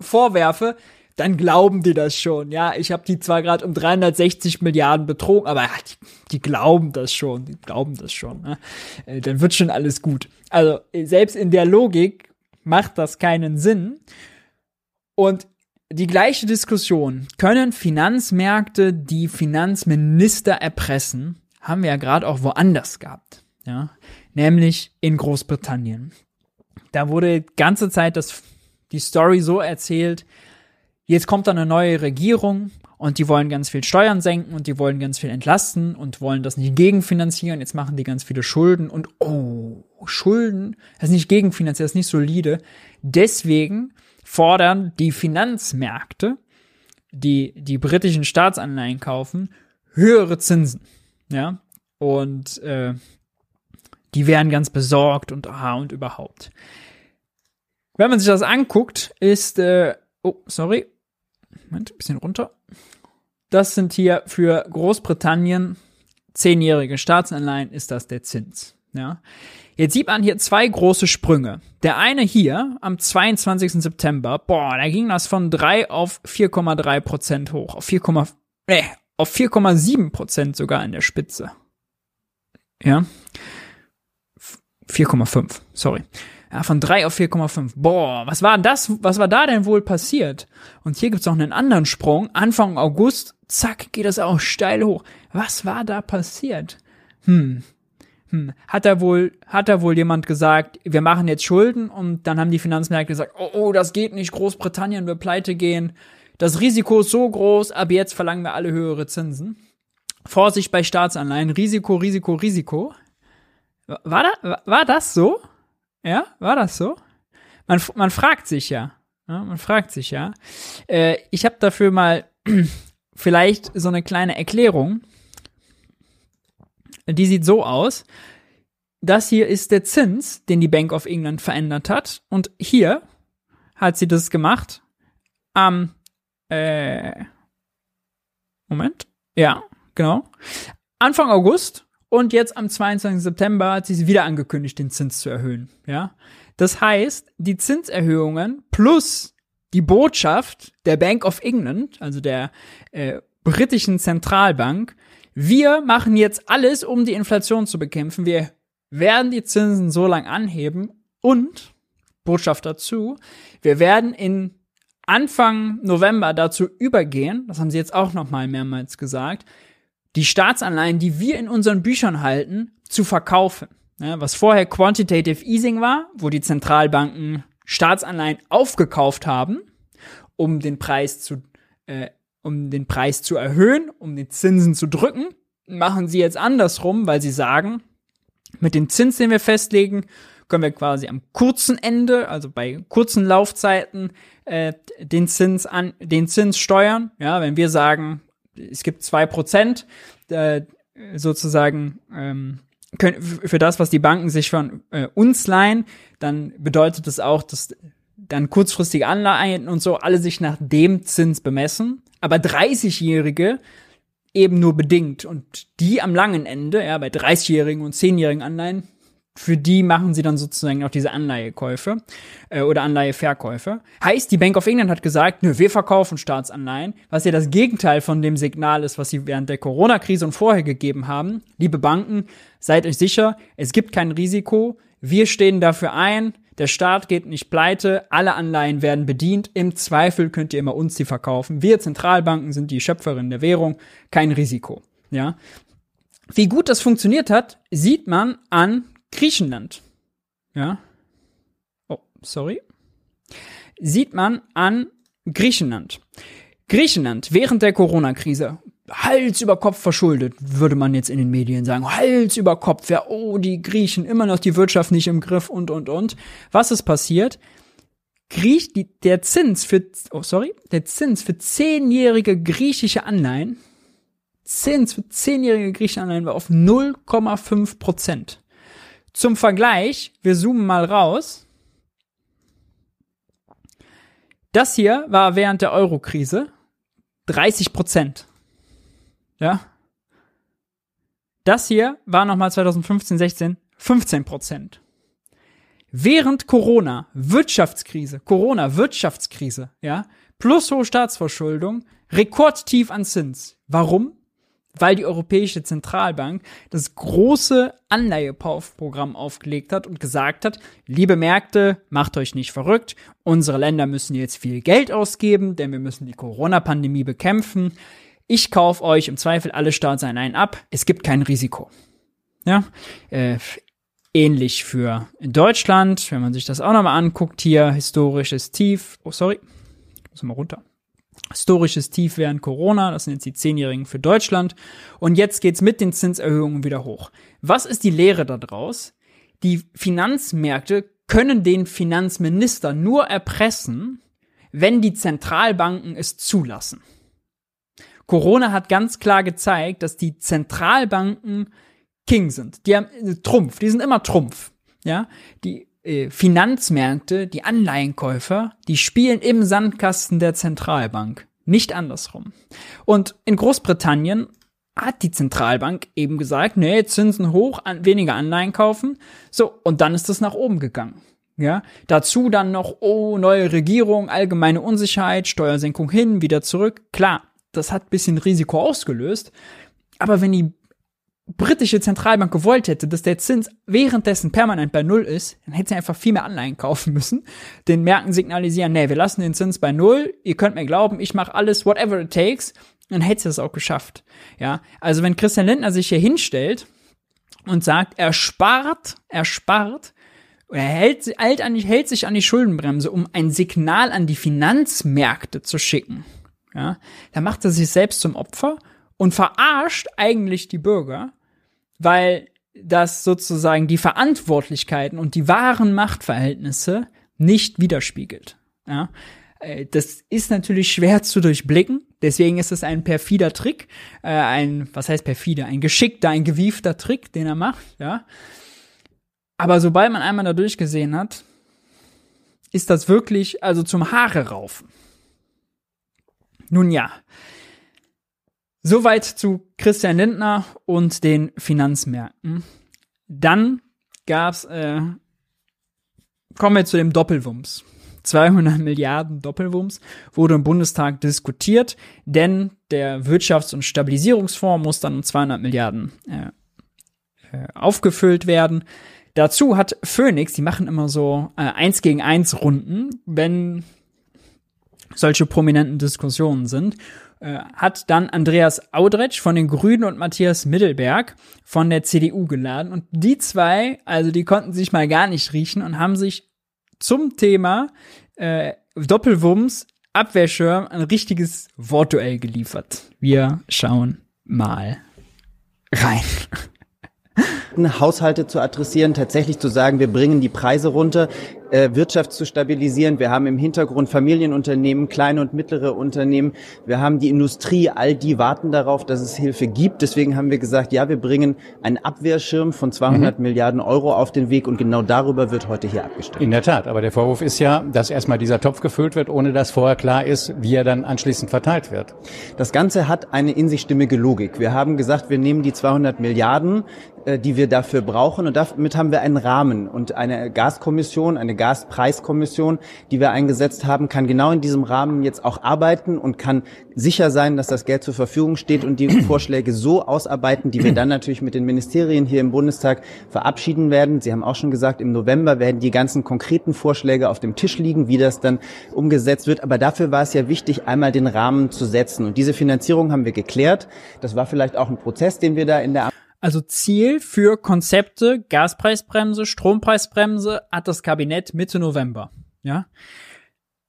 vorwerfe, dann glauben die das schon. Ja, ich habe die zwar gerade um 360 Milliarden betrogen, aber ja, die, die, glauben das schon, die glauben das schon. Ne? Äh, dann wird schon alles gut. Also selbst in der Logik macht das keinen Sinn. Und die gleiche Diskussion, können Finanzmärkte die Finanzminister erpressen? Haben wir ja gerade auch woanders gehabt, ja, nämlich in Großbritannien. Da wurde ganze Zeit das, die Story so erzählt, jetzt kommt da eine neue Regierung und die wollen ganz viel Steuern senken und die wollen ganz viel entlasten und wollen das nicht gegenfinanzieren. Jetzt machen die ganz viele Schulden und oh, Schulden, das ist nicht gegenfinanziert, das ist nicht solide. Deswegen fordern die Finanzmärkte, die die britischen Staatsanleihen kaufen, höhere Zinsen. Ja. Und äh, die werden ganz besorgt und aha und überhaupt. Wenn man sich das anguckt, ist, äh, oh, sorry, Moment, bisschen runter. Das sind hier für Großbritannien zehnjährige Staatsanleihen, ist das der Zins. Ja. Jetzt sieht man hier zwei große Sprünge. Der eine hier am 22. September, boah, da ging das von 3 auf 4,3 Prozent hoch, auf 4, äh, auf 4,7 Prozent sogar in der Spitze. Ja. 4,5, sorry. Ja, von 3 auf 4,5. Boah, was war das? Was war da denn wohl passiert? Und hier gibt's noch einen anderen Sprung. Anfang August, zack, geht das auch steil hoch. Was war da passiert? Hm. Hm. Hat da wohl, hat da wohl jemand gesagt, wir machen jetzt Schulden und dann haben die Finanzmärkte gesagt, oh, oh, das geht nicht, Großbritannien wird pleite gehen das Risiko ist so groß, ab jetzt verlangen wir alle höhere Zinsen. Vorsicht bei Staatsanleihen, Risiko, Risiko, Risiko. War, da, war das so? Ja, war das so? Man, man fragt sich ja. ja man fragt sich ja. Äh, ich habe dafür mal vielleicht so eine kleine Erklärung. Die sieht so aus. Das hier ist der Zins, den die Bank of England verändert hat. Und hier hat sie das gemacht am äh, Moment. Ja, genau. Anfang August und jetzt am 22. September hat sie wieder angekündigt, den Zins zu erhöhen. Ja. Das heißt, die Zinserhöhungen plus die Botschaft der Bank of England, also der äh, britischen Zentralbank, wir machen jetzt alles, um die Inflation zu bekämpfen. Wir werden die Zinsen so lang anheben und Botschaft dazu, wir werden in Anfang November dazu übergehen, das haben sie jetzt auch noch mal mehrmals gesagt, die Staatsanleihen, die wir in unseren Büchern halten, zu verkaufen. Ja, was vorher Quantitative Easing war, wo die Zentralbanken Staatsanleihen aufgekauft haben, um den Preis zu, äh, um den Preis zu erhöhen, um die Zinsen zu drücken, machen sie jetzt andersrum, weil sie sagen, mit dem Zins, den wir festlegen, können wir quasi am kurzen Ende, also bei kurzen Laufzeiten, äh, den Zins an, den Zins steuern. Ja, wenn wir sagen, es gibt zwei Prozent, äh, sozusagen ähm, können, für das, was die Banken sich von äh, uns leihen, dann bedeutet das auch, dass dann kurzfristige Anleihen und so alle sich nach dem Zins bemessen, aber 30-Jährige eben nur bedingt und die am langen Ende, ja, bei 30-jährigen und 10-jährigen Anleihen, für die machen sie dann sozusagen auch diese Anleihekäufe äh, oder Anleiheverkäufe. Heißt, die Bank of England hat gesagt, nö, wir verkaufen Staatsanleihen, was ja das Gegenteil von dem Signal ist, was sie während der Corona-Krise und vorher gegeben haben. Liebe Banken, seid euch sicher, es gibt kein Risiko, wir stehen dafür ein, der Staat geht nicht pleite, alle Anleihen werden bedient, im Zweifel könnt ihr immer uns die verkaufen. Wir Zentralbanken sind die Schöpferin der Währung, kein Risiko. Ja, wie gut das funktioniert hat, sieht man an Griechenland. Ja. Oh, sorry. Sieht man an Griechenland. Griechenland während der Corona-Krise Hals über Kopf verschuldet, würde man jetzt in den Medien sagen. Hals über Kopf, ja, oh, die Griechen, immer noch die Wirtschaft nicht im Griff und, und, und. Was ist passiert? Griech, die, der Zins für, oh, sorry, der Zins für zehnjährige griechische Anleihen Zins für zehnjährige Griechenanleihen war auf 0,5 Prozent. Zum Vergleich, wir zoomen mal raus. Das hier war während der Euro-Krise 30 Prozent. Ja. Das hier war nochmal 2015, 16 15 Prozent. Während Corona, Wirtschaftskrise, Corona, Wirtschaftskrise, ja, plus hohe Staatsverschuldung, rekordtief an Zins. Warum? Weil die Europäische Zentralbank das große Anleiheprogramm aufgelegt hat und gesagt hat, liebe Märkte, macht euch nicht verrückt, unsere Länder müssen jetzt viel Geld ausgeben, denn wir müssen die Corona-Pandemie bekämpfen. Ich kaufe euch im Zweifel alle Staatsanleihen ab, es gibt kein Risiko. Ja, äh, ähnlich für Deutschland, wenn man sich das auch nochmal anguckt, hier historisches Tief, oh sorry, ich muss mal runter historisches Tief während Corona, das sind jetzt die Zehnjährigen für Deutschland. Und jetzt geht's mit den Zinserhöhungen wieder hoch. Was ist die Lehre daraus? Die Finanzmärkte können den Finanzminister nur erpressen, wenn die Zentralbanken es zulassen. Corona hat ganz klar gezeigt, dass die Zentralbanken King sind. Die haben äh, Trumpf, die sind immer Trumpf. Ja, die äh, Finanzmärkte, die Anleihenkäufer, die spielen im Sandkasten der Zentralbank, nicht andersrum. Und in Großbritannien hat die Zentralbank eben gesagt, nee, Zinsen hoch, an, weniger Anleihen kaufen. So, und dann ist das nach oben gegangen. Ja, dazu dann noch, oh, neue Regierung, allgemeine Unsicherheit, Steuersenkung hin, wieder zurück. Klar, das hat bisschen Risiko ausgelöst. Aber wenn die britische Zentralbank gewollt hätte, dass der Zins währenddessen permanent bei Null ist, dann hätte sie einfach viel mehr Anleihen kaufen müssen, den Märkten signalisieren, nee, wir lassen den Zins bei Null, ihr könnt mir glauben, ich mache alles, whatever it takes, dann hätte sie das auch geschafft. Ja, also wenn Christian Lindner sich hier hinstellt und sagt, er spart, er spart, er hält, hält, an, hält sich an die Schuldenbremse, um ein Signal an die Finanzmärkte zu schicken, ja, dann macht er sich selbst zum Opfer und verarscht eigentlich die Bürger, weil das sozusagen die Verantwortlichkeiten und die wahren Machtverhältnisse nicht widerspiegelt. Ja? Äh, das ist natürlich schwer zu durchblicken, deswegen ist es ein perfider Trick, äh, ein, was heißt perfide, ein geschickter, ein gewiefter Trick, den er macht, ja. Aber sobald man einmal da durchgesehen hat, ist das wirklich, also zum Haare raufen. Nun ja, Soweit zu Christian Lindner und den Finanzmärkten. Dann gab's, äh, kommen wir zu dem Doppelwumms. 200 Milliarden Doppelwumms wurde im Bundestag diskutiert, denn der Wirtschafts- und Stabilisierungsfonds muss dann um 200 Milliarden äh, äh, aufgefüllt werden. Dazu hat Phoenix, die machen immer so äh, eins gegen eins Runden, wenn solche prominenten Diskussionen sind. Äh, hat dann Andreas Audretsch von den Grünen und Matthias Mittelberg von der CDU geladen. Und die zwei, also die konnten sich mal gar nicht riechen und haben sich zum Thema äh, Doppelwumms Abwehrschirm ein richtiges Wortduell geliefert. Wir schauen mal rein. Haushalte zu adressieren, tatsächlich zu sagen, wir bringen die Preise runter, Wirtschaft zu stabilisieren. Wir haben im Hintergrund Familienunternehmen, kleine und mittlere Unternehmen. Wir haben die Industrie, all die warten darauf, dass es Hilfe gibt. Deswegen haben wir gesagt, ja, wir bringen einen Abwehrschirm von 200 mhm. Milliarden Euro auf den Weg und genau darüber wird heute hier abgestimmt. In der Tat, aber der Vorwurf ist ja, dass erstmal dieser Topf gefüllt wird, ohne dass vorher klar ist, wie er dann anschließend verteilt wird. Das Ganze hat eine in sich stimmige Logik. Wir haben gesagt, wir nehmen die 200 Milliarden, äh, die wir dafür brauchen. Und damit haben wir einen Rahmen. Und eine Gaskommission, eine Gaspreiskommission, die wir eingesetzt haben, kann genau in diesem Rahmen jetzt auch arbeiten und kann sicher sein, dass das Geld zur Verfügung steht und die Vorschläge so ausarbeiten, die wir dann natürlich mit den Ministerien hier im Bundestag verabschieden werden. Sie haben auch schon gesagt, im November werden die ganzen konkreten Vorschläge auf dem Tisch liegen, wie das dann umgesetzt wird. Aber dafür war es ja wichtig, einmal den Rahmen zu setzen. Und diese Finanzierung haben wir geklärt. Das war vielleicht auch ein Prozess, den wir da in der also Ziel für Konzepte Gaspreisbremse, Strompreisbremse hat das Kabinett Mitte November. Ja.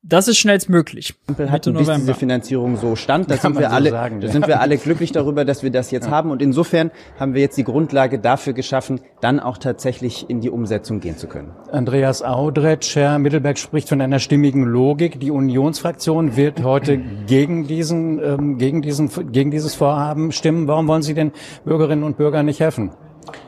Das ist schnellstmöglich. Mitte bis diese Finanzierung so stand. Da sind wir alle, so sagen, da sind wir alle glücklich darüber, dass wir das jetzt ja. haben. Und insofern haben wir jetzt die Grundlage dafür geschaffen, dann auch tatsächlich in die Umsetzung gehen zu können. Andreas Audretsch, Herr Mittelberg spricht von einer stimmigen Logik. Die Unionsfraktion wird heute gegen diesen, ähm, gegen diesen, gegen dieses Vorhaben stimmen. Warum wollen Sie den Bürgerinnen und Bürgern nicht helfen?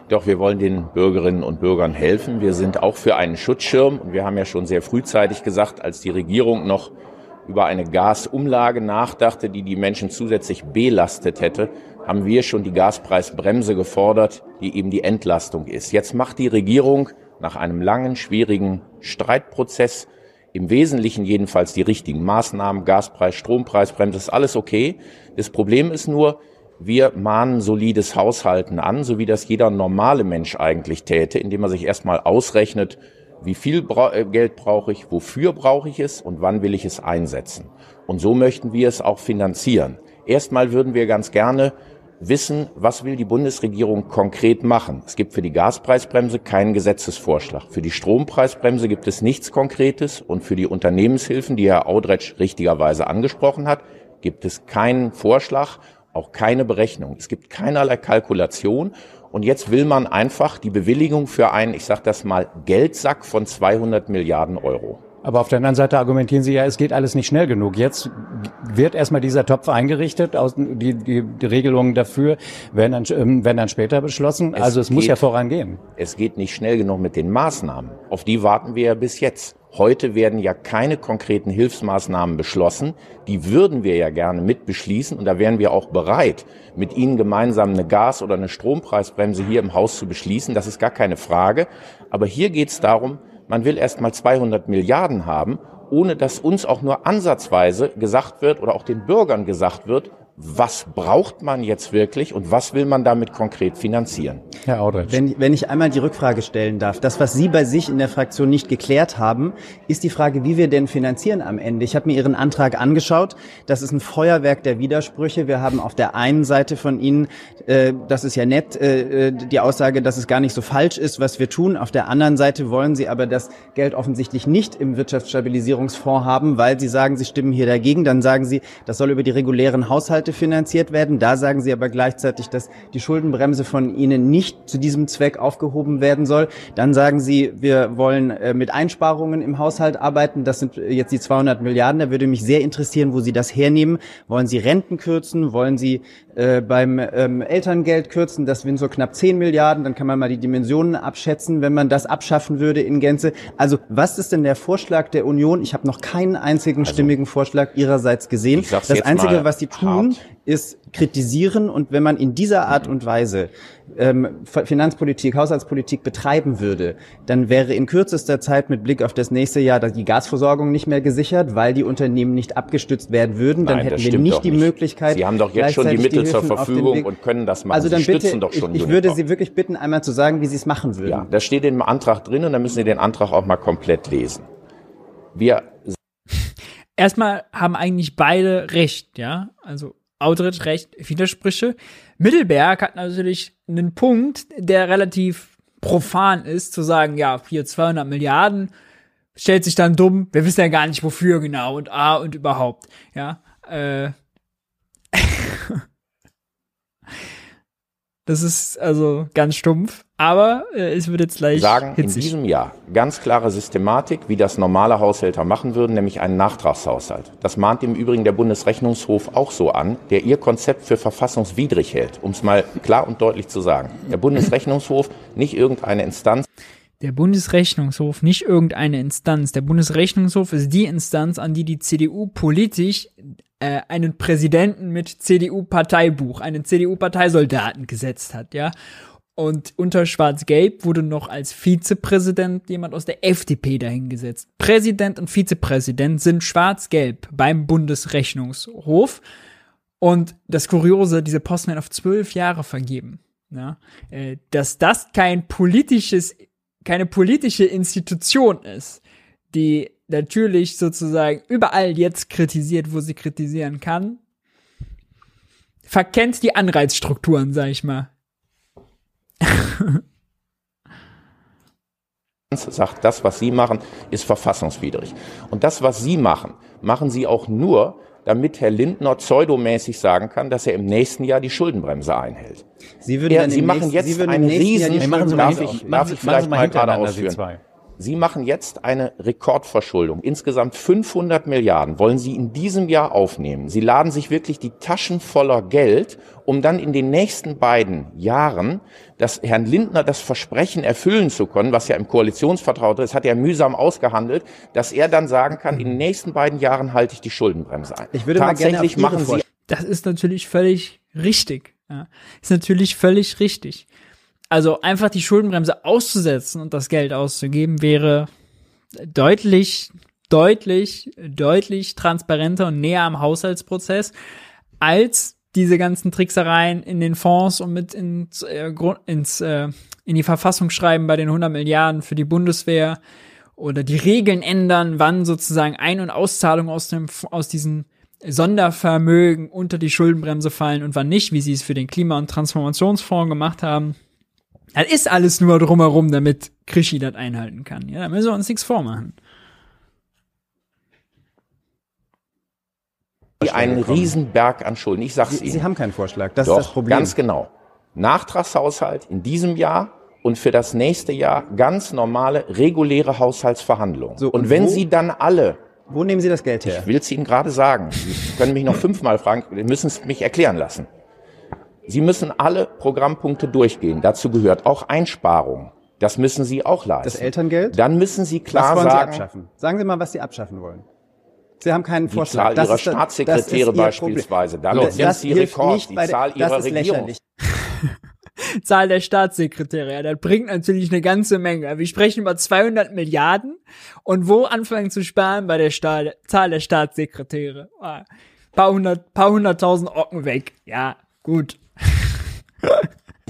Doch wir wollen den Bürgerinnen und Bürgern helfen. Wir sind auch für einen Schutzschirm und wir haben ja schon sehr frühzeitig gesagt, als die Regierung noch über eine Gasumlage nachdachte, die die Menschen zusätzlich belastet hätte, haben wir schon die Gaspreisbremse gefordert, die eben die Entlastung ist. Jetzt macht die Regierung nach einem langen, schwierigen Streitprozess im Wesentlichen jedenfalls die richtigen Maßnahmen, Gaspreis, Strompreisbremse, ist alles okay. Das Problem ist nur, wir mahnen solides Haushalten an, so wie das jeder normale Mensch eigentlich täte, indem er sich erstmal ausrechnet, wie viel äh, Geld brauche ich, wofür brauche ich es und wann will ich es einsetzen. Und so möchten wir es auch finanzieren. Erstmal würden wir ganz gerne wissen, was will die Bundesregierung konkret machen. Es gibt für die Gaspreisbremse keinen Gesetzesvorschlag. Für die Strompreisbremse gibt es nichts Konkretes und für die Unternehmenshilfen, die Herr Audretsch richtigerweise angesprochen hat, gibt es keinen Vorschlag auch keine Berechnung. Es gibt keinerlei Kalkulation. Und jetzt will man einfach die Bewilligung für einen, ich sage das mal, Geldsack von 200 Milliarden Euro. Aber auf der anderen Seite argumentieren Sie ja, es geht alles nicht schnell genug. Jetzt wird erstmal dieser Topf eingerichtet, die, die, die Regelungen dafür werden dann, ähm, werden dann später beschlossen. Es also es geht, muss ja vorangehen. Es geht nicht schnell genug mit den Maßnahmen. Auf die warten wir ja bis jetzt. Heute werden ja keine konkreten Hilfsmaßnahmen beschlossen. Die würden wir ja gerne mit beschließen und da wären wir auch bereit, mit Ihnen gemeinsam eine Gas- oder eine Strompreisbremse hier im Haus zu beschließen. Das ist gar keine Frage. Aber hier geht es darum, man will erst mal 200 Milliarden haben, ohne dass uns auch nur ansatzweise gesagt wird oder auch den Bürgern gesagt wird, was braucht man jetzt wirklich und was will man damit konkret finanzieren? Herr Audrich. Wenn, wenn ich einmal die Rückfrage stellen darf, das, was Sie bei sich in der Fraktion nicht geklärt haben, ist die Frage, wie wir denn finanzieren am Ende. Ich habe mir Ihren Antrag angeschaut. Das ist ein Feuerwerk der Widersprüche. Wir haben auf der einen Seite von Ihnen, äh, das ist ja nett, äh, die Aussage, dass es gar nicht so falsch ist, was wir tun. Auf der anderen Seite wollen Sie aber das Geld offensichtlich nicht im Wirtschaftsstabilisierungsfonds haben, weil Sie sagen, Sie stimmen hier dagegen. Dann sagen Sie, das soll über die regulären Haushalte Haushalte finanziert werden. Da sagen Sie aber gleichzeitig, dass die Schuldenbremse von Ihnen nicht zu diesem Zweck aufgehoben werden soll. Dann sagen Sie, wir wollen äh, mit Einsparungen im Haushalt arbeiten. Das sind jetzt die 200 Milliarden. Da würde mich sehr interessieren, wo Sie das hernehmen. Wollen Sie Renten kürzen? Wollen Sie äh, beim ähm, Elterngeld kürzen? Das sind so knapp 10 Milliarden. Dann kann man mal die Dimensionen abschätzen, wenn man das abschaffen würde in Gänze. Also was ist denn der Vorschlag der Union? Ich habe noch keinen einzigen also, stimmigen Vorschlag Ihrerseits gesehen. Das Einzige, was Sie tun, ist kritisieren und wenn man in dieser Art und Weise ähm, Finanzpolitik, Haushaltspolitik betreiben würde, dann wäre in kürzester Zeit mit Blick auf das nächste Jahr die Gasversorgung nicht mehr gesichert, weil die Unternehmen nicht abgestützt werden würden. Dann Nein, hätten wir nicht die Möglichkeit. Sie haben doch jetzt schon die Mittel die zur Verfügung und können das machen. Also dann Sie bitte, doch schon ich, ich würde Sie wirklich bitten, einmal zu sagen, wie Sie es machen würden. Ja, das steht im Antrag drin und dann müssen Sie den Antrag auch mal komplett lesen. Wir Erstmal haben eigentlich beide recht, ja. Also Audrich recht Widersprüche. Mittelberg hat natürlich einen Punkt, der relativ profan ist, zu sagen, ja, hier 200 Milliarden, stellt sich dann dumm, wir wissen ja gar nicht wofür genau und A und überhaupt, ja. Äh, Das ist also ganz stumpf, aber äh, es wird jetzt gleich sagen hitzig. in diesem Jahr ganz klare Systematik, wie das normale Haushälter machen würden, nämlich einen Nachtragshaushalt. Das mahnt im Übrigen der Bundesrechnungshof auch so an, der ihr Konzept für verfassungswidrig hält, um es mal klar und deutlich zu sagen. Der Bundesrechnungshof, nicht irgendeine Instanz. Der Bundesrechnungshof, nicht irgendeine Instanz. Der Bundesrechnungshof ist die Instanz, an die die CDU politisch äh, einen Präsidenten mit CDU-Parteibuch, einen CDU-Parteisoldaten gesetzt hat, ja. Und unter Schwarz-Gelb wurde noch als Vizepräsident jemand aus der FDP dahingesetzt. Präsident und Vizepräsident sind Schwarz-Gelb beim Bundesrechnungshof. Und das Kuriose, diese Posten werden auf zwölf Jahre vergeben. Ja, äh, dass das kein politisches, keine politische Institution ist, die natürlich sozusagen überall jetzt kritisiert, wo sie kritisieren kann, verkennt die Anreizstrukturen, sag ich mal. sagt, das, was Sie machen, ist verfassungswidrig. Und das, was Sie machen, machen Sie auch nur, damit Herr Lindner pseudomäßig sagen kann, dass er im nächsten Jahr die Schuldenbremse einhält. Sie, würden er, Sie machen nächsten, jetzt einen riesen, darf ich, darf ich vielleicht mal gerade ausführen? Sie machen jetzt eine Rekordverschuldung. Insgesamt 500 Milliarden wollen Sie in diesem Jahr aufnehmen. Sie laden sich wirklich die Taschen voller Geld, um dann in den nächsten beiden Jahren das Herrn Lindner das Versprechen erfüllen zu können, was ja im Koalitionsvertrag ist, hat er mühsam ausgehandelt, dass er dann sagen kann, in den nächsten beiden Jahren halte ich die Schuldenbremse ein. Ich würde Tatsächlich mal gerne machen Sie das ist natürlich völlig richtig. Ja. Ist natürlich völlig richtig. Also einfach die Schuldenbremse auszusetzen und das Geld auszugeben wäre deutlich, deutlich, deutlich transparenter und näher am Haushaltsprozess als diese ganzen Tricksereien in den Fonds und mit ins, äh, ins äh, in die Verfassung schreiben bei den 100 Milliarden für die Bundeswehr oder die Regeln ändern, wann sozusagen Ein- und Auszahlungen aus dem aus diesen Sondervermögen unter die Schuldenbremse fallen und wann nicht, wie sie es für den Klima- und Transformationsfonds gemacht haben. Das ist alles nur drumherum, damit Krischi das einhalten kann. Ja, da müssen wir uns nichts vormachen. Einen Riesenberg an Schulden. Ich sag's Sie, Ihnen. Sie haben keinen Vorschlag. Das Doch, ist das Problem. ganz genau. Nachtragshaushalt in diesem Jahr und für das nächste Jahr ganz normale, reguläre Haushaltsverhandlungen. So, und und wenn wo- Sie dann alle, Wo nehmen Sie das Geld her? ich will es Ihnen gerade sagen, Sie können mich noch fünfmal fragen, Sie müssen es mich erklären lassen. Sie müssen alle Programmpunkte durchgehen. Dazu gehört auch Einsparung. Das müssen Sie auch leisten. Das Elterngeld? Dann müssen Sie klar was wollen sagen, Sie abschaffen? Sagen Sie mal, was Sie abschaffen wollen. Sie haben keinen die Vorschlag. Zahl Das Ihrer ist das- das Staatssekretäre beispielsweise. Problem. Damit Das- sind das Sie Rekord. nicht Die bei der- Zahl das Ihrer ist Regierung. lächerlich. Zahl der Staatssekretäre, ja, das bringt natürlich eine ganze Menge. Wir sprechen über 200 Milliarden und wo anfangen zu sparen bei der Stahl, Zahl der Staatssekretäre? Ah, paar hundert, paar hunderttausend Ocken weg. Ja, gut.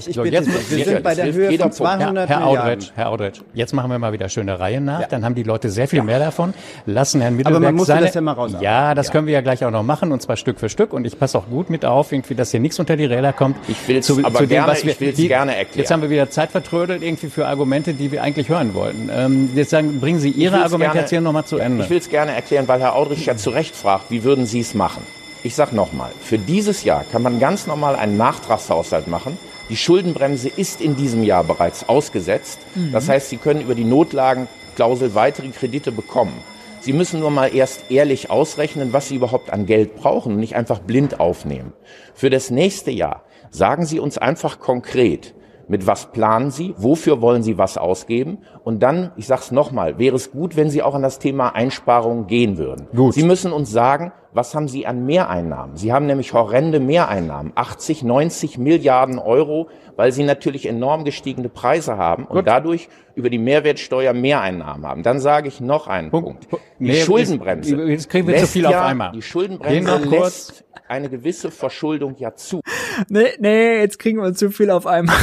Ich So, bitte jetzt muss- wir jetzt- sind bei der jetzt Höhe von Punkt. 200 Herr Milliarden. Audretsch, Herr Audretsch, jetzt machen wir mal wieder schöne Reihe nach, dann haben die Leute sehr viel mehr davon, lassen Herrn Mittelberg man muss ja seine, das ja mal rausarbeiten. Ja, das können wir ja gleich auch noch machen und zwar Stück für Stück und ich passe auch gut mit auf, irgendwie, dass hier nichts unter die Räder kommt. Ich will's aber gerne- ich will's die- gerne erklären. Jetzt haben wir wieder Zeit vertrödelt irgendwie für Argumente, die wir eigentlich hören wollten. Ähm, jetzt sagen, bringen Sie Ihre Argumentation nochmal zu Ende. Ich will es gerne erklären, weil Herr Audrich ja zu Recht fragt, wie würden Sie es machen? Ich sage nochmal, für dieses Jahr kann man ganz normal einen Nachtragshaushalt machen. Die Schuldenbremse ist in diesem Jahr bereits ausgesetzt. Das heißt, Sie können über die Notlagenklausel weitere Kredite bekommen. Sie müssen nur mal erst ehrlich ausrechnen, was Sie überhaupt an Geld brauchen und nicht einfach blind aufnehmen. Für das nächste Jahr sagen Sie uns einfach konkret, mit was planen Sie, wofür wollen Sie was ausgeben und dann, ich sage es nochmal, wäre es gut, wenn Sie auch an das Thema Einsparungen gehen würden. Gut. Sie müssen uns sagen, was haben Sie an Mehreinnahmen? Sie haben nämlich horrende Mehreinnahmen, 80, 90 Milliarden Euro, weil Sie natürlich enorm gestiegene Preise haben und dadurch über die Mehrwertsteuer Mehreinnahmen haben. Dann sage ich noch einen Punkt. Punkt. Die Nee, Schuldenbremse. jetzt- jetzt kriegen wir zu viel auf ja, einmal. Die Schuldenbremse lässt eine gewisse Verschuldung ja zu. Nee, nee, jetzt kriegen wir zu viel auf einmal.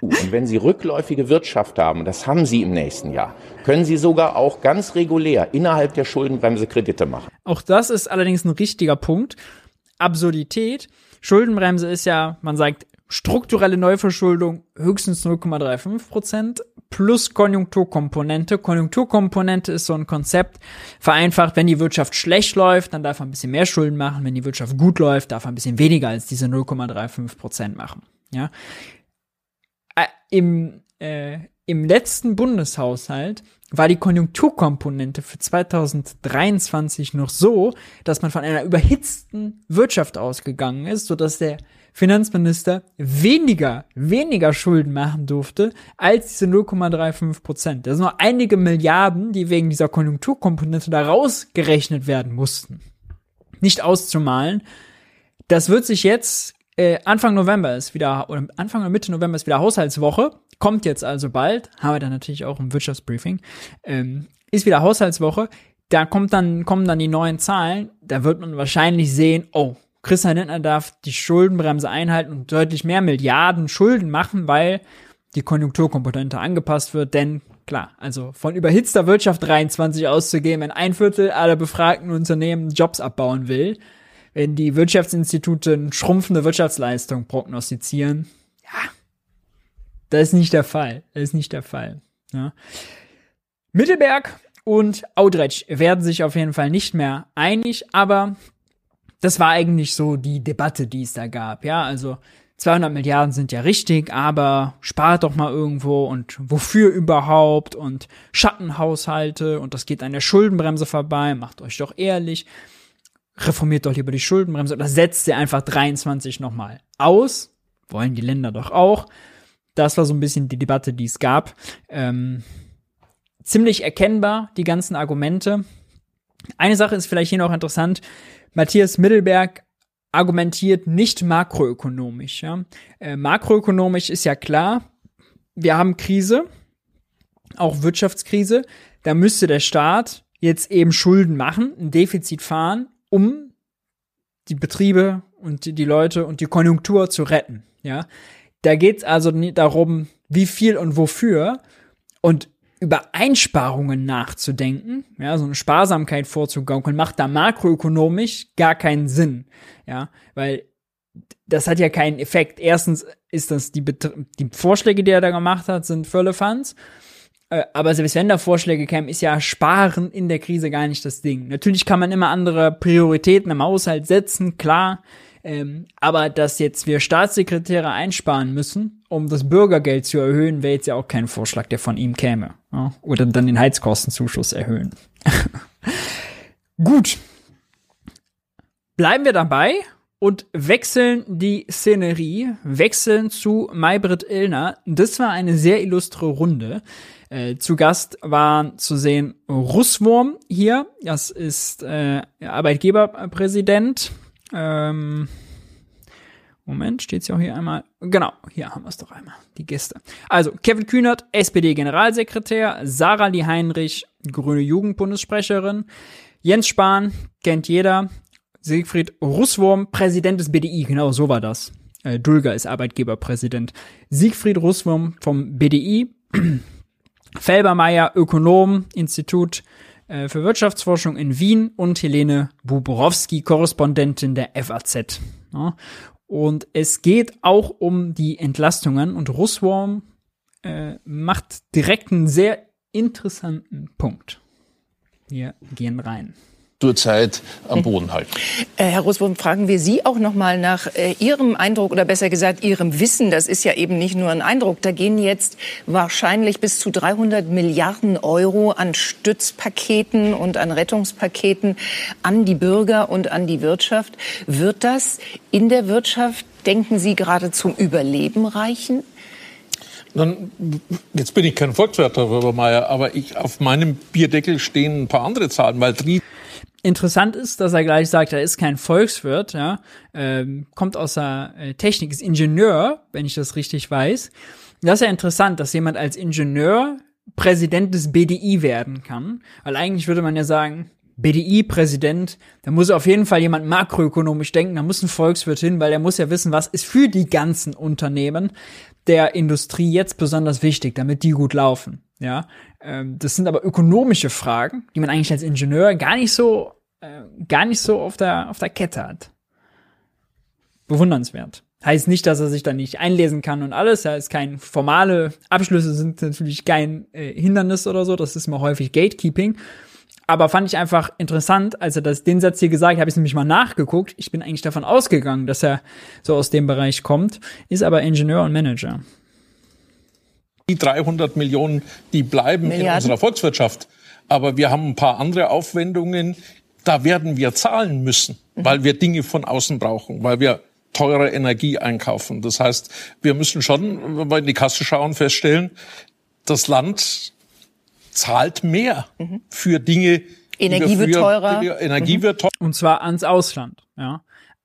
Und wenn Sie rückläufige Wirtschaft haben, das haben Sie im nächsten Jahr, können Sie sogar auch ganz regulär innerhalb der Schuldenbremse Kredite machen. Auch das ist allerdings ein richtiger Punkt. Absurdität. Schuldenbremse ist ja, man sagt, strukturelle Neuverschuldung höchstens 0,35 Prozent plus Konjunkturkomponente. Konjunkturkomponente ist so ein Konzept, vereinfacht, wenn die Wirtschaft schlecht läuft, dann darf man ein bisschen mehr Schulden machen. Wenn die Wirtschaft gut läuft, darf man ein bisschen weniger als diese 0,35 Prozent machen. Ja. Äh, Im, äh, Im letzten Bundeshaushalt war die Konjunkturkomponente für 2023 noch so, dass man von einer überhitzten Wirtschaft ausgegangen ist, sodass der Finanzminister weniger, weniger Schulden machen durfte als diese 0,35 Prozent. Das sind nur einige Milliarden, die wegen dieser Konjunkturkomponente da rausgerechnet werden mussten. Nicht auszumalen. Das wird sich jetzt Äh, Anfang November ist wieder, oder Anfang oder Mitte November ist wieder Haushaltswoche. Kommt jetzt also bald. Haben wir dann natürlich auch im Wirtschaftsbriefing. Ähm, ist wieder Haushaltswoche. Da kommt dann, kommen dann die neuen Zahlen. Da wird man wahrscheinlich sehen, oh, Christian Lindner darf die Schuldenbremse einhalten und deutlich mehr Milliarden Schulden machen, weil die Konjunkturkomponente angepasst wird. Denn klar, also von überhitzter Wirtschaft 23 auszugehen, wenn ein Viertel aller befragten Unternehmen Jobs abbauen will, wenn die Wirtschaftsinstitute eine schrumpfende Wirtschaftsleistung prognostizieren, ja, das ist nicht der Fall. Das ist nicht der Fall. Ja. Mittelberg und Audretsch werden sich auf jeden Fall nicht mehr einig, aber das war eigentlich so die Debatte, die es da gab. Ja, also 200 Milliarden sind ja richtig, aber spart doch mal irgendwo und wofür überhaupt und Schattenhaushalte und das geht an der Schuldenbremse vorbei, macht euch doch ehrlich, reformiert doch lieber die Schuldenbremse oder setzt sie einfach 23 nochmal aus, wollen die Länder doch auch. Das war so ein bisschen die Debatte, die es gab. Ähm, ziemlich erkennbar, die ganzen Argumente. Eine Sache ist vielleicht hier noch interessant. Matthias Mittelberg argumentiert nicht makroökonomisch. Ja? Äh, makroökonomisch ist ja klar, wir haben Krise, auch Wirtschaftskrise. Da müsste der Staat jetzt eben Schulden machen, ein Defizit fahren, um die Betriebe und die, die Leute und die Konjunktur zu retten. Ja, da geht es also nicht darum, wie viel und wofür. Und über Einsparungen nachzudenken, ja, so eine Sparsamkeit vorzugaukeln, macht da makroökonomisch gar keinen Sinn, ja, weil das hat ja keinen Effekt. Erstens ist das die, die Vorschläge, die er da gemacht hat, sind Völlefanz. Äh, aber selbst wenn da Vorschläge kämen, ist ja Sparen in der Krise gar nicht das Ding. Natürlich kann man immer andere Prioritäten im Haushalt setzen, klar. Ähm, aber dass jetzt wir Staatssekretäre einsparen müssen, um das Bürgergeld zu erhöhen, wäre jetzt ja auch kein Vorschlag, der von ihm käme. Ja? Oder dann den Heizkostenzuschuss erhöhen. Gut. Bleiben wir dabei und wechseln die Szenerie, wechseln zu Maybrit Illner. Das war eine sehr illustre Runde. Äh, zu Gast waren zu sehen Russwurm hier. Das ist äh, Arbeitgeberpräsident ähm, Moment, steht's ja auch hier einmal. Genau, hier haben wir es doch einmal. Die Gäste. Also, Kevin Kühnert, SPD-Generalsekretär, Sarah Lee Heinrich, Grüne Jugendbundessprecherin, Jens Spahn, kennt jeder, Siegfried Russwurm, Präsident des BDI, genau so war das. Äh, Dulger ist Arbeitgeberpräsident. Siegfried Russwurm vom BDI, Felbermeier, Ökonom, Institut äh, für Wirtschaftsforschung in Wien und Helene Buborowski, Korrespondentin der FAZ. Und es geht auch um die Entlastungen und Russwurm äh, macht direkt einen sehr interessanten Punkt. Wir gehen rein zurzeit am Boden halten. Äh, Herr Roswurm, fragen wir Sie auch noch mal nach äh, Ihrem Eindruck oder besser gesagt Ihrem Wissen. Das ist ja eben nicht nur ein Eindruck. Da gehen jetzt wahrscheinlich bis zu 300 Milliarden Euro an Stützpaketen und an Rettungspaketen an die Bürger und an die Wirtschaft. Wird das in der Wirtschaft, denken Sie, gerade zum Überleben reichen? Dann, jetzt bin ich kein Volkswirt, Herr Röbermeier, aber ich, auf meinem Bierdeckel stehen ein paar andere Zahlen, weil Interessant ist, dass er gleich sagt, er ist kein Volkswirt, ja, ähm, kommt aus der äh, Technik, ist Ingenieur, wenn ich das richtig weiß. Das ist ja interessant, dass jemand als Ingenieur Präsident des BDI werden kann, weil eigentlich würde man ja sagen, BDI-Präsident, da muss auf jeden Fall jemand makroökonomisch denken, da muss ein Volkswirt hin, weil er muss ja wissen, was ist für die ganzen Unternehmen der Industrie jetzt besonders wichtig, damit die gut laufen. Ja, das sind aber ökonomische Fragen, die man eigentlich als Ingenieur gar nicht so, äh, gar nicht so auf der, auf der Kette hat. Bewundernswert. Heißt nicht, dass er sich da nicht einlesen kann und alles. Ja, ist kein formale Abschlüsse sind natürlich kein äh, Hindernis oder so. Das ist mal häufig Gatekeeping. Aber fand ich einfach interessant, als er das, den Satz hier gesagt hat, habe ich nämlich mal nachgeguckt. Ich bin eigentlich davon ausgegangen, dass er so aus dem Bereich kommt, ist aber Ingenieur und Manager. Die 300 Millionen, die bleiben Milliarden. in unserer Volkswirtschaft. Aber wir haben ein paar andere Aufwendungen. Da werden wir zahlen müssen, mhm. weil wir Dinge von außen brauchen, weil wir teure Energie einkaufen. Das heißt, wir müssen schon, wenn wir in die Kasse schauen, feststellen, das Land zahlt mehr mhm. für Dinge. Energie wird teurer. Energie mhm. wird teurer. Und zwar ans Ausland, ja.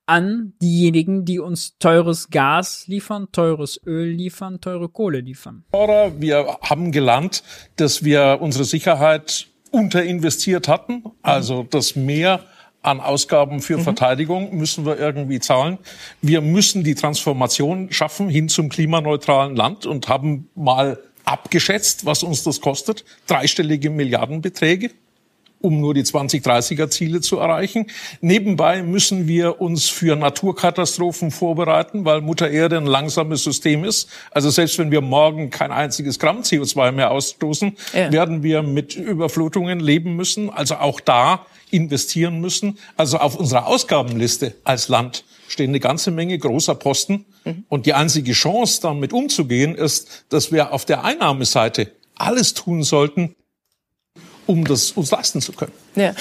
An diejenigen, die uns teures Gas liefern, teures Öl liefern, teure Kohle liefern. Wir haben gelernt, dass wir unsere Sicherheit unterinvestiert hatten, also das Meer an Ausgaben für mhm. Verteidigung müssen wir irgendwie zahlen. Wir müssen die Transformation schaffen hin zum klimaneutralen Land und haben mal abgeschätzt, was uns das kostet. Dreistellige Milliardenbeträge um nur die 2030er Ziele zu erreichen. Nebenbei müssen wir uns für Naturkatastrophen vorbereiten, weil Mutter Erde ein langsames System ist. Also selbst wenn wir morgen kein einziges Gramm CO2 mehr ausstoßen, ja. werden wir mit Überflutungen leben müssen. Also auch da investieren müssen. Also auf unserer Ausgabenliste als Land stehen eine ganze Menge großer Posten. Mhm. Und die einzige Chance, damit umzugehen, ist, dass wir auf der Einnahmeseite alles tun sollten, um das uns leisten zu können. Ja.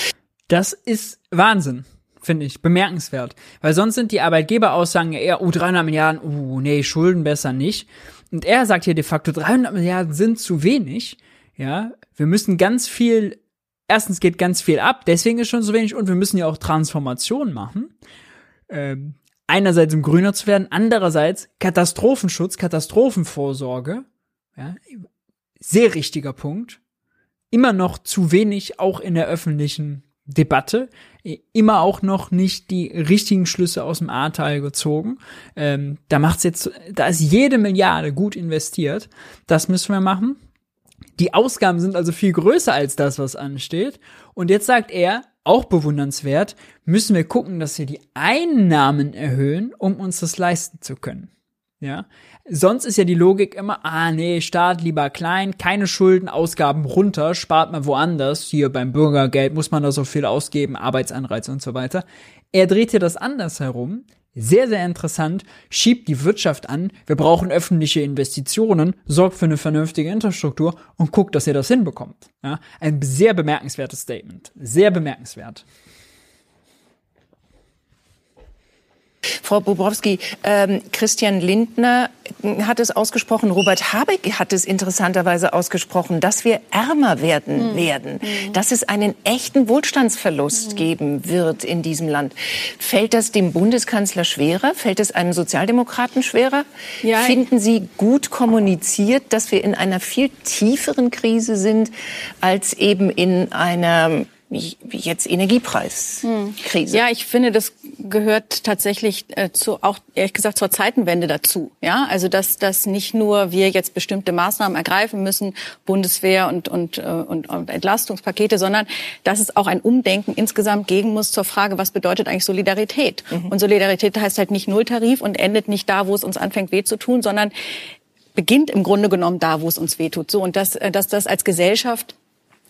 Das ist Wahnsinn, finde ich, bemerkenswert. Weil sonst sind die Arbeitgeberaussagen eher, oh, 300 Milliarden, uh, nee, Schulden besser nicht. Und er sagt hier de facto, 300 Milliarden sind zu wenig. Ja, wir müssen ganz viel, erstens geht ganz viel ab, deswegen ist schon so wenig und wir müssen ja auch Transformation machen. Ähm, einerseits um grüner zu werden, andererseits Katastrophenschutz, Katastrophenvorsorge. Ja, sehr richtiger Punkt immer noch zu wenig auch in der öffentlichen Debatte, immer auch noch nicht die richtigen Schlüsse aus dem Ahrtal gezogen. Ähm, da macht's jetzt, da ist jede Milliarde gut investiert. Das müssen wir machen. Die Ausgaben sind also viel größer als das, was ansteht. Und jetzt sagt er, auch bewundernswert, müssen wir gucken, dass wir die Einnahmen erhöhen, um uns das leisten zu können. Ja, sonst ist ja die Logik immer, ah nee, Staat lieber klein, keine Schulden, Ausgaben runter, spart man woanders. Hier beim Bürgergeld muss man da so viel ausgeben, Arbeitsanreiz und so weiter. Er dreht hier das anders herum. Sehr, sehr interessant, schiebt die Wirtschaft an, wir brauchen öffentliche Investitionen, sorgt für eine vernünftige Infrastruktur und guckt, dass ihr das hinbekommt. Ja, ein sehr bemerkenswertes Statement. Sehr bemerkenswert. Frau Bobrowski, ähm, Christian Lindner hat es ausgesprochen, Robert Habeck hat es interessanterweise ausgesprochen, dass wir ärmer werden mhm. werden, mhm. dass es einen echten Wohlstandsverlust mhm. geben wird in diesem Land. Fällt das dem Bundeskanzler schwerer? Fällt es einem Sozialdemokraten schwerer? Ja. Finden Sie gut kommuniziert, dass wir in einer viel tieferen Krise sind als eben in einer wie, wie jetzt Energiepreiskrise. Ja, ich finde, das gehört tatsächlich äh, zu, auch ehrlich gesagt zur Zeitenwende dazu. Ja, also dass, dass nicht nur wir jetzt bestimmte Maßnahmen ergreifen müssen, Bundeswehr und, und, äh, und, und Entlastungspakete, sondern dass es auch ein Umdenken insgesamt geben muss zur Frage, was bedeutet eigentlich Solidarität? Mhm. Und Solidarität heißt halt nicht Nulltarif und endet nicht da, wo es uns anfängt weh zu tun, sondern beginnt im Grunde genommen da, wo es uns weh tut. So und dass, äh, dass das als Gesellschaft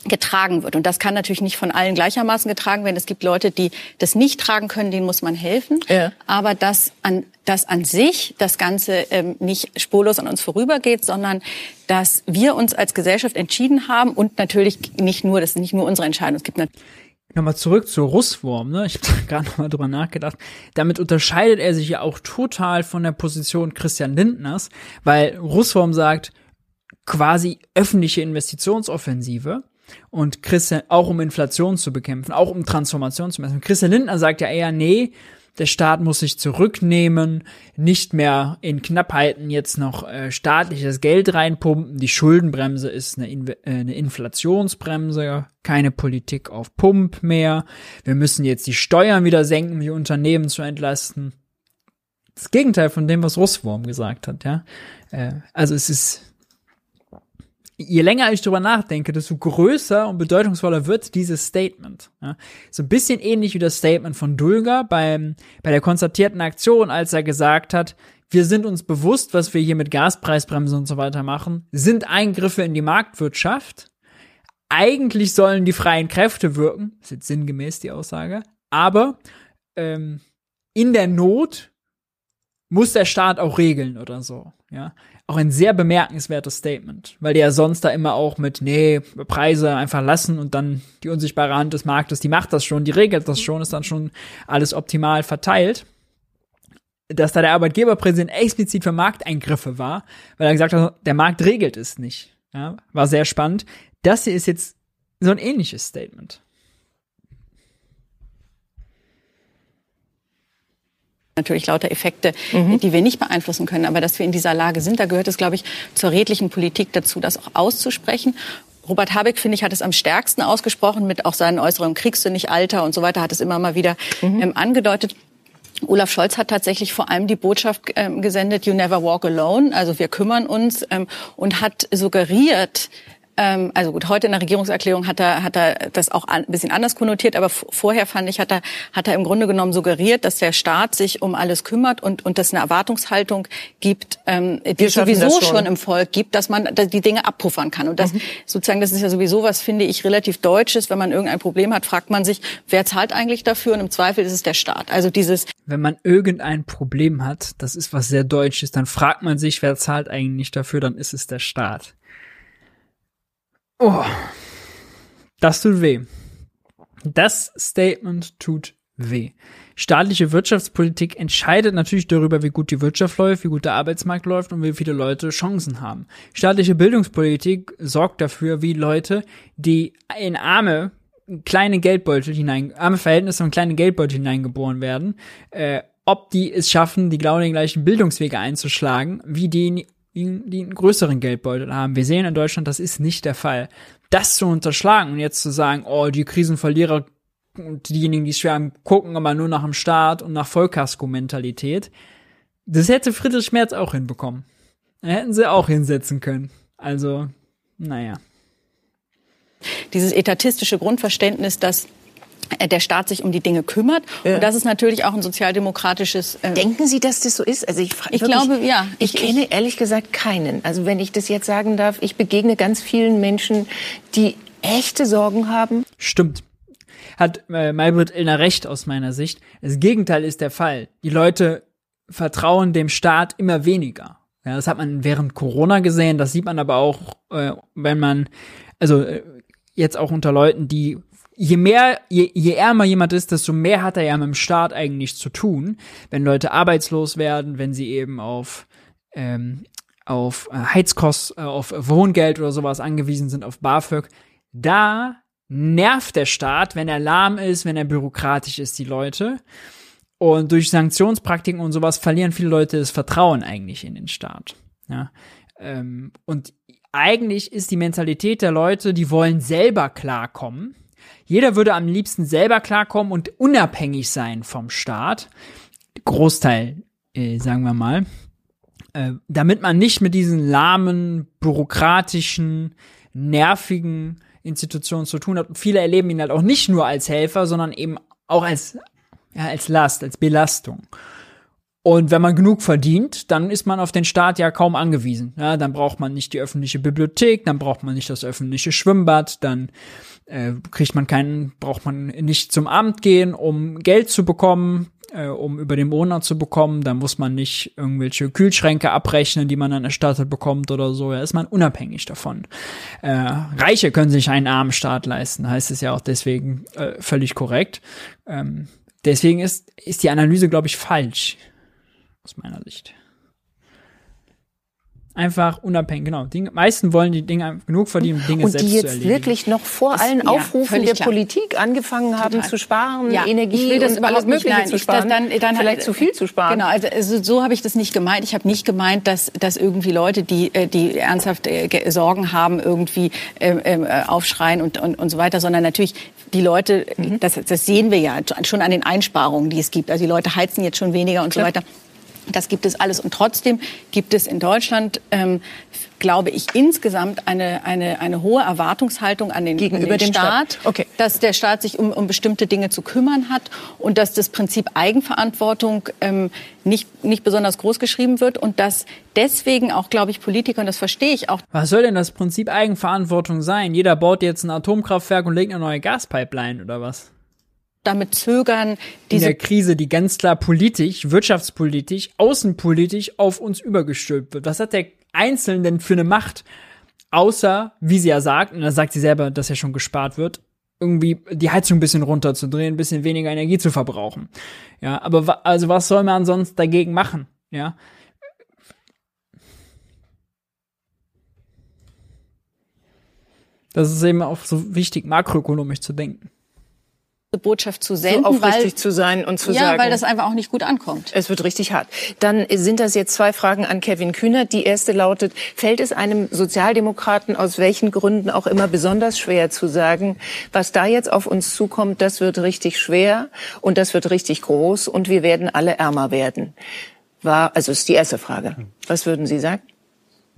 getragen wird. Und das kann natürlich nicht von allen gleichermaßen getragen werden. Es gibt Leute, die das nicht tragen können, denen muss man helfen. Ja. Aber dass an, dass an sich das Ganze ähm, nicht spurlos an uns vorübergeht, sondern dass wir uns als Gesellschaft entschieden haben und natürlich nicht nur, das ist nicht nur unsere Entscheidung. Es gibt Nochmal zurück zur Russwurm, ne? Ich habe gerade nochmal drüber nachgedacht. Damit unterscheidet er sich ja auch total von der Position Christian Lindners, weil Russwurm sagt, quasi öffentliche Investitionsoffensive und Christian, auch um Inflation zu bekämpfen, auch um Transformation zu messen. Christian Lindner sagt ja eher, nee, der Staat muss sich zurücknehmen, nicht mehr in Knappheiten jetzt noch äh, staatliches Geld reinpumpen. Die Schuldenbremse ist eine, In äh, eine Inflationsbremse, keine Politik auf Pump mehr. Wir müssen jetzt die Steuern wieder senken, um die Unternehmen zu entlasten. Das Gegenteil von dem, was Russwurm gesagt hat, ja. Äh, also es ist je länger ich drüber nachdenke, desto größer und bedeutungsvoller wird dieses Statement. Ja, so ein bisschen ähnlich wie das Statement von Dulger beim, bei der konstatierten Aktion, als er gesagt hat, wir sind uns bewusst, was wir hier mit Gaspreisbremse und so weiter machen, sind Eingriffe in die Marktwirtschaft. Eigentlich sollen die freien Kräfte wirken, ist jetzt sinngemäß die Aussage, aber ähm, in der Not muss der Staat auch regeln oder so. Ja, auch ein sehr bemerkenswertes Statement, weil die ja sonst da immer auch mit, nee, Preise einfach lassen und dann die unsichtbare Hand des Marktes, die macht das schon, die regelt das schon, ist dann schon alles optimal verteilt. Dass da der Arbeitgeberpräsident explizit für Markteingriffe war, weil er gesagt hat, der Markt regelt es nicht. Ja, war sehr spannend. Das hier ist jetzt so ein ähnliches Statement. Natürlich lauter Effekte, mhm. die wir nicht beeinflussen können. Aber dass wir in dieser Lage sind, da gehört es, glaube ich, zur redlichen Politik dazu, das auch auszusprechen. Robert Habeck, finde ich, hat es am stärksten ausgesprochen mit auch seinen äußeren kriegst du nicht Alter und so weiter, hat es immer mal wieder mhm. ähm, angedeutet. Olaf Scholz hat tatsächlich vor allem die Botschaft ähm, gesendet, you never walk alone, also wir kümmern uns ähm, und hat suggeriert, ähm, also gut, heute in der Regierungserklärung hat er, hat er das auch ein bisschen anders konnotiert, aber vorher fand ich, hat er, hat er im Grunde genommen suggeriert, dass der Staat sich um alles kümmert und, und dass eine Erwartungshaltung gibt, ähm, die es sowieso schon. schon. im Volk gibt, dass man die Dinge abpuffern kann. Und das mhm. sozusagen, das ist ja sowieso was, finde ich, relativ Deutsches. Wenn man irgendein Problem hat, fragt man sich, wer zahlt eigentlich dafür? Und im Zweifel ist es der Staat. Also dieses. Wenn man irgendein Problem hat, das ist was sehr Deutsches, dann fragt man sich, wer zahlt eigentlich dafür? Dann ist es der Staat. Oh, das tut weh. Das Statement tut weh. Staatliche Wirtschaftspolitik entscheidet natürlich darüber, wie gut die Wirtschaft läuft, wie gut der Arbeitsmarkt läuft und wie viele Leute Chancen haben. Staatliche Bildungspolitik sorgt dafür, wie Leute, die in arme kleine Geldbeutel hinein, arme Verhältnisse und kleine Geldbeutel hineingeboren werden, äh, ob die es schaffen, die genau den gleichen Bildungswege einzuschlagen, wie die die, einen größeren Geldbeutel haben. Wir sehen in Deutschland, das ist nicht der Fall. Das zu unterschlagen und jetzt zu sagen, oh, die Krisenverlierer und diejenigen, die es schwer haben, gucken aber nur nach dem Staat und nach Vollkasko-Mentalität, das hätte Friedrich Merz auch hinbekommen. Hätten sie auch hinsetzen können. Also, naja. Dieses etatistische Grundverständnis, dass der Staat sich um die Dinge kümmert. Ja. Und das ist natürlich auch ein sozialdemokratisches. Äh Denken Sie, dass das so ist? Also ich, ich glaube, ja. Ich, ich kenne ehrlich gesagt keinen. Also wenn ich das jetzt sagen darf, ich begegne ganz vielen Menschen, die echte Sorgen haben. Stimmt. Hat äh, Maybrit Illner recht aus meiner Sicht. Das Gegenteil ist der Fall. Die Leute vertrauen dem Staat immer weniger. Ja, das hat man während Corona gesehen. Das sieht man aber auch, äh, wenn man, also äh, jetzt auch unter Leuten, die je mehr, je, je ärmer jemand ist, desto mehr hat er ja mit dem Staat eigentlich zu tun. Wenn Leute arbeitslos werden, wenn sie eben auf, ähm, auf äh, Heizkost, äh, auf Wohngeld oder sowas angewiesen sind, auf BAföG, da nervt der Staat, wenn er lahm ist, wenn er bürokratisch ist, die Leute. Und durch Sanktionspraktiken und sowas verlieren viele Leute das Vertrauen eigentlich in den Staat. Ja. Ähm, und eigentlich ist die Mentalität der Leute, die wollen selber klarkommen jeder würde am liebsten selber klarkommen und unabhängig sein vom Staat. Großteil, äh, sagen wir mal. Äh, damit man nicht mit diesen lahmen, bürokratischen, nervigen Institutionen zu tun hat. Und viele erleben ihn halt auch nicht nur als Helfer, sondern eben auch als, ja, als Last, als Belastung. Und wenn man genug verdient, dann ist man auf den Staat ja kaum angewiesen. Ja, dann braucht man nicht die öffentliche Bibliothek, dann braucht man nicht das öffentliche Schwimmbad, dann äh, kriegt man keinen, braucht man nicht zum Amt gehen, um Geld zu bekommen, äh, um über den Monat zu bekommen. Da muss man nicht irgendwelche Kühlschränke abrechnen, die man dann erstattet bekommt oder so. Da ist man unabhängig davon. Äh, Reiche können sich einen armen Staat leisten, heißt es ja auch deswegen äh, völlig korrekt. Ähm, deswegen ist, ist die Analyse, glaube ich, falsch. Aus meiner Sicht einfach unabhängig. Genau. Die meisten wollen die Dinge genug verdienen, Dinge und selbst die jetzt wirklich noch vor das, allen Aufrufen der klar. Politik angefangen haben Total. zu sparen, ja. Energie ich will das und alles Mögliche nein, zu sparen. Dann, dann vielleicht zu viel zu sparen. Genau. Also, also so habe ich das nicht gemeint. Ich habe nicht gemeint, dass dass irgendwie Leute, die äh, die ernsthaft äh, Sorgen haben, irgendwie äh, äh, aufschreien und, und und so weiter, sondern natürlich die Leute, mhm. das, das sehen wir ja schon an den Einsparungen, die es gibt. Also die Leute heizen jetzt schon weniger und Klar. so weiter. Das gibt es alles. Und trotzdem gibt es in Deutschland, ähm, glaube ich, insgesamt eine, eine, eine hohe Erwartungshaltung an den, Gegenüber an den dem Staat, Staat. Okay. dass der Staat sich um, um bestimmte Dinge zu kümmern hat und dass das Prinzip Eigenverantwortung ähm, nicht, nicht besonders groß geschrieben wird und dass deswegen auch, glaube ich, Politiker, und das verstehe ich auch. Was soll denn das Prinzip Eigenverantwortung sein? Jeder baut jetzt ein Atomkraftwerk und legt eine neue Gaspipeline oder was? Damit zögern, diese in der Krise, die ganz klar politisch, wirtschaftspolitisch, außenpolitisch auf uns übergestülpt wird. Was hat der Einzelne denn für eine Macht, außer, wie sie ja sagt, und da sagt sie selber, dass ja schon gespart wird, irgendwie die Heizung ein bisschen runterzudrehen, ein bisschen weniger Energie zu verbrauchen. Ja, aber also was soll man sonst dagegen machen? Ja. Das ist eben auch so wichtig, makroökonomisch zu denken. Botschaft zu senden, so aufrichtig weil, zu sein und zu ja, sagen. weil das einfach auch nicht gut ankommt. Es wird richtig hart. Dann sind das jetzt zwei Fragen an Kevin Kühnert. Die erste lautet, fällt es einem Sozialdemokraten aus welchen Gründen auch immer besonders schwer zu sagen, was da jetzt auf uns zukommt, das wird richtig schwer und das wird richtig groß und wir werden alle ärmer werden? War, also ist die erste Frage. Was würden Sie sagen?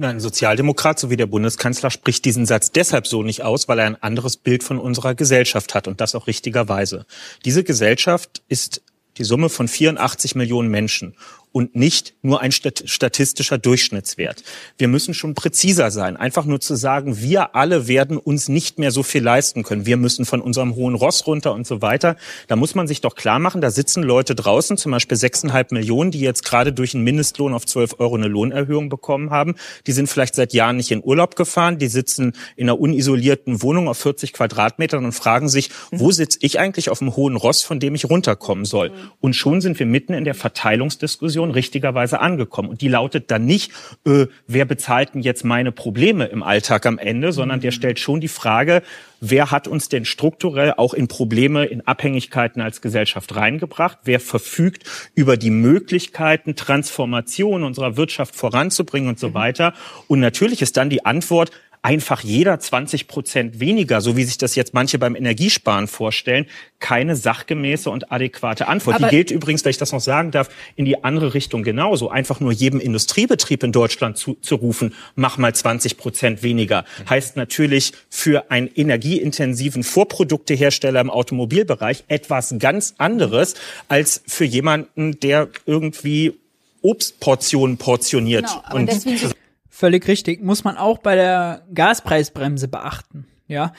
Ein Sozialdemokrat sowie der Bundeskanzler spricht diesen Satz deshalb so nicht aus, weil er ein anderes Bild von unserer Gesellschaft hat und das auch richtigerweise. Diese Gesellschaft ist die Summe von 84 Millionen Menschen und nicht nur ein statistischer Durchschnittswert. Wir müssen schon präziser sein. Einfach nur zu sagen, wir alle werden uns nicht mehr so viel leisten können. Wir müssen von unserem hohen Ross runter und so weiter. Da muss man sich doch klar machen, da sitzen Leute draußen, zum Beispiel 6,5 Millionen, die jetzt gerade durch einen Mindestlohn auf 12 Euro eine Lohnerhöhung bekommen haben. Die sind vielleicht seit Jahren nicht in Urlaub gefahren. Die sitzen in einer unisolierten Wohnung auf 40 Quadratmetern und fragen sich, wo sitze ich eigentlich auf dem hohen Ross, von dem ich runterkommen soll? Und schon sind wir mitten in der Verteilungsdiskussion Diskussion richtigerweise angekommen. Und die lautet dann nicht, äh, wer bezahlt denn jetzt meine Probleme im Alltag am Ende, sondern der stellt schon die Frage, wer hat uns denn strukturell auch in Probleme, in Abhängigkeiten als Gesellschaft reingebracht? Wer verfügt über die Möglichkeiten, Transformation unserer Wirtschaft voranzubringen und so weiter? Und natürlich ist dann die Antwort, einfach jeder 20 Prozent weniger, so wie sich das jetzt manche beim Energiesparen vorstellen, keine sachgemäße und adäquate Antwort. Aber die gilt übrigens, wenn ich das noch sagen darf, in die andere Richtung genauso. Einfach nur jedem Industriebetrieb in Deutschland zu, zu rufen, mach mal 20 Prozent weniger, heißt natürlich für einen energieintensiven Vorproduktehersteller im Automobilbereich etwas ganz anderes als für jemanden, der irgendwie Obstportionen portioniert. Genau, und völlig richtig. Muss man auch bei der Gaspreisbremse beachten. Ja,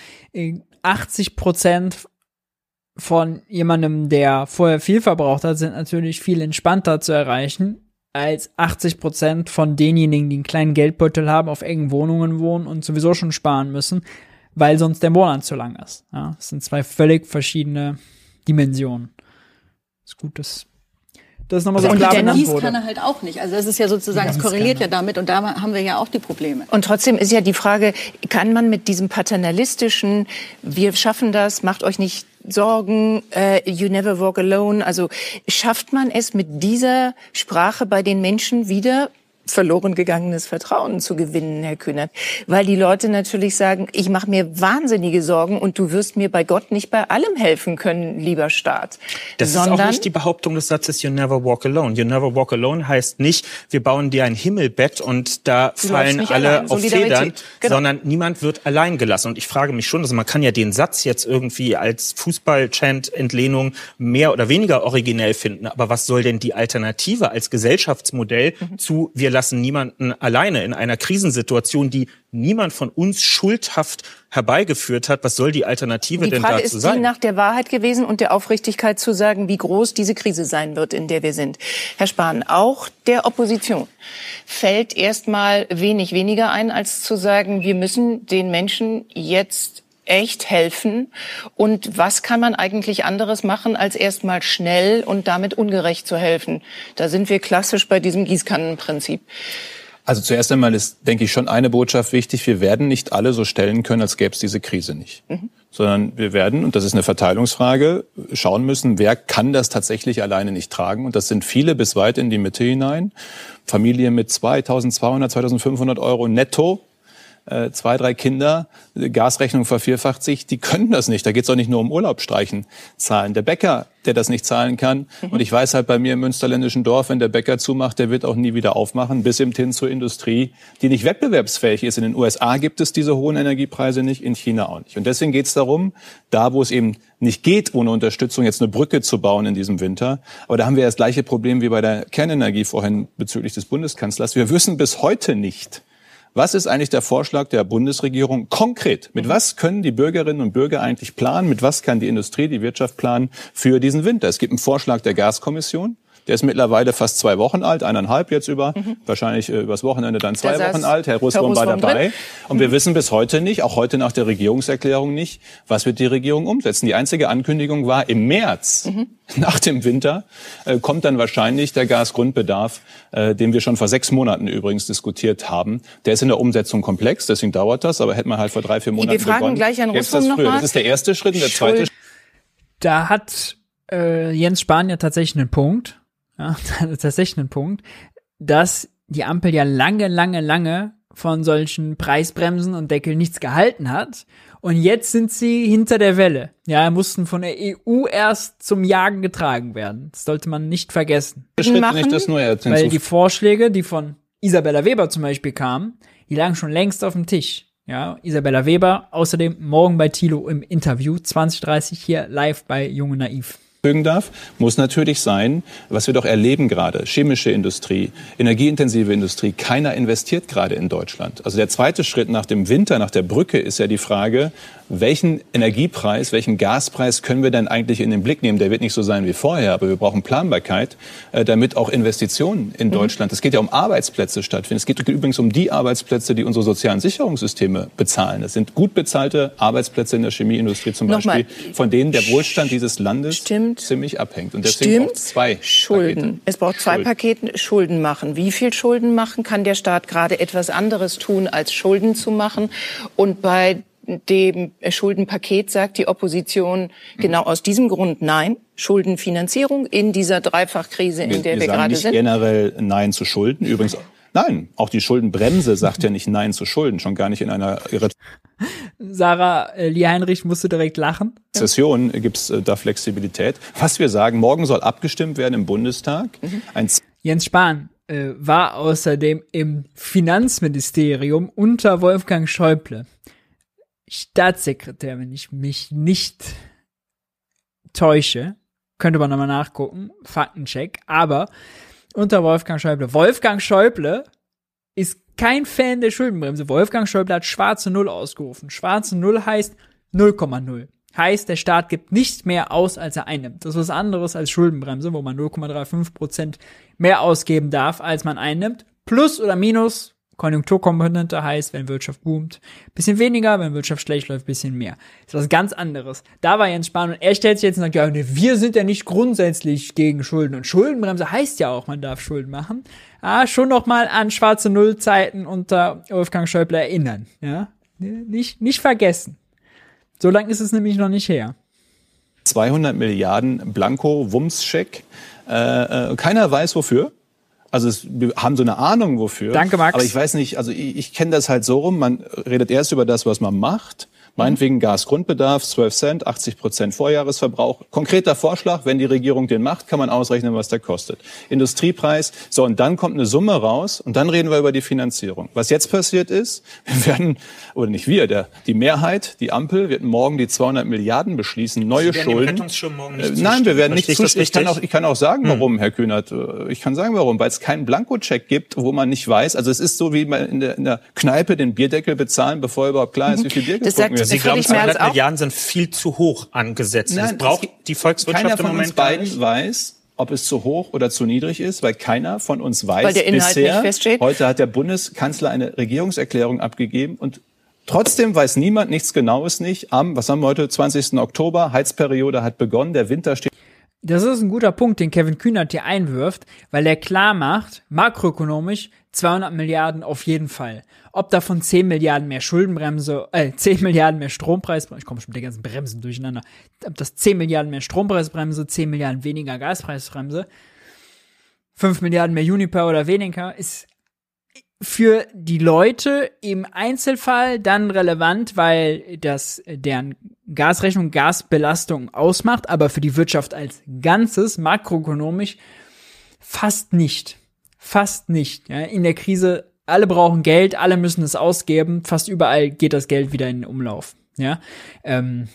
80 Prozent von jemandem, der vorher viel verbraucht hat, sind natürlich viel entspannter zu erreichen als 80 Prozent von denjenigen, die einen kleinen Geldbeutel haben, auf engen Wohnungen wohnen und sowieso schon sparen müssen, weil sonst der Monat zu lang ist. Ja, das sind zwei völlig verschiedene Dimensionen. Das ist gut, dass das ist nochmal so und klar der benannt Gießkanne halt auch nicht. Also das ist ja sozusagen, es korreliert ja damit und da haben wir ja auch die Probleme. Und trotzdem ist ja die Frage, kann man mit diesem paternalistischen, wir schaffen das, macht euch nicht Sorgen, uh, you never walk alone, also schafft man es mit dieser Sprache bei den Menschen wieder verloren gegangenes Vertrauen zu gewinnen, Herr Kühnert. Weil die Leute natürlich sagen, ich mache mir wahnsinnige Sorgen und du wirst mir bei Gott nicht bei allem helfen können, lieber Staat. Das Sondern, ist auch nicht die Behauptung des Satzes You never walk alone. You never walk alone heißt nicht, wir bauen dir ein Himmelbett und da Du fallen alle allein. auf. Federn, Genau. sondern niemand wird allein gelassen. Und ich frage mich schon, also man kann ja den Satz jetzt irgendwie als Fußball-Chant-Entlehnung mehr oder weniger originell finden. Aber was soll denn die Alternative als Gesellschaftsmodell Mhm. zu wir lassen niemanden alleine in einer Krisensituation, die niemand von uns schuldhaft herbeigeführt hat? Was soll die Alternative die denn Frage dazu ist die sein? nach der Wahrheit gewesen und der Aufrichtigkeit zu sagen, wie groß diese Krise sein wird, in der wir sind. Herr Spahn, auch der Opposition fällt erstmal wenig weniger ein, als zu sagen, wir müssen den Menschen jetzt echt helfen. Und was kann man eigentlich anderes machen, als erstmal schnell und damit ungerecht zu helfen? Da sind wir klassisch bei diesem Gießkannenprinzip. Also zuerst einmal ist, denke ich, schon eine Botschaft wichtig. Wir werden nicht alle so stellen können, als gäbe es diese Krise nicht. Sondern wir werden, und das ist eine Verteilungsfrage, schauen müssen, wer kann das tatsächlich alleine nicht tragen. Und das sind viele bis weit in die Mitte hinein. Familien mit 2200, 2500 Euro netto äh, zwei, drei Kinder, äh, Gasrechnung vervierfacht sich, die können das nicht. Da geht es auch nicht nur um Urlaub streichen, zahlen. Der Bäcker, der das nicht zahlen kann, und ich weiß halt bei mir im münsterländischen Dorf, wenn der Bäcker zumacht, der wird auch nie wieder aufmachen, bis eben hin zur Industrie, die nicht wettbewerbsfähig ist. In den USA gibt es diese hohen Energiepreise nicht, in China auch nicht. Und deswegen geht es darum, da wo es eben nicht geht, ohne Unterstützung jetzt eine Brücke zu bauen in diesem Winter. Aber da haben wir das gleiche Problem wie bei der Kernenergie vorhin bezüglich des Bundeskanzlers. Wir wissen bis heute nicht, was ist eigentlich der Vorschlag der Bundesregierung konkret? Mit was können die Bürgerinnen und Bürger eigentlich planen? Mit was kann die Industrie, die Wirtschaft planen für diesen Winter? Es gibt einen Vorschlag der Gaskommission. Der ist mittlerweile fast zwei Wochen alt, eineinhalb jetzt über, wahrscheinlich äh, übers Wochenende dann zwei Da saß Wochen alt. Herr Russwurm Herr war dabei. drin. Und wir wissen bis heute nicht, auch heute nach der Regierungserklärung nicht, was wird die Regierung umsetzen. Die einzige Ankündigung war im März, nach dem Winter, äh, kommt dann wahrscheinlich der Gasgrundbedarf, äh, den wir schon vor sechs Monaten übrigens diskutiert haben. Der ist in der Umsetzung komplex, deswegen dauert das, aber hätte man halt vor drei, vier Monaten fragen begonnen. gleich Jetzt ist Russwurm das noch früher. mal. Das ist der erste Schritt. Und der zweite Schuld- Da hat äh, Jens Spahn ja tatsächlich einen Punkt. Ja, tatsächlich einen Punkt, dass die Ampel ja lange, lange, lange von solchen Preisbremsen und Deckel nichts gehalten hat. Und jetzt sind sie hinter der Welle. Ja, mussten von der EU erst zum Jagen getragen werden. Das sollte man nicht vergessen. Wenn ich das nur Weil die Vorschläge, die von Isabella Weber zum Beispiel kamen, die lagen schon längst auf dem Tisch. Ja, Isabella Weber, außerdem morgen bei Thilo im Interview, 2030 hier live bei Junge Naiv fügen darf, muss natürlich sein, was wir doch erleben gerade, chemische Industrie, energieintensive Industrie, keiner investiert gerade in Deutschland. Also der zweite Schritt nach dem Winter, nach der Brücke ist ja die Frage, welchen Energiepreis, welchen Gaspreis können wir denn eigentlich in den Blick nehmen? Der wird nicht so sein wie vorher, aber wir brauchen Planbarkeit, äh, damit auch Investitionen in mhm. Deutschland, es geht ja um Arbeitsplätze stattfinden. Es geht übrigens um die Arbeitsplätze, die unsere sozialen Sicherungssysteme bezahlen. Das sind gut bezahlte Arbeitsplätze in der Chemieindustrie zum Nochmal. Beispiel, von denen der Wohlstand dieses Landes Stimmt. ziemlich abhängt. Und deswegen Stimmt. braucht es zwei Schulden. Pakete. Es braucht zwei Schulden. Pakete Schulden machen. Wie viel Schulden machen? Kann der Staat gerade etwas anderes tun, als Schulden zu machen? Und bei dem Schuldenpaket sagt die Opposition genau aus diesem Grund Nein. Schuldenfinanzierung in dieser Dreifachkrise, in Wir, der wir wir sagen gerade nicht sind. generell Nein zu Schulden. Übrigens, nein, auch die Schuldenbremse sagt ja nicht Nein zu Schulden, schon gar nicht in einer Sarah äh, Lee Heinrich musste direkt lachen. Rezession gibt es äh, da Flexibilität. Was wir sagen, morgen soll abgestimmt werden im Bundestag. Ein Jens Spahn äh, war außerdem im Finanzministerium unter Wolfgang Schäuble. Staatssekretär, wenn ich mich nicht täusche. Könnte man nochmal nachgucken. Faktencheck. Aber unter Wolfgang Schäuble. Wolfgang Schäuble ist kein Fan der Schuldenbremse. Wolfgang Schäuble hat schwarze Null ausgerufen. Schwarze Null heißt 0,0. Heißt, der Staat gibt nicht mehr aus, als er einnimmt. Das ist was anderes als Schuldenbremse, wo man 0,35 Prozent mehr ausgeben darf, als man einnimmt. Plus oder minus Konjunkturkomponente heißt, wenn Wirtschaft boomt, bisschen weniger, wenn Wirtschaft schlecht läuft, bisschen mehr. Das ist was ganz anderes. Da war Jens Spahn und er stellt sich jetzt und sagt, ja, nee, wir sind ja nicht grundsätzlich gegen Schulden. Und Schuldenbremse heißt ja auch, man darf Schulden machen. Ah, schon noch mal an schwarze Nullzeiten unter Wolfgang Schäuble erinnern. Ja, nicht, nicht vergessen. So lange ist es nämlich noch nicht her. 200 Milliarden Blanko-Wumms-Scheck. Äh, äh, keiner weiß wofür. Also es, wir haben so eine Ahnung wofür. Danke, Max. Aber ich weiß nicht, also ich, ich kenne das halt so rum, man redet erst über das, was man macht. Meinetwegen Gasgrundbedarf, 12 Cent, 80 Prozent Vorjahresverbrauch. Konkreter Vorschlag, wenn die Regierung den macht, kann man ausrechnen, was der kostet. Industriepreis, so und dann kommt eine Summe raus und dann reden wir über die Finanzierung. Was jetzt passiert ist, wir werden, oder nicht wir, der, die Mehrheit, die Ampel, wird morgen die 200 Milliarden beschließen, neue Schulden. Äh, Nein, wir werden nicht zustimmen. Ich kann auch, ich kann auch sagen, Hm. warum, Herr Kühnert. Äh, Ich kann sagen, warum. Weil es keinen Blankocheck gibt, wo man nicht weiß. Also es ist so, wie man in der, in der Kneipe den Bierdeckel bezahlen, bevor überhaupt klar ist, wie viel Bier Das getrunken wird. Sie glauben, 200 Milliarden sind viel zu hoch angesetzt. Nein, das braucht die Volkswirtschaft Keiner im von Moment uns gar beiden nicht. weiß, ob es zu hoch oder zu niedrig ist, weil keiner von uns weiß Weil der Inhalt bisher. nicht feststeht. Heute hat der Bundeskanzler eine Regierungserklärung abgegeben und Trotzdem weiß niemand nichts Genaues nicht. Am, was haben wir heute, 20. Oktober, Heizperiode hat begonnen, der Winter steht. Das ist ein guter Punkt, den Kevin Kühnert hier einwirft, weil er klar macht, makroökonomisch 200 Milliarden auf jeden Fall. Ob davon 10 Milliarden mehr Schuldenbremse, äh, 10 Milliarden mehr Strompreis, ich komme schon mit den ganzen Bremsen durcheinander, ob das 10 Milliarden mehr Strompreisbremse, 10 Milliarden weniger Gaspreisbremse, 5 Milliarden mehr Juniper oder weniger, ist für die Leute im Einzelfall dann relevant, weil das deren Gasrechnung Gasbelastung ausmacht, aber für die Wirtschaft als Ganzes makroökonomisch fast nicht. Fast nicht. Ja. In der Krise, alle brauchen Geld, alle müssen es ausgeben, fast überall geht das Geld wieder in den Umlauf. Ja. Ähm,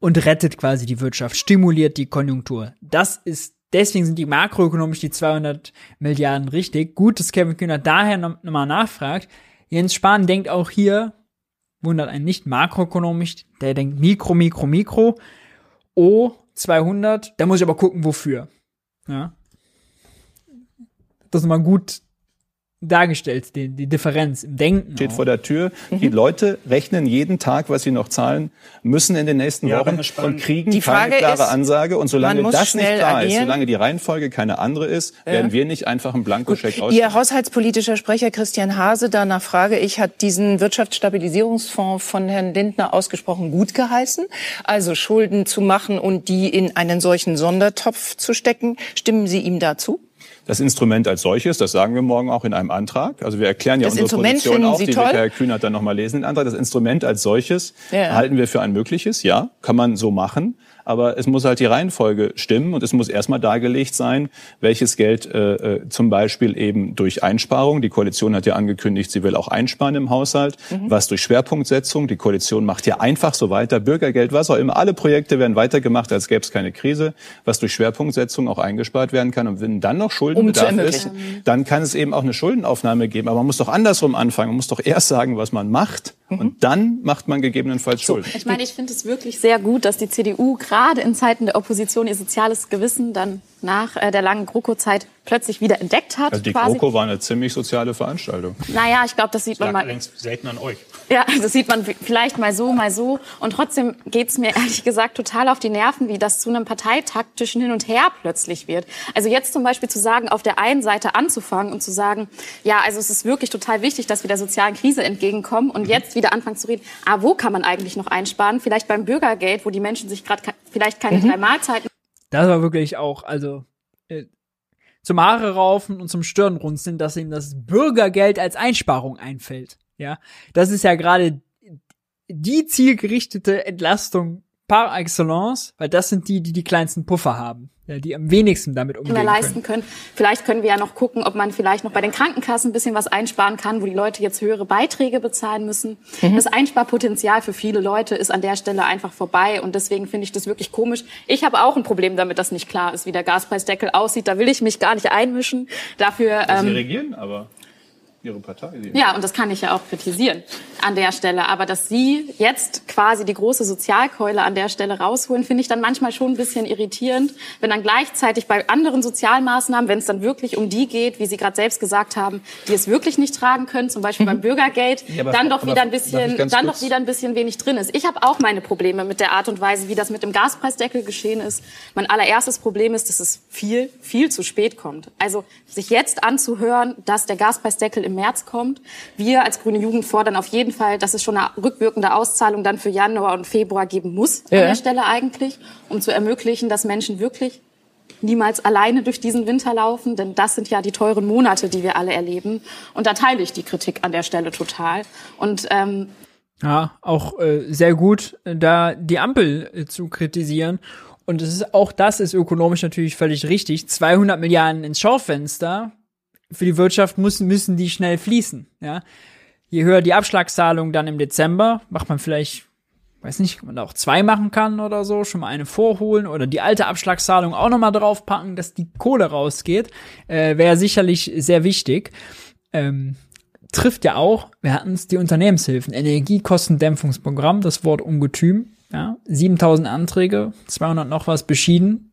und rettet quasi die Wirtschaft, stimuliert die Konjunktur. Das ist Deswegen sind die makroökonomisch die 200 Milliarden richtig. Gut, dass Kevin Kühner daher nochmal noch mal nachfragt. Jens Spahn denkt auch hier, wundert einen nicht makroökonomisch, der denkt Mikro, Mikro, Mikro. O 200, da muss ich aber gucken, wofür. Ja. Das ist mal gut dargestellt, die, die Differenz im Denken. Steht auch. vor der Tür. Die Leute rechnen jeden Tag, was sie noch zahlen müssen in den nächsten Ja, Wochen und kriegen Die keine Frage klare ist, Ansage. Und solange das nicht klar ist, agieren. solange die Reihenfolge keine andere ist, werden wir nicht einfach einen Blankoscheck aus. Ihr haushaltspolitischer Sprecher Christian Hase, danach frage ich, hat diesen Wirtschaftsstabilisierungsfonds von Herrn Lindner ausgesprochen gut geheißen? Also Schulden zu machen und die in einen solchen Sondertopf zu stecken. Stimmen Sie ihm dazu? Das Instrument als solches, das sagen wir morgen auch in einem Antrag. Also wir erklären ja Das unsere Instrument Position auch, Sie die toll? wird Herr Kühnert dann nochmal lesen, den Antrag. Das Instrument als solches Ja. halten wir für ein mögliches, ja, kann man so machen. Aber es muss halt die Reihenfolge stimmen und es muss erstmal dargelegt sein, welches Geld äh, äh, zum Beispiel eben durch Einsparung, die Koalition hat ja angekündigt, sie will auch einsparen im Haushalt, Mhm. was durch Schwerpunktsetzung, die Koalition macht ja einfach so weiter, Bürgergeld, was auch immer, alle Projekte werden weitergemacht, als gäbe es keine Krise, was durch Schwerpunktsetzung auch eingespart werden kann. Und wenn dann noch Schuldenbedarf Um ist, dann kann es eben auch eine Schuldenaufnahme geben. Aber man muss doch andersrum anfangen. Man muss doch erst sagen, was man macht Mhm. und dann macht man gegebenenfalls Schulden. Ich meine, ich finde es wirklich sehr gut, dass die CDU gerade in Zeiten der Opposition ihr soziales Gewissen dann nach äh, der langen GroKo-Zeit plötzlich wieder entdeckt hat. Also die quasi. GroKo war eine ziemlich soziale Veranstaltung. Naja, ich glaube, das sieht man lag mal. selten an euch. Ja, das sieht man vielleicht mal so, mal so. Und trotzdem geht's mir ehrlich gesagt total auf die Nerven, wie das zu einem parteitaktischen Hin und Her plötzlich wird. Also jetzt zum Beispiel zu sagen, auf der einen Seite anzufangen und zu sagen, ja, also es ist wirklich total wichtig, dass wir der sozialen Krise entgegenkommen und jetzt wieder anfangen zu reden, ah, wo kann man eigentlich noch einsparen? Vielleicht beim Bürgergeld, wo die Menschen sich gerade vielleicht keine drei Mahlzeiten Das war wirklich auch, also äh, zum Haare raufen und zum Stirnrunzeln, dass ihm das Bürgergeld als Einsparung einfällt. Ja, das ist ja gerade die zielgerichtete Entlastung par excellence, weil das sind die, die die kleinsten Puffer haben, ja, die am wenigsten damit umgehen können. leisten können. Vielleicht können wir ja noch gucken, ob man vielleicht noch bei den Krankenkassen ein bisschen was einsparen kann, wo die Leute jetzt höhere Beiträge bezahlen müssen. Mhm. Das Einsparpotenzial für viele Leute ist an der Stelle einfach vorbei und deswegen finde ich das wirklich komisch. Ich habe auch ein Problem damit, dass nicht klar ist, wie der Gaspreisdeckel aussieht. Da will ich mich gar nicht einmischen. Dafür Sie ähm, regieren aber Ihre Partei. Sie ja, und das kann ich ja auch kritisieren an der Stelle. Aber dass Sie jetzt quasi die große Sozialkeule an der Stelle rausholen, finde ich dann manchmal schon ein bisschen irritierend, wenn dann gleichzeitig bei anderen Sozialmaßnahmen, wenn es dann wirklich um die geht, wie Sie gerade selbst gesagt haben, die es wirklich nicht tragen können, zum Beispiel beim Bürgergeld, Ja, aber- dann doch wieder ein bisschen, dann doch wieder ein bisschen wenig drin ist. Ich habe auch meine Probleme mit der Art und Weise, wie das mit dem Gaspreisdeckel geschehen ist. Mein allererstes Problem ist, dass es viel, viel zu spät kommt. Also sich jetzt anzuhören, dass der Gaspreisdeckel im März kommt. Wir als Grüne Jugend fordern auf jeden Fall, dass es schon eine rückwirkende Auszahlung dann für Januar und Februar geben muss Ja. an der Stelle eigentlich, um zu ermöglichen, dass Menschen wirklich niemals alleine durch diesen Winter laufen, denn das sind ja die teuren Monate, die wir alle erleben. Und da teile ich die Kritik an der Stelle total. Und ähm, Ja, auch äh, sehr gut, da die Ampel äh, zu kritisieren. Und es ist auch das ist ökonomisch natürlich völlig richtig. 200 Milliarden ins Schaufenster für die Wirtschaft müssen müssen die schnell fließen. Ja, je höher die Abschlagszahlung dann im Dezember, macht man vielleicht, weiß nicht, ob man da auch zwei machen kann oder so, schon mal eine vorholen oder die alte Abschlagszahlung auch noch mal draufpacken, dass die Kohle rausgeht, äh, wäre sicherlich sehr wichtig. Ähm, trifft ja auch, wir hatten es, die Unternehmenshilfen, Energiekostendämpfungsprogramm, das Wort Ungetüm, ja, 7000 Anträge, 200 noch was beschieden.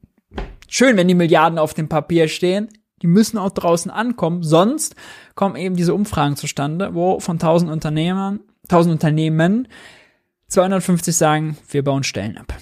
Schön, wenn die Milliarden auf dem Papier stehen. Die müssen auch draußen ankommen, sonst kommen eben diese Umfragen zustande, wo von 1000 Unternehmern, 1000 Unternehmen 250 sagen, wir bauen Stellen ab.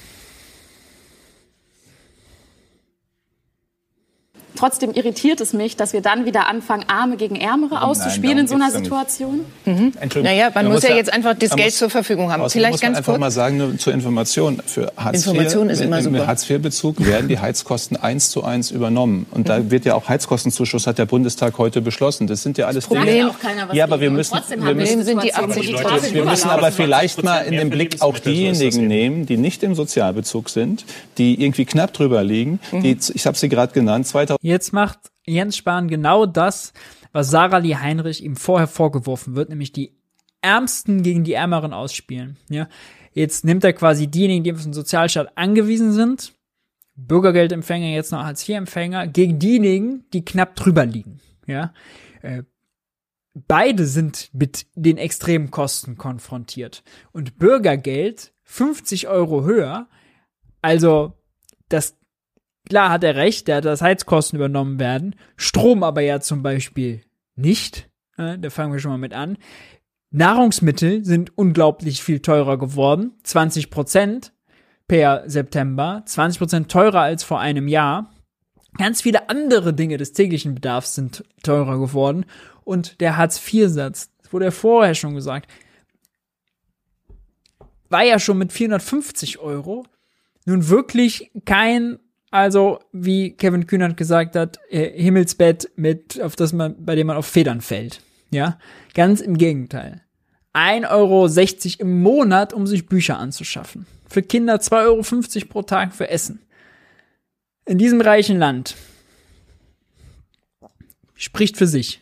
Trotzdem irritiert es mich, dass wir dann wieder anfangen, Arme gegen Ärmere auszuspielen darum in so einer. Situation. Entschuldigung, Naja, man muss ja ja- jetzt einfach das man Geld muss- zur Verfügung haben. Vielleicht muss man ganz einfach kurz. mal sagen, nur zur Information, für Hartz Information IV, ist immer im super. Hartz-IV-Bezug werden die Heizkosten eins zu eins übernommen. Und Mhm. da wird ja auch Heizkostenzuschuss, hat der Bundestag heute beschlossen. Das sind ja alles Problem- Dinge. Da hat auch keiner was ja, aber wir müssen, trotzdem wir müssen, sind die Situation, wo 80 die Leute- Tafel wir müssen aber vielleicht mal in 20% den Blick auch das diejenigen nehmen, die nicht im Sozialbezug sind, die irgendwie knapp drüber liegen. Die, ich habe sie gerade genannt, 2000 Jetzt macht Jens Spahn genau das, was Sarah Lee Heinrich ihm vorher vorgeworfen wird, nämlich die Ärmsten gegen die Ärmeren ausspielen. Ja, jetzt nimmt er quasi diejenigen, die auf den Sozialstaat angewiesen sind, Bürgergeldempfänger, jetzt noch Hartz-IV-Empfänger, gegen diejenigen, die knapp drüber liegen. Ja, äh, beide sind mit den extremen Kosten konfrontiert. Und Bürgergeld 50 Euro höher, also das klar hat er recht, der hat, dass Heizkosten übernommen werden, Strom aber ja zum Beispiel nicht. Äh, da fangen wir schon mal mit an. Nahrungsmittel sind unglaublich viel teurer geworden. 20 Prozent per September. 20 Prozent teurer als vor einem Jahr. Ganz viele andere Dinge des täglichen Bedarfs sind teurer geworden. Und der Hartz-IV-Satz, das wurde ja vorher schon gesagt, war ja schon mit 450 Euro nun wirklich kein, also wie Kevin Kühnert gesagt hat, äh, Himmelsbett mit, auf das man, bei dem man auf Federn fällt. Ja, ganz im Gegenteil. 1,60 Euro im Monat, um sich Bücher anzuschaffen. Für Kinder 2,50 Euro pro Tag für Essen. In diesem reichen Land. Spricht für sich.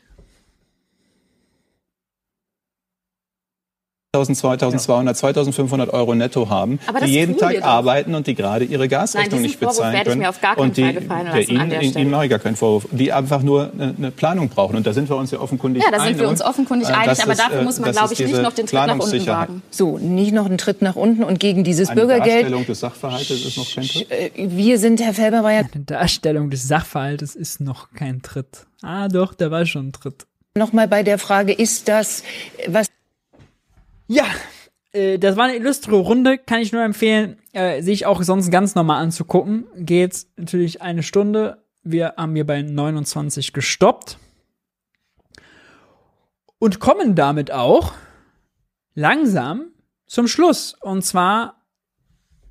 2200, 2500 Euro netto haben, die jeden Tag arbeiten und die gerade ihre Gasrechnung Nein, nicht bezahlen werde ich können. mir auf gar keinen und die, Fall gefallen der Ihnen, der Ihnen Stelle. mache ich gar keinen Vorwurf, die einfach nur eine, eine Planung brauchen. Und da sind wir uns ja offenkundig Ja, da sind einig, wir uns offenkundig äh, einig, dass aber es, dafür äh, muss man, glaube ich, nicht noch den Tritt nach unten wagen. So, nicht noch einen Tritt nach unten und gegen dieses Eine Bürgergeld. Darstellung des Sachverhaltes ist noch kein Tritt. Äh, Wir sind, Herr Felber, war ja Eine Darstellung des Sachverhaltes ist noch kein Tritt. Ah, doch, da war schon ein Tritt. noch mal bei der Frage, ist das, was Ja, äh, das war eine illustre Runde, kann ich nur empfehlen, äh, sich auch sonst ganz normal anzugucken. Geht natürlich eine Stunde. Wir haben hier bei 29 gestoppt. Und kommen damit auch langsam zum Schluss. Und zwar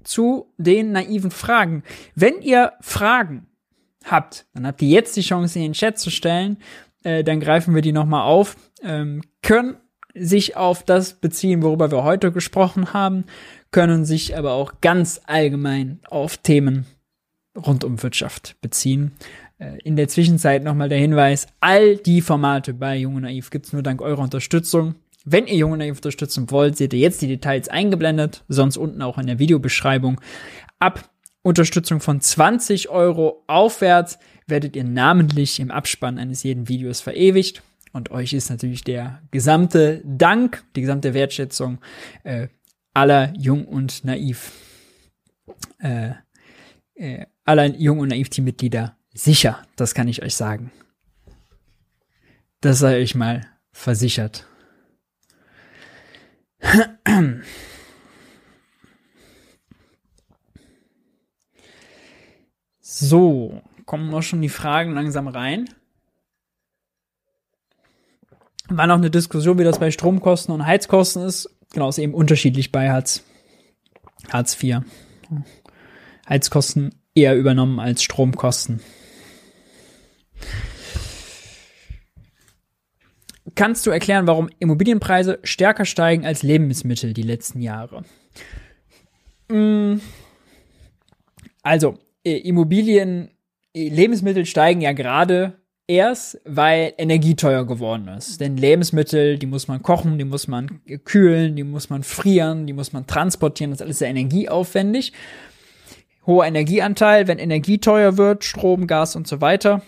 zu den naiven Fragen. Wenn ihr Fragen habt, dann habt ihr jetzt die Chance, in den Chat zu stellen. Äh, dann greifen wir die nochmal auf. Ähm, können sich auf das beziehen, worüber wir heute gesprochen haben, können sich aber auch ganz allgemein auf Themen rund um Wirtschaft beziehen. Äh, In der Zwischenzeit nochmal der Hinweis, all die Formate bei Jung und Naiv gibt's nur dank eurer Unterstützung. Wenn ihr Jung und Naiv unterstützen wollt, seht ihr jetzt die Details eingeblendet, sonst unten auch in der Videobeschreibung. Ab Unterstützung von 20 Euro aufwärts werdet ihr namentlich im Abspann eines jeden Videos verewigt. Und euch ist natürlich der gesamte Dank, die gesamte Wertschätzung äh, aller Jung und Naiv, äh, äh, aller Jung und Naiv-Teammitglieder sicher. Das kann ich euch sagen. Das sei euch mal versichert. So, kommen auch schon die Fragen langsam rein. War noch eine Diskussion, wie das bei Stromkosten und Heizkosten ist. Genau, ist eben unterschiedlich bei Hartz, Hartz IV. Heizkosten eher übernommen als Stromkosten. Kannst du erklären, warum Immobilienpreise stärker steigen als Lebensmittel die letzten Jahre? Mm, Also, äh, Immobilien, äh, Lebensmittel steigen ja gerade erst, weil Energie teuer geworden ist. Denn Lebensmittel, die muss man kochen, die muss man kühlen, die muss man frieren, die muss man transportieren, das ist alles sehr energieaufwendig. Hoher Energieanteil, wenn Energie teuer wird, Strom, Gas und so weiter,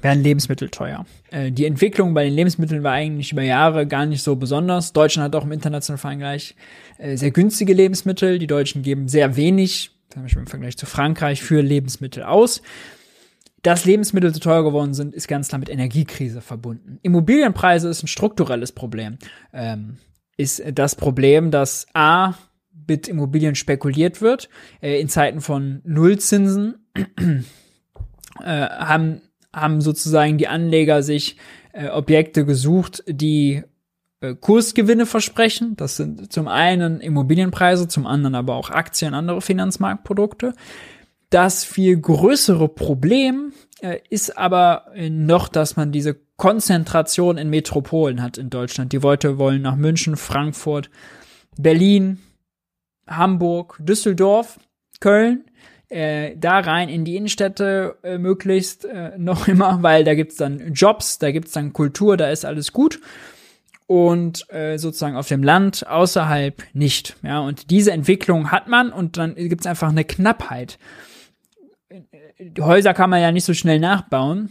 werden Lebensmittel teuer. Äh, die Entwicklung bei den Lebensmitteln war eigentlich über Jahre gar nicht so besonders. Deutschland hat auch im internationalen Vergleich äh, sehr günstige Lebensmittel. Die Deutschen geben sehr wenig, zum Beispiel im Vergleich zu Frankreich, für Lebensmittel aus. Dass Lebensmittel so teuer geworden sind, ist ganz klar mit Energiekrise verbunden. Immobilienpreise ist ein strukturelles Problem. Ähm, ist das Problem, dass A, mit Immobilien spekuliert wird. Äh, in Zeiten von Nullzinsen äh, haben, haben sozusagen die Anleger sich äh, Objekte gesucht, die äh, Kursgewinne versprechen. Das sind zum einen Immobilienpreise, zum anderen aber auch Aktien, andere Finanzmarktprodukte. Das viel größere Problem äh, ist aber äh, noch, dass man diese Konzentration in Metropolen hat in Deutschland. Die Leute wollen nach München, Frankfurt, Berlin, Hamburg, Düsseldorf, Köln, äh, da rein in die Innenstädte äh, möglichst äh, noch immer, weil da gibt's dann Jobs, da gibt's dann Kultur, da ist alles gut und äh, sozusagen auf dem Land außerhalb nicht. Ja, und diese Entwicklung hat man und dann gibt's einfach eine Knappheit. Die Häuser kann man ja nicht so schnell nachbauen.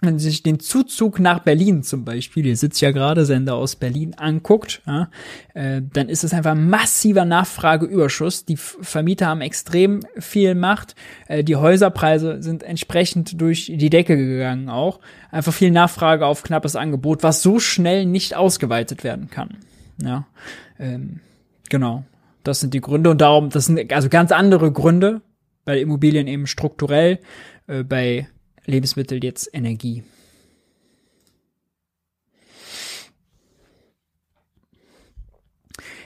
wenn Sie sich den Zuzug nach Berlin zum Beispiel, hier sitzt ja gerade Sender aus Berlin, anguckt, ja, äh, dann ist es einfach massiver Nachfrageüberschuss. Die Vermieter haben extrem viel Macht. Äh, die Häuserpreise sind entsprechend durch die Decke gegangen auch. Einfach viel Nachfrage auf knappes Angebot, was so schnell nicht ausgeweitet werden kann. Ja, ähm, genau. Das sind die Gründe und darum, das sind also ganz andere Gründe bei Immobilien eben strukturell, äh, bei Lebensmittel jetzt Energie.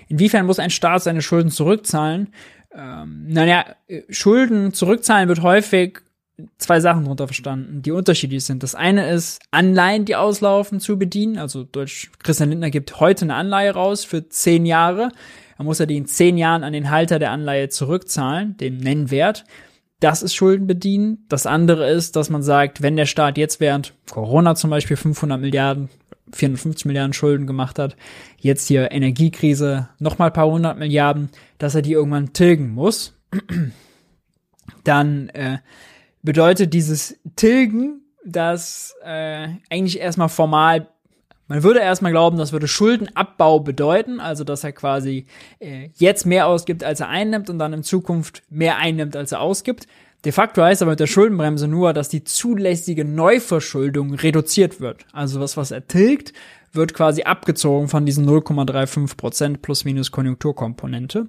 Inwiefern muss ein Staat seine Schulden zurückzahlen? Ähm, naja, Schulden zurückzahlen wird häufig zwei Sachen darunter verstanden, die unterschiedlich sind. Das eine ist, Anleihen, die auslaufen, zu bedienen. Also Deutsch, Christian Lindner gibt heute eine Anleihe raus für zehn Jahre. Er muss er die in zehn Jahren an den Halter der Anleihe zurückzahlen, den Nennwert. Das ist Schulden bedienen. Das andere ist, dass man sagt, wenn der Staat jetzt während Corona zum Beispiel 500 Milliarden, 450 Milliarden Schulden gemacht hat, jetzt hier Energiekrise nochmal paar hundert Milliarden, dass er die irgendwann tilgen muss, dann äh, bedeutet dieses Tilgen, dass äh, eigentlich erstmal formal man würde erstmal glauben, das würde Schuldenabbau bedeuten, also dass er quasi äh, jetzt mehr ausgibt, als er einnimmt und dann in Zukunft mehr einnimmt, als er ausgibt. De facto heißt aber mit der Schuldenbremse nur, dass die zulässige Neuverschuldung reduziert wird. Also was, was er tilgt, wird quasi abgezogen von diesen 0,35 Prozent plus minus Konjunkturkomponente.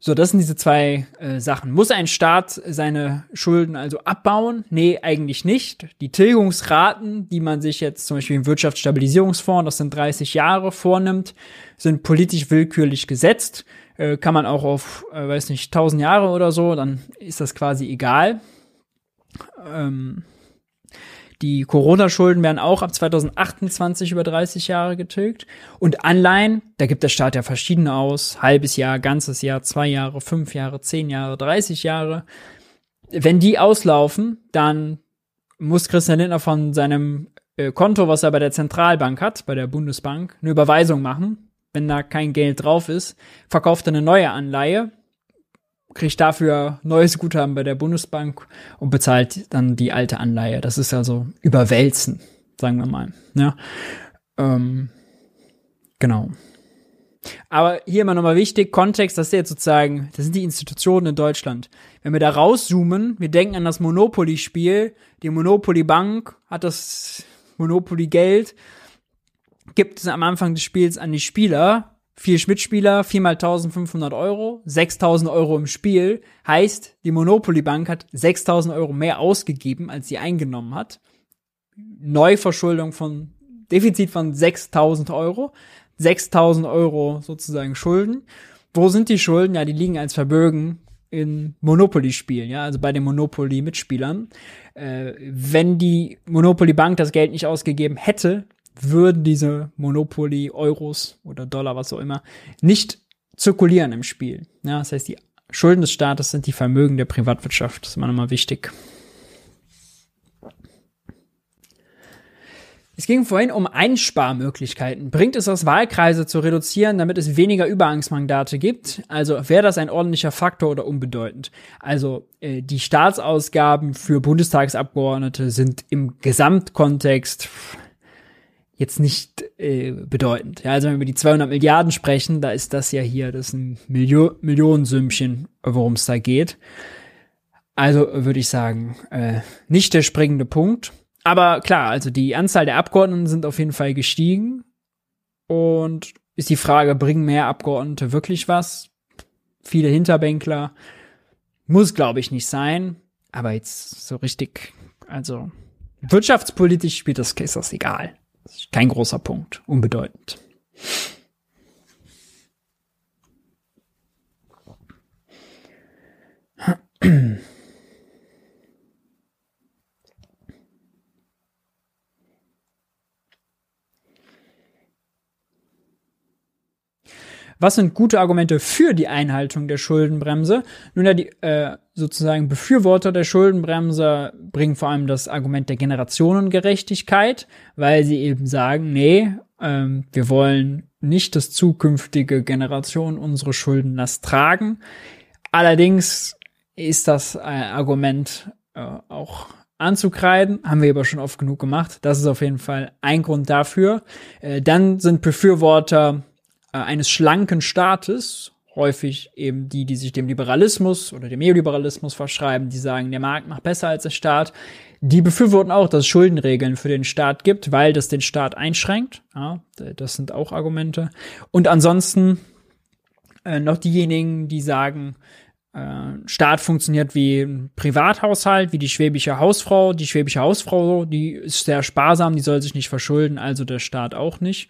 So, das sind diese zwei äh, Sachen. Muss ein Staat seine Schulden also abbauen? Nee, eigentlich nicht. Die Tilgungsraten, die man sich jetzt zum Beispiel im Wirtschaftsstabilisierungsfonds, das sind 30 Jahre, vornimmt, sind politisch willkürlich gesetzt. Äh, kann man auch auf, äh, weiß nicht, 1000 Jahre oder so, dann ist das quasi egal. Ähm, die Corona-Schulden werden auch ab 2028 über 30 Jahre getilgt. Und Anleihen, da gibt der Staat ja verschiedene aus. Halbes Jahr, ganzes Jahr, zwei Jahre, fünf Jahre, zehn Jahre, 30 Jahre. Wenn die auslaufen, dann muss Christian Lindner von seinem äh, Konto, was er bei der Zentralbank hat, bei der Bundesbank, eine Überweisung machen. Wenn da kein Geld drauf ist, verkauft er eine neue Anleihe kriegt dafür neues Guthaben bei der Bundesbank und bezahlt dann die alte Anleihe. Das ist also überwälzen, sagen wir mal. Ja, ähm, genau. Aber hier immer nochmal wichtig, Kontext, das ist jetzt sozusagen, das sind die Institutionen in Deutschland. Wenn wir da rauszoomen, wir denken an das Monopoly-Spiel, die Monopoly-Bank hat das Monopoly-Geld, gibt es am Anfang des Spiels an die Spieler vier Schmidt-Spieler, viermal 1500 Euro, 6000 Euro im Spiel. Heißt, die Monopoly Bank hat 6000 Euro mehr ausgegeben, als sie eingenommen hat. Neuverschuldung von, Defizit von 6000 Euro. 6000 Euro sozusagen Schulden. Wo sind die Schulden? Ja, die liegen als Vermögen in Monopoly-Spielen, ja, also bei den Monopoly-Mitspielern. Äh, wenn die Monopoly Bank das Geld nicht ausgegeben hätte, würden diese Monopoly, Euros oder Dollar, was auch immer, nicht zirkulieren im Spiel. Ja, das heißt, die Schulden des Staates sind die Vermögen der Privatwirtschaft. Das ist immer nochmal wichtig. Es ging vorhin um Einsparmöglichkeiten. Bringt es das, Wahlkreise zu reduzieren, damit es weniger Überhangsmandate gibt? Also wäre das ein ordentlicher Faktor oder unbedeutend? Also äh, die Staatsausgaben für Bundestagsabgeordnete sind im Gesamtkontext jetzt nicht äh, bedeutend. Ja, also wenn wir über die 200 Milliarden sprechen, da ist das ja hier, das ist ein Milio Millionensümmchen, worum es da geht. Also würde ich sagen, äh, nicht der springende Punkt. Aber klar, also die Anzahl der Abgeordneten sind auf jeden Fall gestiegen. Und ist die Frage, bringen mehr Abgeordnete wirklich was? Viele Hinterbänkler. Muss, glaube ich, nicht sein. Aber jetzt so richtig, also wirtschaftspolitisch spielt das, ist das egal. Kein großer Punkt, unbedeutend. Was sind gute Argumente für die Einhaltung der Schuldenbremse? Nun ja, die äh, sozusagen Befürworter der Schuldenbremse bringen vor allem das Argument der Generationengerechtigkeit, weil sie eben sagen, nee, ähm, wir wollen nicht, dass zukünftige Generationen unsere Schuldenlast tragen. Allerdings ist das äh, Argument äh, auch anzukreiden, haben wir aber schon oft genug gemacht. Das ist auf jeden Fall ein Grund dafür. Äh, dann sind Befürworter äh, eines schlanken Staates, häufig eben die, die sich dem Liberalismus oder dem Neoliberalismus verschreiben, die sagen, der Markt macht besser als der Staat. Die befürworten auch, dass es Schuldenregeln für den Staat gibt, weil das den Staat einschränkt. Ja, das sind auch Argumente. Und ansonsten äh, noch diejenigen, die sagen, äh, Staat funktioniert wie ein Privathaushalt, wie die schwäbische Hausfrau. Die schwäbische Hausfrau, die ist sehr sparsam, die soll sich nicht verschulden, also der Staat auch nicht.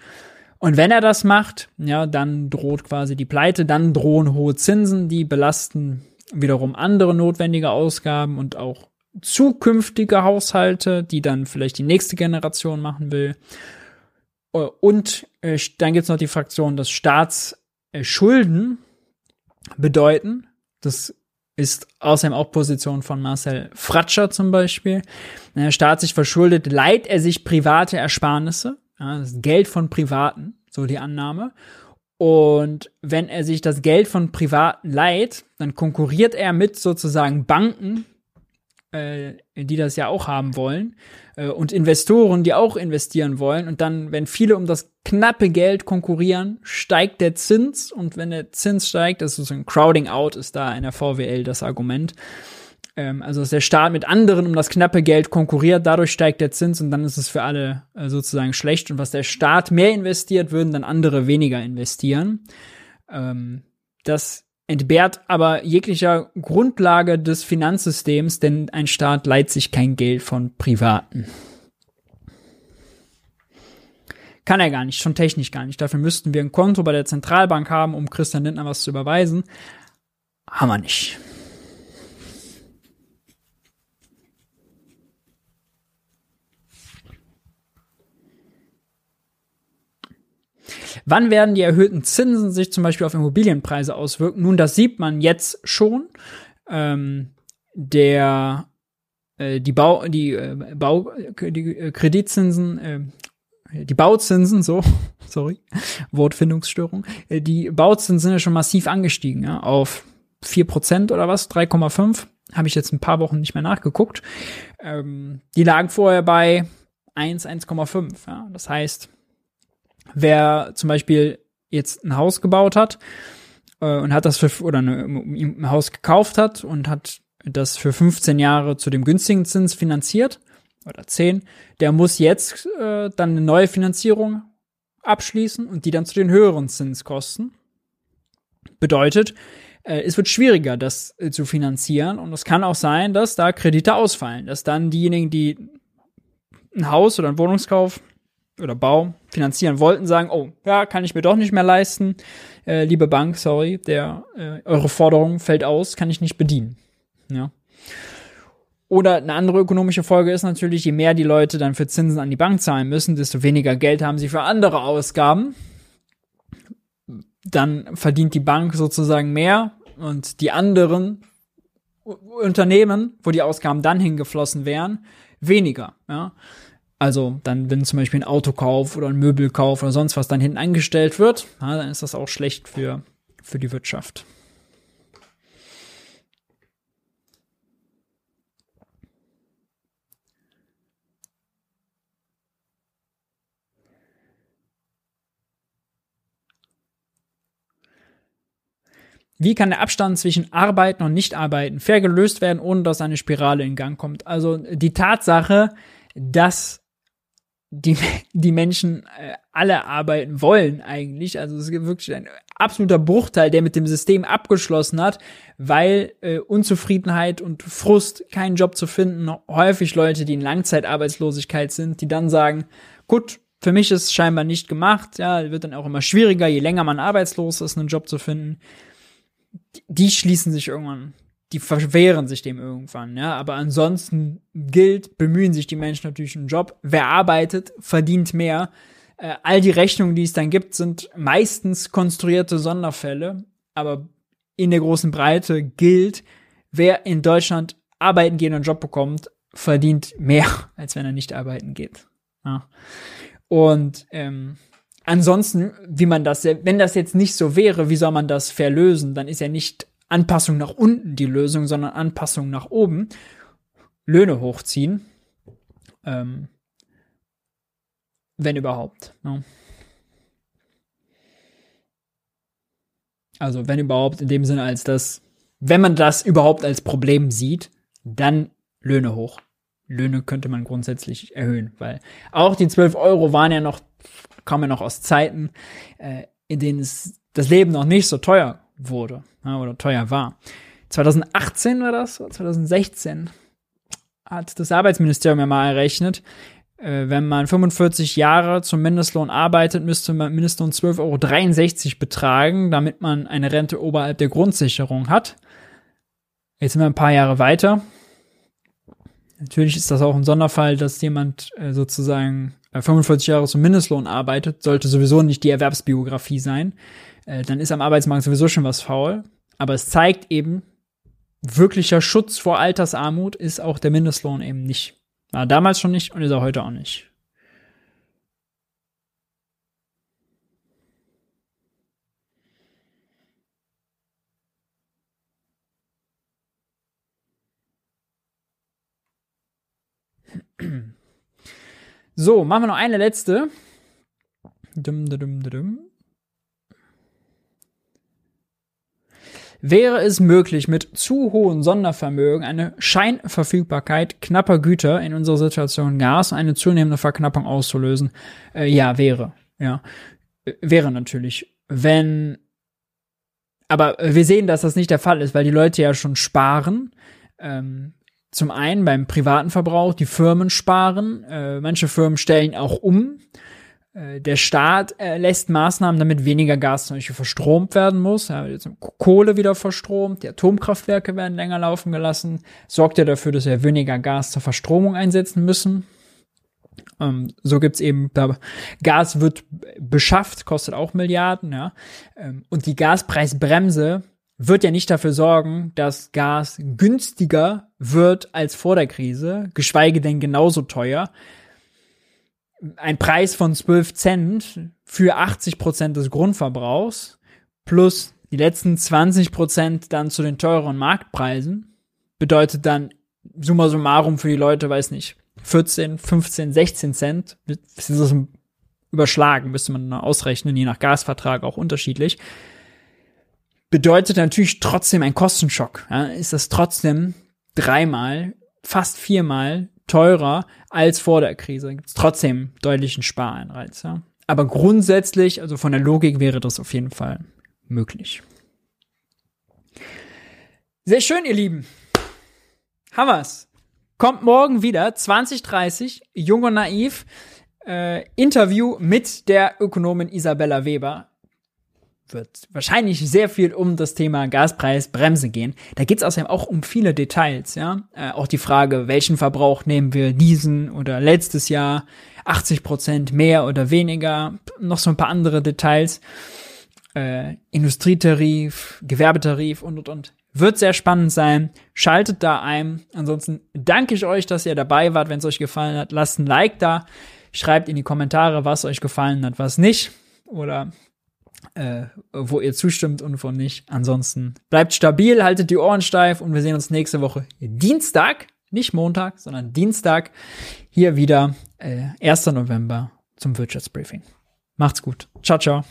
Und wenn er das macht, ja, dann droht quasi die Pleite, dann drohen hohe Zinsen, die belasten wiederum andere notwendige Ausgaben und auch zukünftige Haushalte, die dann vielleicht die nächste Generation machen will. Äh, und äh, dann gibt's noch die Fraktion, dass Staatsschulden bedeuten, das ist außerdem auch Position von Marcel Fratscher zum Beispiel. Wenn der Staat sich verschuldet, leiht er sich private Ersparnisse, ja, das Geld von Privaten, so die Annahme. Und wenn er sich das Geld von Privaten leiht, dann konkurriert er mit sozusagen Banken, äh, die das ja auch haben wollen, äh, und Investoren, die auch investieren wollen. Und dann, wenn viele um das knappe Geld konkurrieren, steigt der Zins. Und wenn der Zins steigt, das ist so ein Crowding Out, ist da in der VWL das Argument. Ähm, also, dass der Staat mit anderen um das knappe Geld konkurriert, dadurch steigt der Zins und dann ist es für alle äh, sozusagen schlecht. Und was der Staat mehr investiert, würden dann andere weniger investieren. Ähm, das entbehrt aber jeglicher Grundlage des Finanzsystems, denn ein Staat leiht sich kein Geld von Privaten. Kann er gar nicht, schon technisch gar nicht. Dafür müssten wir ein Konto bei der Zentralbank haben, um Christian Lindner was zu überweisen. Haben wir nicht. Wann werden die erhöhten Zinsen sich zum Beispiel auf Immobilienpreise auswirken? Nun, das sieht man jetzt schon. Ähm, der äh, die Bau die äh, Bau die äh, Kreditzinsen äh, die Bauzinsen so sorry Wortfindungsstörung äh, die Bauzinsen sind ja schon massiv angestiegen ja, auf 4% oder was 3,5 habe ich jetzt ein paar Wochen nicht mehr nachgeguckt ähm, die lagen vorher bei 1 1,5 ja das heißt wer zum Beispiel jetzt ein Haus gebaut hat äh, und hat das für oder eine, ein Haus gekauft hat und hat das für 15 Jahre zu dem günstigen Zins finanziert oder 10, der muss jetzt äh, dann eine neue Finanzierung abschließen und die dann zu den höheren Zinskosten. Bedeutet, äh, es wird schwieriger, das äh, zu finanzieren und es kann auch sein, dass da Kredite ausfallen, dass dann diejenigen, die ein Haus oder einen Wohnungskauf oder Bau finanzieren wollten, sagen, oh, ja, kann ich mir doch nicht mehr leisten. Äh, liebe Bank, sorry, der, äh, eure Forderung fällt aus, kann ich nicht bedienen. Ja. Oder eine andere ökonomische Folge ist natürlich, je mehr die Leute dann für Zinsen an die Bank zahlen müssen, desto weniger Geld haben sie für andere Ausgaben. Dann verdient die Bank sozusagen mehr und die anderen Unternehmen, wo die Ausgaben dann hingeflossen wären, weniger. Ja. Also dann, wenn zum Beispiel ein Autokauf oder ein Möbelkauf oder sonst was dann hinten angestellt wird, na, dann ist das auch schlecht für, für die Wirtschaft. Wie kann der Abstand zwischen Arbeiten und Nichtarbeiten fair gelöst werden, ohne dass eine Spirale in Gang kommt? Also die Tatsache, dass die, die Menschen äh, alle arbeiten wollen eigentlich. Also es gibt wirklich ein absoluter Bruchteil, der mit dem System abgeschlossen hat, weil äh, Unzufriedenheit und Frust, keinen Job zu finden, häufig Leute, die in Langzeitarbeitslosigkeit sind, die dann sagen, gut, für mich ist es scheinbar nicht gemacht, ja, wird dann auch immer schwieriger, je länger man arbeitslos ist, einen Job zu finden. Die schließen sich irgendwann die verwehren sich dem irgendwann, ja. Aber ansonsten gilt, bemühen sich die Menschen natürlich einen Job. Wer arbeitet, verdient mehr. Äh, all die Rechnungen, die es dann gibt, sind meistens konstruierte Sonderfälle. Aber in der großen Breite gilt, wer in Deutschland arbeiten geht und einen Job bekommt, verdient mehr, als wenn er nicht arbeiten geht. Ja. Und ähm, ansonsten, wie man das, wenn das jetzt nicht so wäre, wie soll man das verlösen? Dann ist ja nicht Anpassung nach unten die Lösung, sondern Anpassung nach oben. Löhne hochziehen. Ähm, wenn überhaupt. Ne? Also wenn überhaupt in dem Sinne, als dass, wenn man das überhaupt als Problem sieht, dann Löhne hoch. Löhne könnte man grundsätzlich erhöhen, weil auch die 12 Euro waren ja noch, kamen ja noch aus Zeiten, äh, in denen es das Leben noch nicht so teuer wurde ja, oder teuer war. 2018 war das, 2016 hat das Arbeitsministerium ja mal errechnet, äh, wenn man 45 Jahre zum Mindestlohn arbeitet, müsste man Mindestlohn 12,63 Euro betragen, damit man eine Rente oberhalb der Grundsicherung hat. Jetzt sind wir ein paar Jahre weiter. Natürlich ist das auch ein Sonderfall, dass jemand äh, sozusagen 45 äh, Jahre zum Mindestlohn arbeitet, sollte sowieso nicht die Erwerbsbiografie sein. Äh, dann ist am Arbeitsmarkt sowieso schon was faul. Aber es zeigt eben, wirklicher Schutz vor Altersarmut ist auch der Mindestlohn eben nicht. War damals schon nicht und ist er heute auch nicht. So, machen wir noch eine letzte. Dum, dum, dum, Wäre es möglich, mit zu hohen Sondervermögen eine Scheinverfügbarkeit knapper Güter in unserer Situation Gas eine zunehmende Verknappung auszulösen? Äh, ja, wäre. Ja, äh, wäre natürlich. Wenn, aber wir sehen, dass das nicht der Fall ist, weil die Leute ja schon sparen. Ähm, zum einen beim privaten Verbrauch, die Firmen sparen, äh, manche Firmen stellen auch um äh, der Staat äh, lässt Maßnahmen, damit weniger Gas zum Beispiel verstromt werden muss. Ja, jetzt Kohle wieder verstromt, die Atomkraftwerke werden länger laufen gelassen, sorgt ja dafür, dass wir weniger Gas zur Verstromung einsetzen müssen. Ähm, so gibt's eben, da, Gas wird beschafft, kostet auch Milliarden, ja. Ähm, und die Gaspreisbremse wird ja nicht dafür sorgen, dass Gas günstiger wird als vor der Krise, geschweige denn genauso teuer ein Preis von 12 Cent für 80 Prozent des Grundverbrauchs plus die letzten 20 Prozent dann zu den teuren Marktpreisen bedeutet dann summa summarum für die Leute, weiß nicht, 14, 15, 16 Cent. Das ist überschlagen, müsste man ausrechnen, je nach Gasvertrag auch unterschiedlich. Bedeutet natürlich trotzdem ein Kostenschock. Ja, ist das trotzdem dreimal, fast viermal teurer als vor der Krise. Gibt es trotzdem deutlichen Spareinreiz. Ja? Aber grundsätzlich, also von der Logik wäre das auf jeden Fall möglich. Sehr schön, ihr Lieben. Hammer's. Kommt morgen wieder, 2030, jung und naiv. Äh, Interview mit der Ökonomin Isabella Weber wird wahrscheinlich sehr viel um das Thema Gaspreisbremse gehen. Da geht es außerdem auch um viele Details, ja. Äh, auch die Frage, welchen Verbrauch nehmen wir diesen oder letztes Jahr, 80 Prozent mehr oder weniger, noch so ein paar andere Details. Äh, Industrietarif, Gewerbetarif und und und. Wird sehr spannend sein. Schaltet da ein. Ansonsten danke ich euch, dass ihr dabei wart. Wenn es euch gefallen hat, lasst ein Like da. Schreibt in die Kommentare, was euch gefallen hat, was nicht. Oder äh, wo ihr zustimmt und wo nicht. Ansonsten bleibt stabil, haltet die Ohren steif und wir sehen uns nächste Woche Dienstag, nicht Montag, sondern Dienstag hier wieder, äh, 1. November zum Wirtschaftsbriefing. Macht's gut. Ciao, ciao.